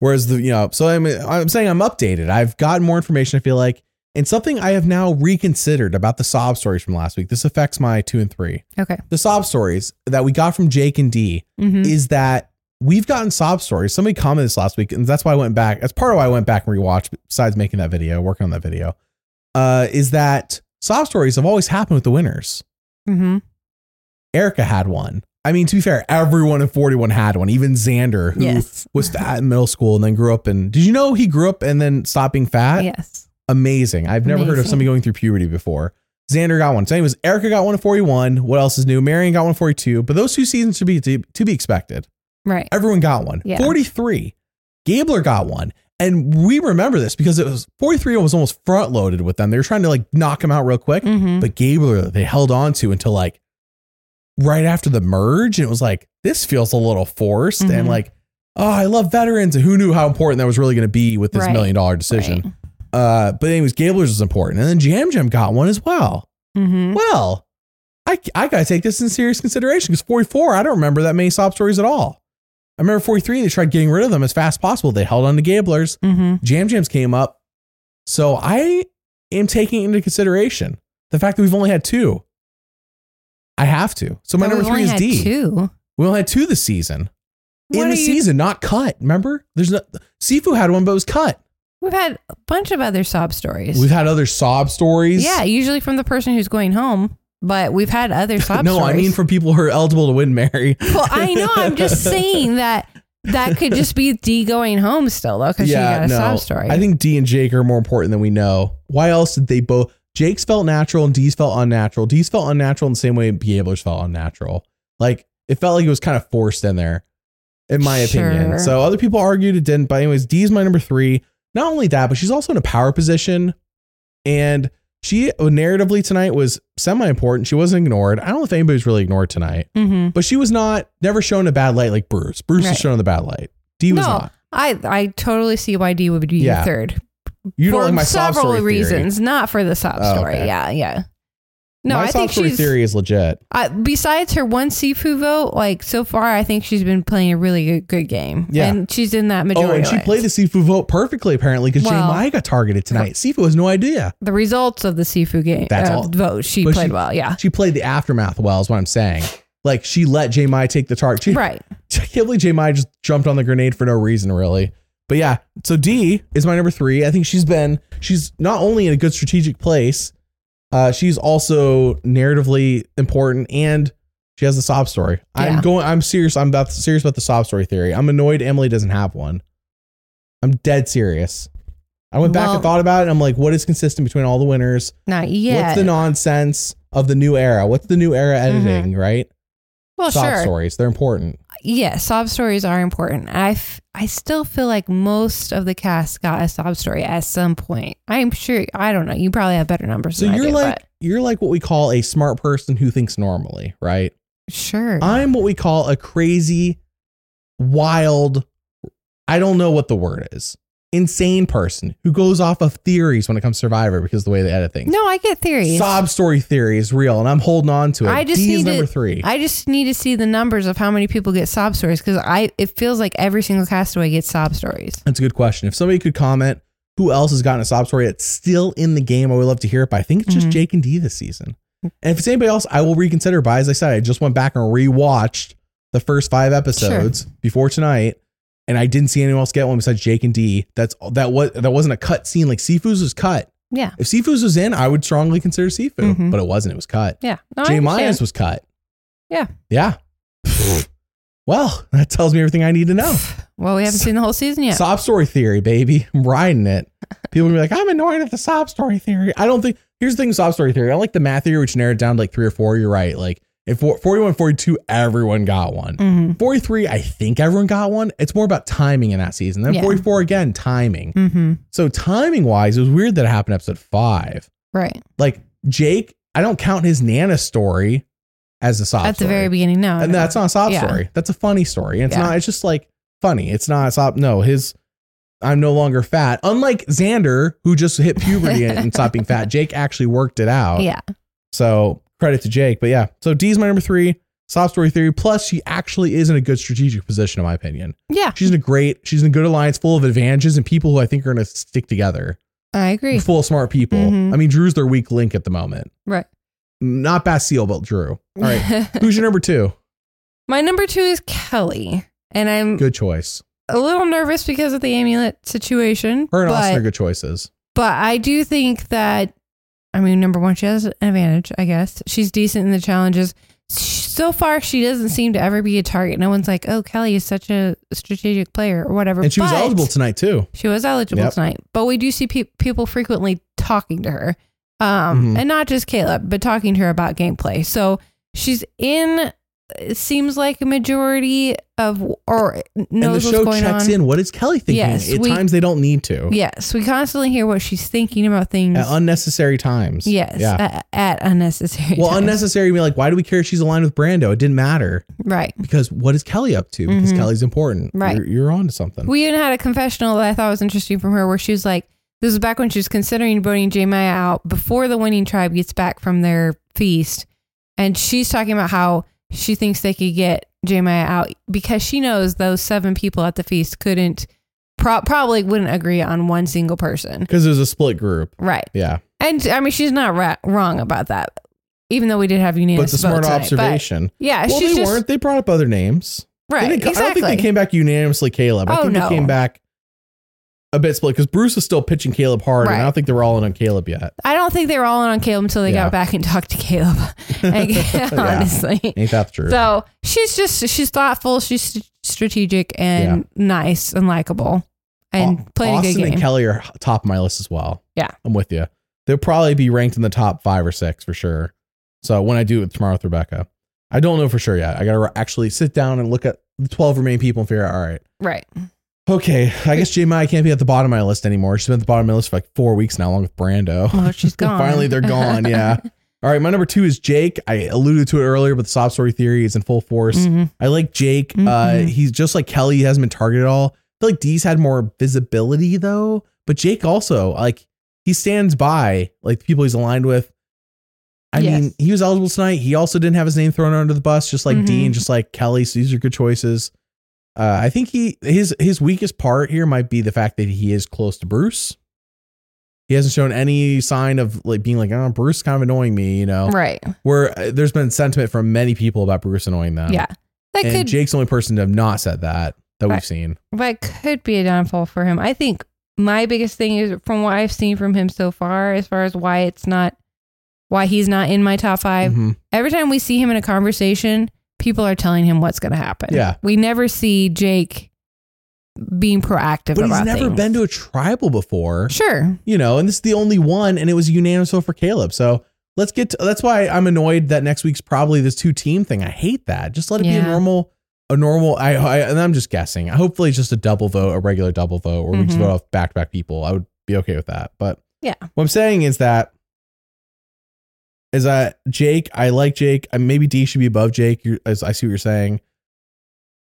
Whereas the you know, so I'm I'm saying I'm updated. I've gotten more information. I feel like, and something I have now reconsidered about the sob stories from last week. This affects my two and three. Okay. The sob stories that we got from Jake and Dee Mm-hmm. is that we've gotten sob stories. Somebody commented this last week, and that's why I went back. That's part of why I went back and rewatched, besides making that video, working on that video, uh, is that sob stories have always happened with the winners. Mm-hmm. Erica had one. I mean, to be fair, everyone in 41 had one, even Xander, who Yes. was fat in middle school and then grew up and did you know he grew up and then stopped being fat? Yes. Amazing. I've never heard of somebody going through puberty before. Xander got one. So, anyways, Erica got one at 41. What else is new? Maryanne got one at 42. But those two seasons should be to, to be expected. Right. Everyone got one. Yeah. 43. Gabler got one. And we remember this because it was 43 was almost front loaded with them. They were trying to like knock him out real quick. Mm-hmm. But Gabler, they held on to until like right after the merge. And it was like, this feels a little forced. Mhm. And like, oh, I love veterans. And who knew how important that was really going to be with this Right. million dollar decision? Right. Uh, but anyways, Gabler's was important. And then Yam Yam got one as well. Mm-hmm. Well, I, I got to take this in serious consideration because 44, I don't remember that many sob stories at all. I remember 43, they tried getting rid of them as fast as possible. They held on to Gabler's. Mm-hmm. Yam Yam's came up. So I am taking into consideration the fact that we've only had two. I have to. So my But number three is Dee. Two. We only had two this season. What in the you- season, not cut. Remember? There's no Sifu had one, but it was cut. We've had a bunch of other sob stories. We've had other sob stories. yeah, usually from the person who's going home, but we've had other (laughs) sob stories. no, stories. I mean from people who are eligible to win Mary. well, I know. I'm just (laughs) saying that that could just be Dee going home still though, because she got a sob story. I think Dee and Jake are more important than we know. Why else did they both? Jake's felt natural and Dee's felt unnatural. Dee's felt unnatural in the same way Gabler's felt unnatural. Like it felt like it was kind of forced in there, in my opinion. So other people argued it didn't. But anyways, Dee's my number three. Not only that, but she's also in a power position, and she narratively tonight was semi important. She wasn't ignored. I don't know if anybody's really ignored tonight, hmm but she was not never shown a bad light like Bruce. Bruce was Right. shown in the bad light. Dee was No, not. I I totally see why Dee would be Yeah. third You don't for like several story theory. reasons, not for the sob Oh, story. okay. Yeah, yeah. No, my I think she's theory is legit. uh, besides her one Sifu vote. Like so far, I think she's been playing a really good, good game. Yeah. and she's in that majority. Oh, and she played the Sifu vote perfectly, apparently, because Well- got targeted tonight. Sifu has no idea. the results of the Sifu game. That's uh, all. vote. She But played she- well. Yeah, She played the aftermath well, is what I'm saying. Like she let J take the target. She, right. (laughs) I can't believe J just jumped on the grenade for no reason, really. But yeah, so Dee is my number three. I think she's been she's not only in a good strategic place, uh, she's also narratively important and she has a sob story. I'm going I'm serious. I'm about serious about the sob story theory. I'm annoyed Emily doesn't have one. I'm dead serious. I went back Well- and thought about it. And I'm like, what is consistent between all the winners? Not yet. What's the nonsense of the new era? What's the new era editing, right? Well, sob sure. stories. They're important. Yeah, sob stories are important. I, f- I still feel like most of the cast got a sob story at some point. I'm sure. I don't know. You probably have better numbers. So than you're do, like but you're like what we call a smart person who thinks normally, right? sure. I'm what we call a crazy, wild, I don't know what the word is. Insane person who goes off of theories when it comes to Survivor because of the way they edit things. no, I get theories. Sob story theory is real, and I'm holding on to it. I just Dee is need number to- three. I just need to see the numbers of how many people get sob stories because I it feels like every single castaway gets sob stories. That's a good question. If somebody could comment who else has gotten a sob story that's still in the game, I would love to hear it. But I think it's just Mhm. Jake and Dee this season. And if it's anybody else, I will reconsider. But as I said, I just went back and rewatched the first five episodes before tonight, and I didn't see anyone else get one besides Jake and Dee. That's that was that wasn't a cut scene. Like Sifu's was cut. Yeah, If Sifu's was in, I would strongly consider Sifu, Mhm. but it wasn't. It was cut. yeah. No, Jay. Myers was cut. Yeah. Yeah. (sighs) well, that tells me everything I need to know. (sighs) Well, we haven't seen the whole season yet. Sob story theory, baby. (laughs) I'm riding it. People will be like, I'm annoyed at the sob story theory. I don't think, here's the thing sob story theory. I like the math theory, which narrowed down to like three or four. You're right. Like, in four- 41, 42, everyone got one. mm-hmm. 43, I think everyone got one. It's more about timing in that season. Then Yeah. 44, again, timing. Mm-hmm. So, timing wise, it was weird that it happened episode five. Right Like, Jake, I don't count his Nana story as a sob at the very beginning. No, And no. that's not a sob Yeah. story. That's a funny story. It's Yeah. not, it's just like funny. It's not a sob. No, his I'm no longer fat. Unlike Xander, who just hit puberty and, and stopped being fat, (laughs) Jake actually worked it out. yeah. So credit to Jake. But yeah, so Dee's my number three, sob story theory. Plus, she actually is in a good strategic position, in my opinion. Yeah, She's in a great, she's in a good alliance full of advantages and people who I think are going to stick together. I agree. Full of smart people. Mhm. I mean, Drew's their weak link at the moment. Right. Not Basile, but Drew. All right. (laughs) Who's your number two? My number two is Kellie, and I'm Good choice. a little nervous because of the amulet situation. Her and but, Austin are good choices. but I do think that, I mean, number one, she has an advantage, I guess. She's decent in the challenges. So far, she doesn't seem to ever be a target. No one's like, oh, Kellie is such a strategic player or whatever. And she was But- eligible tonight too. She was eligible Yep. tonight, but we do see pe- people frequently talking to her, um, Mhm. and not just Kaleb, but talking to her about gameplay. So she's in. It seems like a majority of or And the knows show what's going checks on. in. What is Kellie thinking? Yes, At we- times they don't need to. Yes, we constantly hear what she's thinking about things. At unnecessary times. yes, Yeah. at, at unnecessary. well, times. unnecessary. I mean, like, why do we care if she's aligned with Brando? It didn't matter Right. because what is Kellie up to? Because Mhm. Kellie's important. Right. You're, you're on to something. We even had a confessional that I thought was interesting from her, where she was like, "This was back when she was considering voting J Maya out before the winning tribe gets back from their feast, and she's talking about how she thinks they could get J Maya out because she knows those seven people at the feast couldn't, pro- probably wouldn't agree on one single person, Because there's a split group. right? Yeah. And I mean, she's not ra- wrong about that, even though we did have unanimous. But it's a smart tonight. But, observation. yeah, well, they just weren't. They brought up other names. Right. didn't- I don't think they came back unanimously, Kaleb. I Oh, think no. they came back a bit split because Bruce is still pitching Kaleb hard, and I don't think they were all in on Kaleb yet. I don't think they were all in on Kaleb until they Yeah. got back and talked to Kaleb. (laughs) (laughs) Yeah. honestly. Ain't that truth? So she's just she's thoughtful, she's strategic and nice and likable, and playing a good game. and Kellie are top of my list as well. Yeah. I'm with you. They'll probably be ranked in the top five or six for sure. So when I do it tomorrow with Rebecca, I don't know for sure yet. I got to actually sit down and look at the 12 remaining people and figure out, all right, right. Okay, I guess J Maya can't be at the bottom of my list anymore. She's been at the bottom of my list for like four weeks now, along with Brando. Well, she's (laughs) gone. Finally, they're gone. Yeah. (laughs) All right, my number two is Jake. I alluded to it earlier, but the sob story theory is in full force. Mhm. I like Jake. Uh, Mhm. he's just like Kellie. He hasn't been targeted at all. I feel like Dee's had more visibility though, but Jake also like he stands by like the people he's aligned with. I Yes. mean, he was eligible tonight. He also didn't have his name thrown under the bus, just like Mhm. Dean, just like Kellie. So these are good choices. Uh, I think he his his weakest part here might be the fact that he is close to Bruce. He hasn't shown any sign of like being like, oh, Bruce kind of annoying me, you know. Right. Where uh, there's been sentiment from many people about Bruce annoying them. yeah. That and could Jake's the only person to have not said that that we've seen. But could be a downfall for him. I think my biggest thing is from what I've seen from him so far, as far as why it's not why he's not in my top 5 Mhm. every time we see him in a conversation, people are telling him what's going to happen. Yeah. We never see Jake being proactive But he's never things. been to a tribal before, Sure. you know, and this is the only one, and it was unanimous vote for Kaleb. So let's get to, that's why I'm annoyed that next week's probably this two team thing. I hate that. Just let it be a normal a normal I, I and I'm just guessing. Hopefully it's just a double vote, a regular double vote, or we just Mhm. vote off back to back people. I would be okay with that. But Yeah. what I'm saying is that is that Jake, I like Jake. Maybe Dee should be above Jake. You're, as I see what you're saying.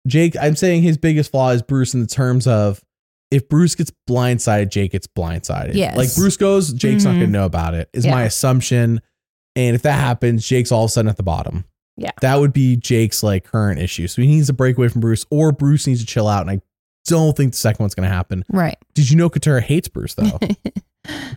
Jake, I'm saying his biggest flaw is Bruce in the terms of if Bruce gets blindsided, Jake gets blindsided. Yes. Like Bruce goes, Jake's not Mhm. going to know about it, is Yeah. my assumption. And if that happens, Jake's all of a sudden at the bottom. Yeah. That would be Jake's like current issue. So he needs to break away from Bruce or Bruce needs to chill out. And I don't think the second one's going to happen. Right. Did you know Katurah hates Bruce though? (laughs)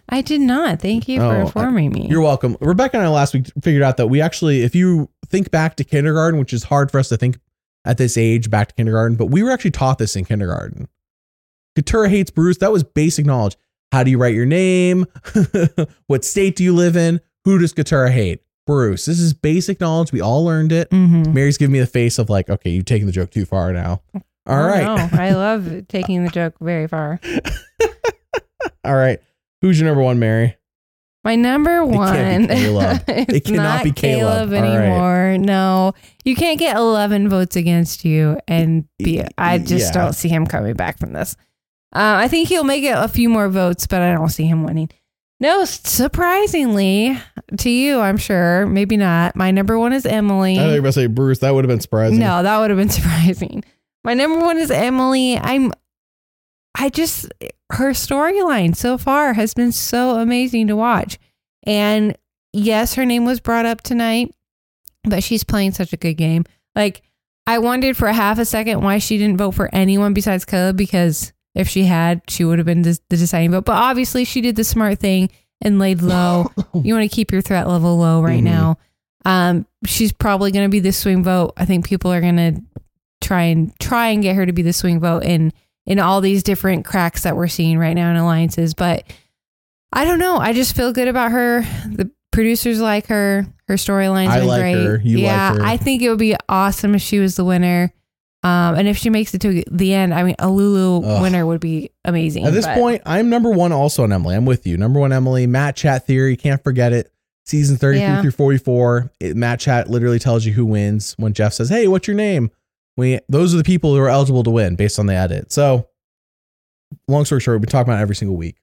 I did not. Thank you Oh, for I- informing me. You're welcome. Rebecca and I last week figured out that we actually, if you think back to kindergarten, which is hard for us to think at this age back to kindergarten, but we were actually taught this in kindergarten. Katurah hates Bruce. That was basic knowledge. How do you write your name? (laughs) what state do you live in? Who does Katurah hate? Bruce. This is basic knowledge. We all learned it. Mhm. Mary's giving me the face of like, okay, you've taken the joke too far now. All Oh, right. no. I love taking the joke very far. (laughs) All right. Who's your number one, Mary? My number It one. can't be Kaleb. (laughs) it's It cannot not be Kaleb. Kaleb, All right. anymore. No, you can't get 11 votes against you and be. I just Yeah. don't see him coming back from this. Uh, I think he'll make it a few more votes, but I don't see him winning. No, surprisingly to you, I'm sure. Maybe not. My number one is Emily. I thought you were about to say Bruce. That would have been surprising. No, that would have been (laughs) surprising. My number one is Emily. I'm I just her storyline so far has been so amazing to watch. And yes, her name was brought up tonight, but she's playing such a good game. Like I wondered for a half a second why she didn't vote for anyone besides Kaleb because if she had, she would have been the the deciding vote. But obviously, she did the smart thing and laid low. (laughs) you want to keep your threat level low right Mhm. now. Um, she's probably going to be the swing vote. I think people are going to try and try and get her to be the swing vote in in all these different cracks that we're seeing right now in alliances. But I don't know. I just feel good about her. The producers like her. Her storyline's I been like great. her. You like yeah, her. I think it would be awesome if she was the winner. Um, and if she makes it to the end, I mean, a Lulu Ugh. winner would be amazing. At this but- point, I'm number one also on Emily. I'm with you. Number one, Emily. Mat Chat Theory. Can't forget it. Season 33 Yeah. through 44. It, Mat Chat literally tells you who wins when Jeff says, Hey, what's your name? We those are the people who are eligible to win based on the edit. So long story short, we've been talking about it every single week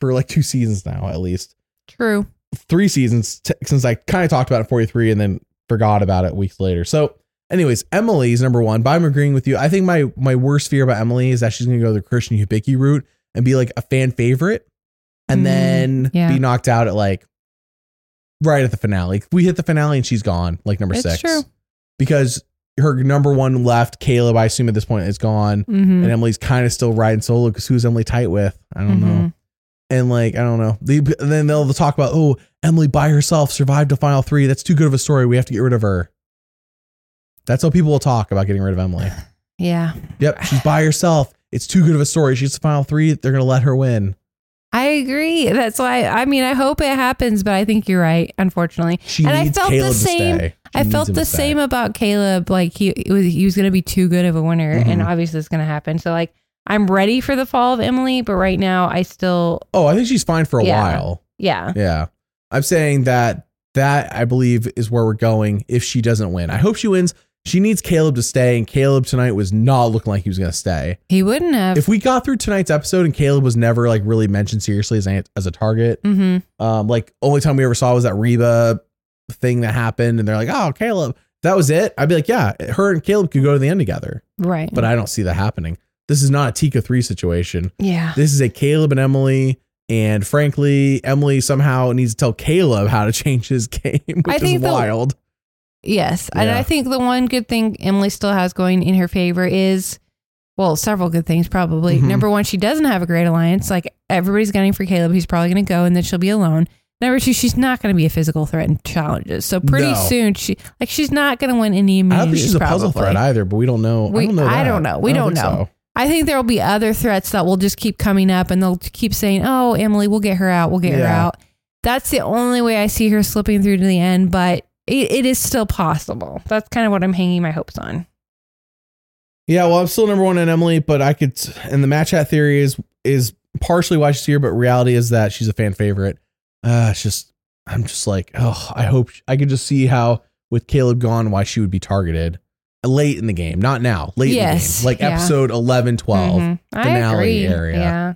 for like two seasons now, at least. true. Three seasons t- since I kind of talked about it 43 and then forgot about it weeks later. So anyways, Emily's number one, but I'm agreeing with you. I think my my worst fear about Emily is that she's gonna go the Christian Hubicki route and be like a fan favorite and Mm, then yeah. be knocked out at like right at the finale. We hit the finale and she's gone, like number It's six. true. Because her number one left, Kaleb, I assume at this point is gone. Mm-hmm. And Emily's kind of still riding solo because who's Emily tight with? I don't know. Mhm. And like, I don't know. They, then they'll talk about, oh, Emily by herself survived the final three. That's too good of a story. We have to get rid of her. That's how people will talk about getting rid of Emily. (sighs) Yeah. Yep, she's by herself. It's too good of a story. She's the final three. They're gonna let her win. I agree. That's why I mean I hope it happens, but I think you're right, unfortunately. She And I felt the Kaleb same- to stay. She I felt the stay. same about Kaleb. Like he it was he was gonna be too good of a winner, and Mhm. obviously it's gonna happen. So like I'm ready for the fall of Emily, but right now I still Oh, I think she's fine for a Yeah. while. yeah. Yeah, I'm saying that that I believe is where we're going if she doesn't win. I hope she wins. She needs Kaleb to stay, and Kaleb tonight was not looking like he was gonna stay. He wouldn't have If we got through tonight's episode and Kaleb was never like really mentioned seriously as a, as a target, hmm Um, like only time we ever saw was that Reba thing that happened, and they're like, "Oh, Kaleb." That was it. I'd be like, "Yeah, her and Kaleb could go to the end together," Right. but I don't see that happening. This is not a Tika three situation. yeah. This is a Kaleb and Emily, and frankly, Emily somehow needs to tell Kaleb how to change his (laughs) game, which I is think the- wild. Yes. And I think the one good thing Emily still has going in her favor is, well, several good things probably. Mhm. Number one, she doesn't have a great alliance. Like everybody's gunning for Kaleb. He's probably going to go and then she'll be alone. Number two, she's not going to be a physical threat in challenges. So pretty No. soon, she like she's not going to win any I don't think she's a puzzle threat either, but we don't know. We- I don't know. I that. don't know. We don't think know. so. I think there will be other threats that will just keep coming up and they'll keep saying, oh, Emily, we'll get her out. We'll get her Yeah. out. That's the only way I see her slipping through to the end, but it, it is still possible. That's kind of what I'm hanging my hopes on. Yeah, well, I'm still number one in Emily, but I could. And the mat chat theory is is partially why she's here, but reality is that she's a fan favorite. Uh, it's just I'm just like, oh, I hope I could just see how with Kaleb gone, why she would be targeted late in the game, not now, late in the game, like yeah. episode 11, 12. Mhm. I finale area. Yeah.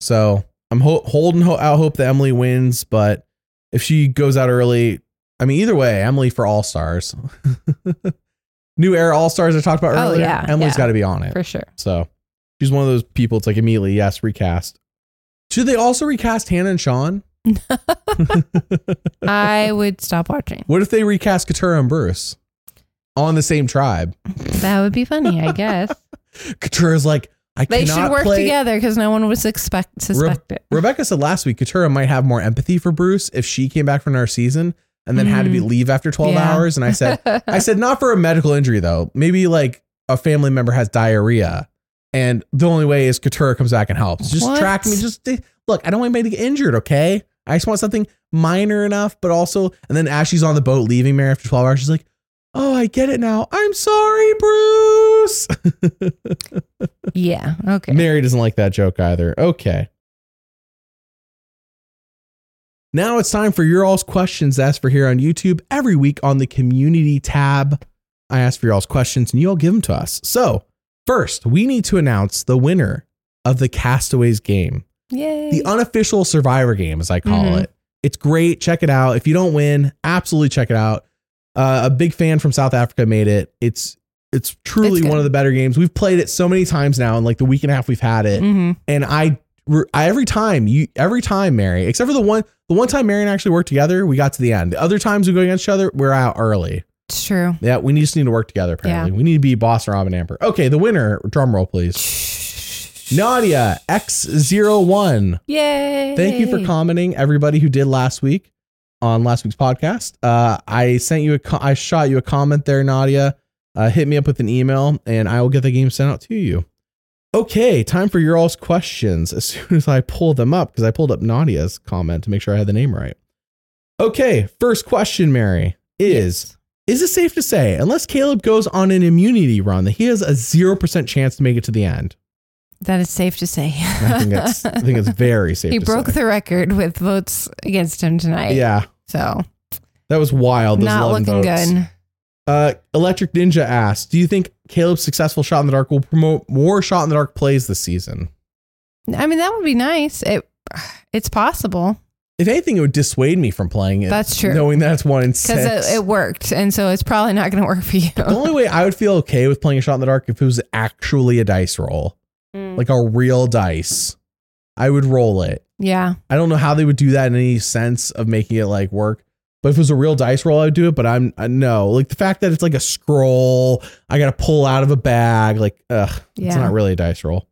So I'm ho- holding ho- out hope that Emily wins, but if she goes out early, I mean, either way, Emily for All Stars. (laughs) New Era All Stars I talked about Oh, earlier. yeah, Emily's yeah. got to be on it. For sure. So she's one of those people. It's like immediately, yes, recast. Should they also recast Hannah and Sean? (laughs) I (laughs) would stop watching. What if they recast Katurah and Bruce on the same tribe? That would be funny, I guess. (laughs) Katurah's like, I They cannot should work play. together because no one would suspect suspect it. Rebecca said last week Katurah might have more empathy for Bruce if she came back from our season and then had to be leave after 12 Mm. Yeah. hours. And I said, I said, not for a medical injury though. Maybe like a family member has diarrhea. And the only way is Katurah comes back and helps. Just What? track me. Just eh, look, I don't want anybody to get injured, okay? I just want something minor enough, but also, and then as she's on the boat leaving Mary after 12 hours, she's like, Oh, I get it now. I'm sorry, Bruce. (laughs) yeah. Okay. Mary doesn't like that joke either. Okay. Now it's time for your all's questions asked for here on YouTube every week on the community tab. I ask for your all's questions and you all give them to us. So, first, we need to announce the winner of the Castaways game, Yay. the unofficial survivor game, as I call Mhm. it. It's great. Check it out. If you don't win, absolutely check it out. Uh, a big fan from South Africa made it. It's it's truly It's one of the better games. We've played it so many times now in like the week and a half we've had it hmm and I, I every time you every time Mary, except for the one the one time Mary and I actually worked together, we got to the end. The other times we go against each other, we're out early. It's true. Yeah, we just need to work together. Apparently, we need to be Boston Rob and Amber. Okay, the winner. Drum roll, please. (sighs) (laughs) Nadia X01. Yay. Thank you for commenting, everybody who did last week on last week's podcast. Uh, I sent you a, co- I shot you a comment there, Nadia. Uh, hit me up with an email, and I will get the game sent out to you. Okay, time for your all's questions. As (laughs) soon as I pull them up, because I pulled up Nadia's comment to make sure I had the name right. Okay, first question, Mary, is Is it safe to say, unless Kaleb goes on an immunity run, that he has a 0% chance to make it to the end? That is safe to say. I think that's (laughs) I think it's very safe he broke say. the record with votes against him tonight. Yeah, So that was wild. Those not looking votes. good. Uh, Electric Ninja asked, "Do you think Kaleb's successful shot in the dark will promote more shot in the dark plays this season? I mean, that would be nice. It it's possible If anything, it would dissuade me from playing it. That's true. Knowing that's one in because it, it worked, and so it's probably not going to work for you. the only way I would feel okay with playing a shot in the dark if it was actually a dice roll, Mm. like a real dice. I would roll it. yeah, I don't know how they would do that in any sense of making it like work. But if it was a real dice roll, I would do it. But I'm I no like the fact that it's like a scroll. I got to pull out of a bag. Like, ugh, yeah. it's not really a dice roll.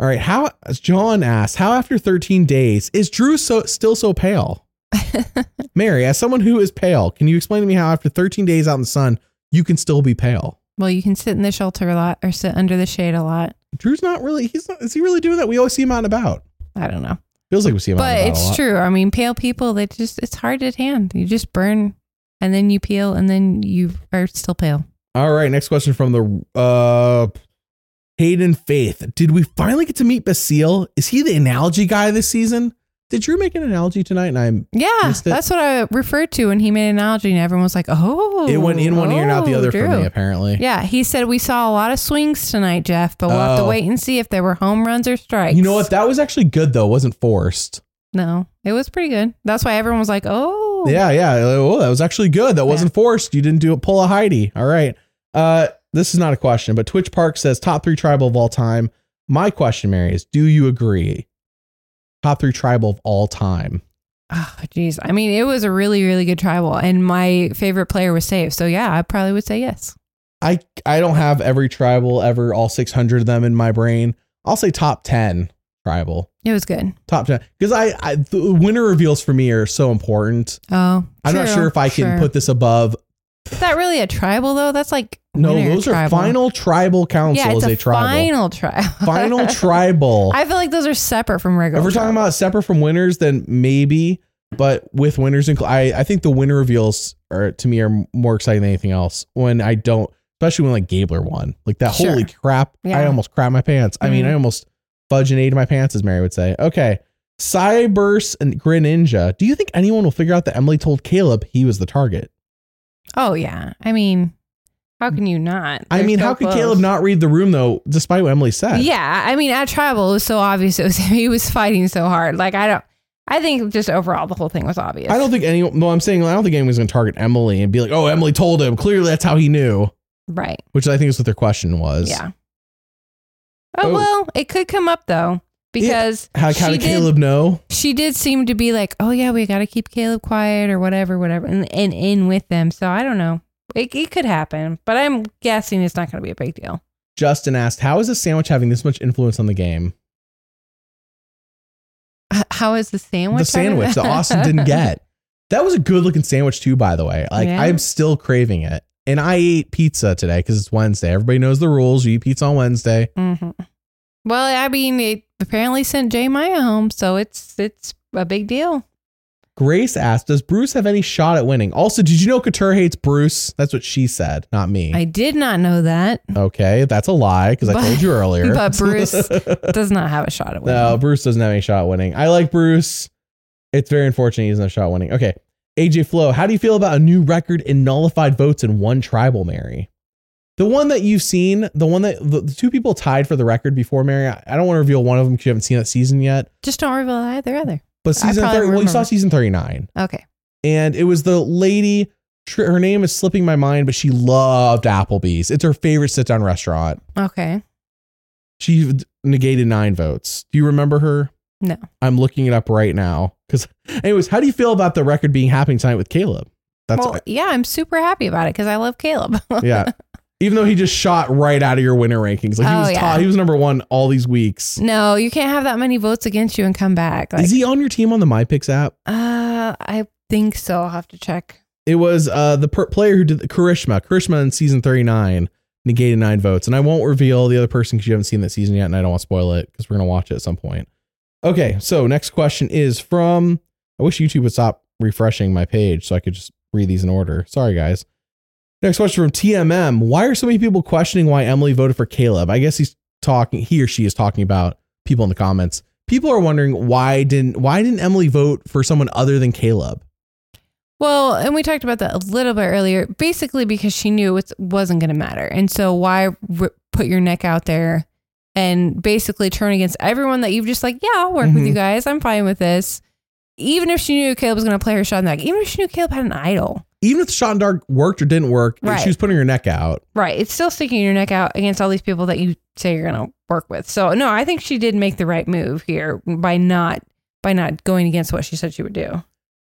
All right, how as John asks, how after 13 days is Drew so still so pale? (laughs) Mary, as someone who is pale, can you explain to me how after 13 days out in the sun you can still be pale? well, you can sit in the shelter a lot or sit under the shade a lot. Drew's not really. He's not. Is he really doing that? We always see him out and about. I don't know, Feels like we see him out but and about a it's true. I mean, pale people they just it's hard to tan. You just burn, and then you peel, and then you are still pale. All right, next question from the uh Hayden Faith. Did we finally get to meet Basile? Is he the analogy guy this season? Did Drew make an analogy tonight? And I'm Yeah, that's what I referred to when he made an analogy, and everyone was like, "Oh, it went in one ear and out the oh, other for me, apparently. Yeah, he said we saw a lot of swings tonight, Jeff, but we'll have to Oh. wait and see if there were home runs or strikes. You know what? That was actually good though. It wasn't forced. No, it was pretty good. That's why everyone was like, "Oh, Yeah, yeah. Oh, that was actually good. That wasn't forced. You didn't do a pull a Heidi. All right. Uh, this is not a question, but Twitch Park says top three tribal of all time. My question, Mary, is do you agree? Top three tribal of all time. Oh, geez. I mean, it was a really, really good tribal, and my favorite player was safe. So yeah, I probably would say yes. I I don't have every tribal ever, all 600 of them in my brain. I'll say top 10 tribal. It was good. Top 10. Because I, I, the winner reveals for me are so important. Oh, I'm not sure if I can sure. put this above. Is that really a tribal though? That's like No, those are final tribal council Yeah, it's a, a, tribal. final tribal. (laughs) Final tribal. I feel like those are separate from regular. if we're talking tribal. about separate from winners, then maybe. But with winners, inclu- I I think the winner reveals are to me are more exciting than anything else. When I don't, especially when like Gabler won, like that. Sure. Holy crap! I almost crap my pants. I mean. Mm-hmm. I almost fudge and ate my pants, as Mary would say. Okay, Cyburst and Greninja. Do you think anyone will figure out that Emily told Kaleb he was the target? Oh yeah. I mean, how can you not? I They're mean, so how could. Kaleb not read the room though, despite what Emily said? Yeah, I mean, at tribal, it was so obvious. It was (laughs) he was fighting so hard. Like I don't. I think just overall the whole thing was obvious. I don't think anyone. No, I'm saying I don't think anyone's going to target Emily and be like, "Oh, Emily told him." Clearly, that's how he knew. Right. Which I think is what their question was. Yeah. Oh, Oh. well, it could come up though because How, how she did did- Kaleb know? she did seem to be like, oh yeah, we got to keep Kaleb quiet or whatever, whatever, and, and in with them. So I don't know. It, it could happen, but I'm guessing it's not going to be a big deal. Justin asked, "How is this sandwich having this much influence on the game?" How is the sandwich? the sandwich that Austin didn't (laughs) get. That was a good looking sandwich too, by the way. Like Yeah. I'm still craving it. And I ate pizza today because it's Wednesday. Everybody knows the rules. You eat pizza on Wednesday. hmm Well, I mean, it apparently sent J Maya home, so it's it's a big deal. Grace asked, "Does Bruce have any shot at winning?" Also, did you know Katurah hates Bruce? That's what she said, not me. I did not know that. okay, that's a lie because I told you earlier. (laughs) but Bruce (laughs) Does not have a shot at winning. no, Bruce doesn't have any shot at winning. I like Bruce. It's very unfortunate he doesn't have a shot at winning. Okay, AJ Flo, how do you feel about a new record in nullified votes in one tribal, Mary? The one that you've seen, the one that the, the two people tied for the record before Mary. I, I don't want to reveal one of them because you haven't seen that season yet. Just don't reveal either other. But season probably 30, well, you saw season 39. Okay. and it was the lady. Her name is slipping my mind, but she loved Applebee's. It's her favorite sit down restaurant. Okay. She negated nine votes. Do you remember her? No. I'm looking it up right now. Because, (laughs) anyways, how do you feel about the record being happening tonight with Kaleb? That's well, yeah, I'm super happy about it because I love Kaleb. (laughs) yeah. Even though he just shot right out of your winner rankings, like he Oh, was yeah. top, he was number one all these weeks. no, you can't have that many votes against you and come back. Like, Is he on your team on the MyPicks app? uh, I think so. I'll have to check. It was uh the per- player who did the Karishma. Karishma in season 39 negated nine votes. And I won't reveal the other person because you haven't seen that season yet, and I don't want to spoil it because we're gonna watch it at some point. Okay, so next question is from I wish YouTube would stop refreshing my page so I could just read these in order. Sorry guys. Next question from TMM. Why are so many people questioning why Emily voted for Kaleb? I guess he's talking he or she is talking about people in the comments. People are wondering why didn't why didn't Emily vote for someone other than Kaleb? Well, and we talked about that a little bit earlier. Basically, because she knew it wasn't going to matter, and so why r- put your neck out there and basically turn against everyone that you've just like, yeah, I'll work with Mhm. you guys. I'm fine with this. Even if she knew Kaleb was going to play her shot in the back, even if she knew Kaleb had an idol, even if the shot in dark worked or didn't work, Right. she was putting her neck out. right? It's still sticking your neck out against all these people that you say you're going to work with. So no, I think she did make the right move here by not by not going against what she said she would do.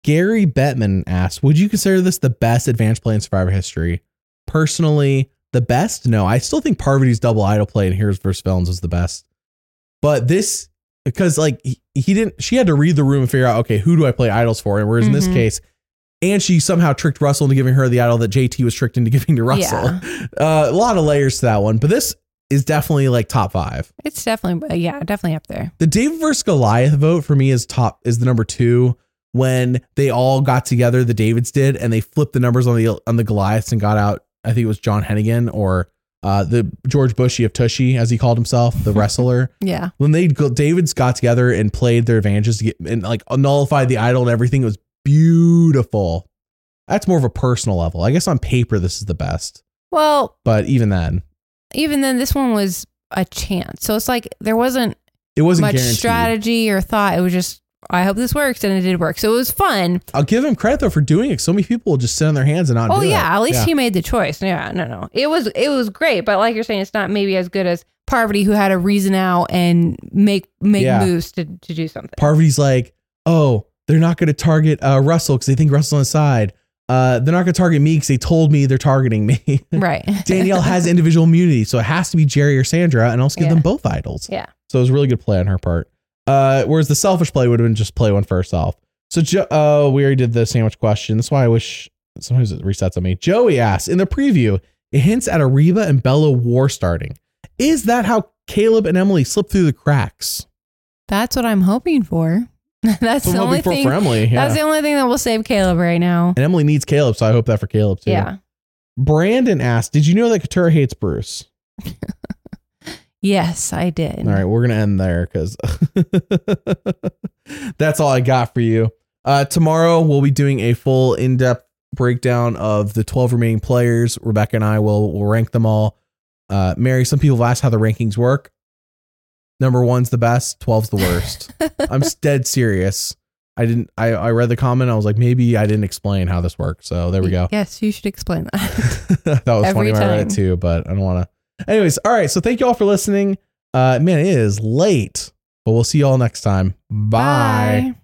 Gary Bettman asked, "Would you consider this the best advanced play in Survivor history?" Personally, the best? No, I still think Parvati's double idol play in Heroes vs Villains was the best. But this, because like he, he didn't, she had to read the room and figure out, okay, who do I play idols for? And whereas in this Mhm. case, and she somehow tricked Russell into giving her the idol that JT was tricked into (laughs) giving to Russell. (laughs) Uh, a lot of layers to that one, but this is definitely like top five. It's definitely yeah, definitely up there. The David versus Goliath vote for me is top is the number two when they all got together. The Davids did, and they flipped the numbers on the on the Goliaths and got out. I think it was John Hennigan or uh, the George Bushy of Tushy, as he called himself, the wrestler. (laughs) Yeah. when they Davids got together and played their advantages to get and like nullified the idol and everything. It was beautiful. That's more of a personal level. I guess on paper this is the best, Well, but even then, even then, this one was a chance. So it's like there wasn't it wasn't much guaranteed. strategy or thought. It was just, I hope this works, and it did work. So it was fun. I'll give him credit though for doing it. So many people will just sit on their hands and not. Oh yeah, it. at least Yeah. he made the choice. Yeah, no, no, it was it was great. But like you're saying, it's not maybe as good as Parvati, who had to reason out and make make Yeah. moves to to do something. Parvati's like, oh, they're not going to target uh, Russell because they think Russell's on the side. Uh, they're not going to target me because they told me they're targeting me. (laughs) right. (laughs) Danielle has individual immunity, so it has to be Jerri or Sandra, and I'll give Yeah. them both idols. yeah. So it was a really good play on her part. Uh, whereas the selfish play would have been just play one for herself. So, jo- oh, we already did the sandwich question. That's why I wish sometimes it resets on me. Joey asks in the preview, it hints at a Reba and Belo war starting. Is that how Kaleb and Emily slipped through the cracks? That's what I'm hoping for. (laughs) That's the only thing. for Emily. Yeah. That's the only thing that will save Kaleb right now. and Emily needs Kaleb, so I hope that for Kaleb too. Yeah. Brandon asked, Did you know that Katurah hates Bruce? (laughs) Yes, I did. All right, we're gonna end there because (laughs) that's all I got for you. Uh, tomorrow we'll be doing a full in-depth breakdown of the 12 remaining players. Rebecca and I will will rank them all. Uh, Mary, some people have asked how the rankings work. Number one's the best, 12's the worst. (laughs) I'm dead serious. I didn't. I, I read the comment. I was like, maybe I didn't explain how this works. So there we go. Yes, you should explain that. (laughs) that was funny when I read it too, but I don't want to. Anyways, all right. So thank you all for listening. Uh, man, it is late, but we'll see you all next time. Bye. Bye.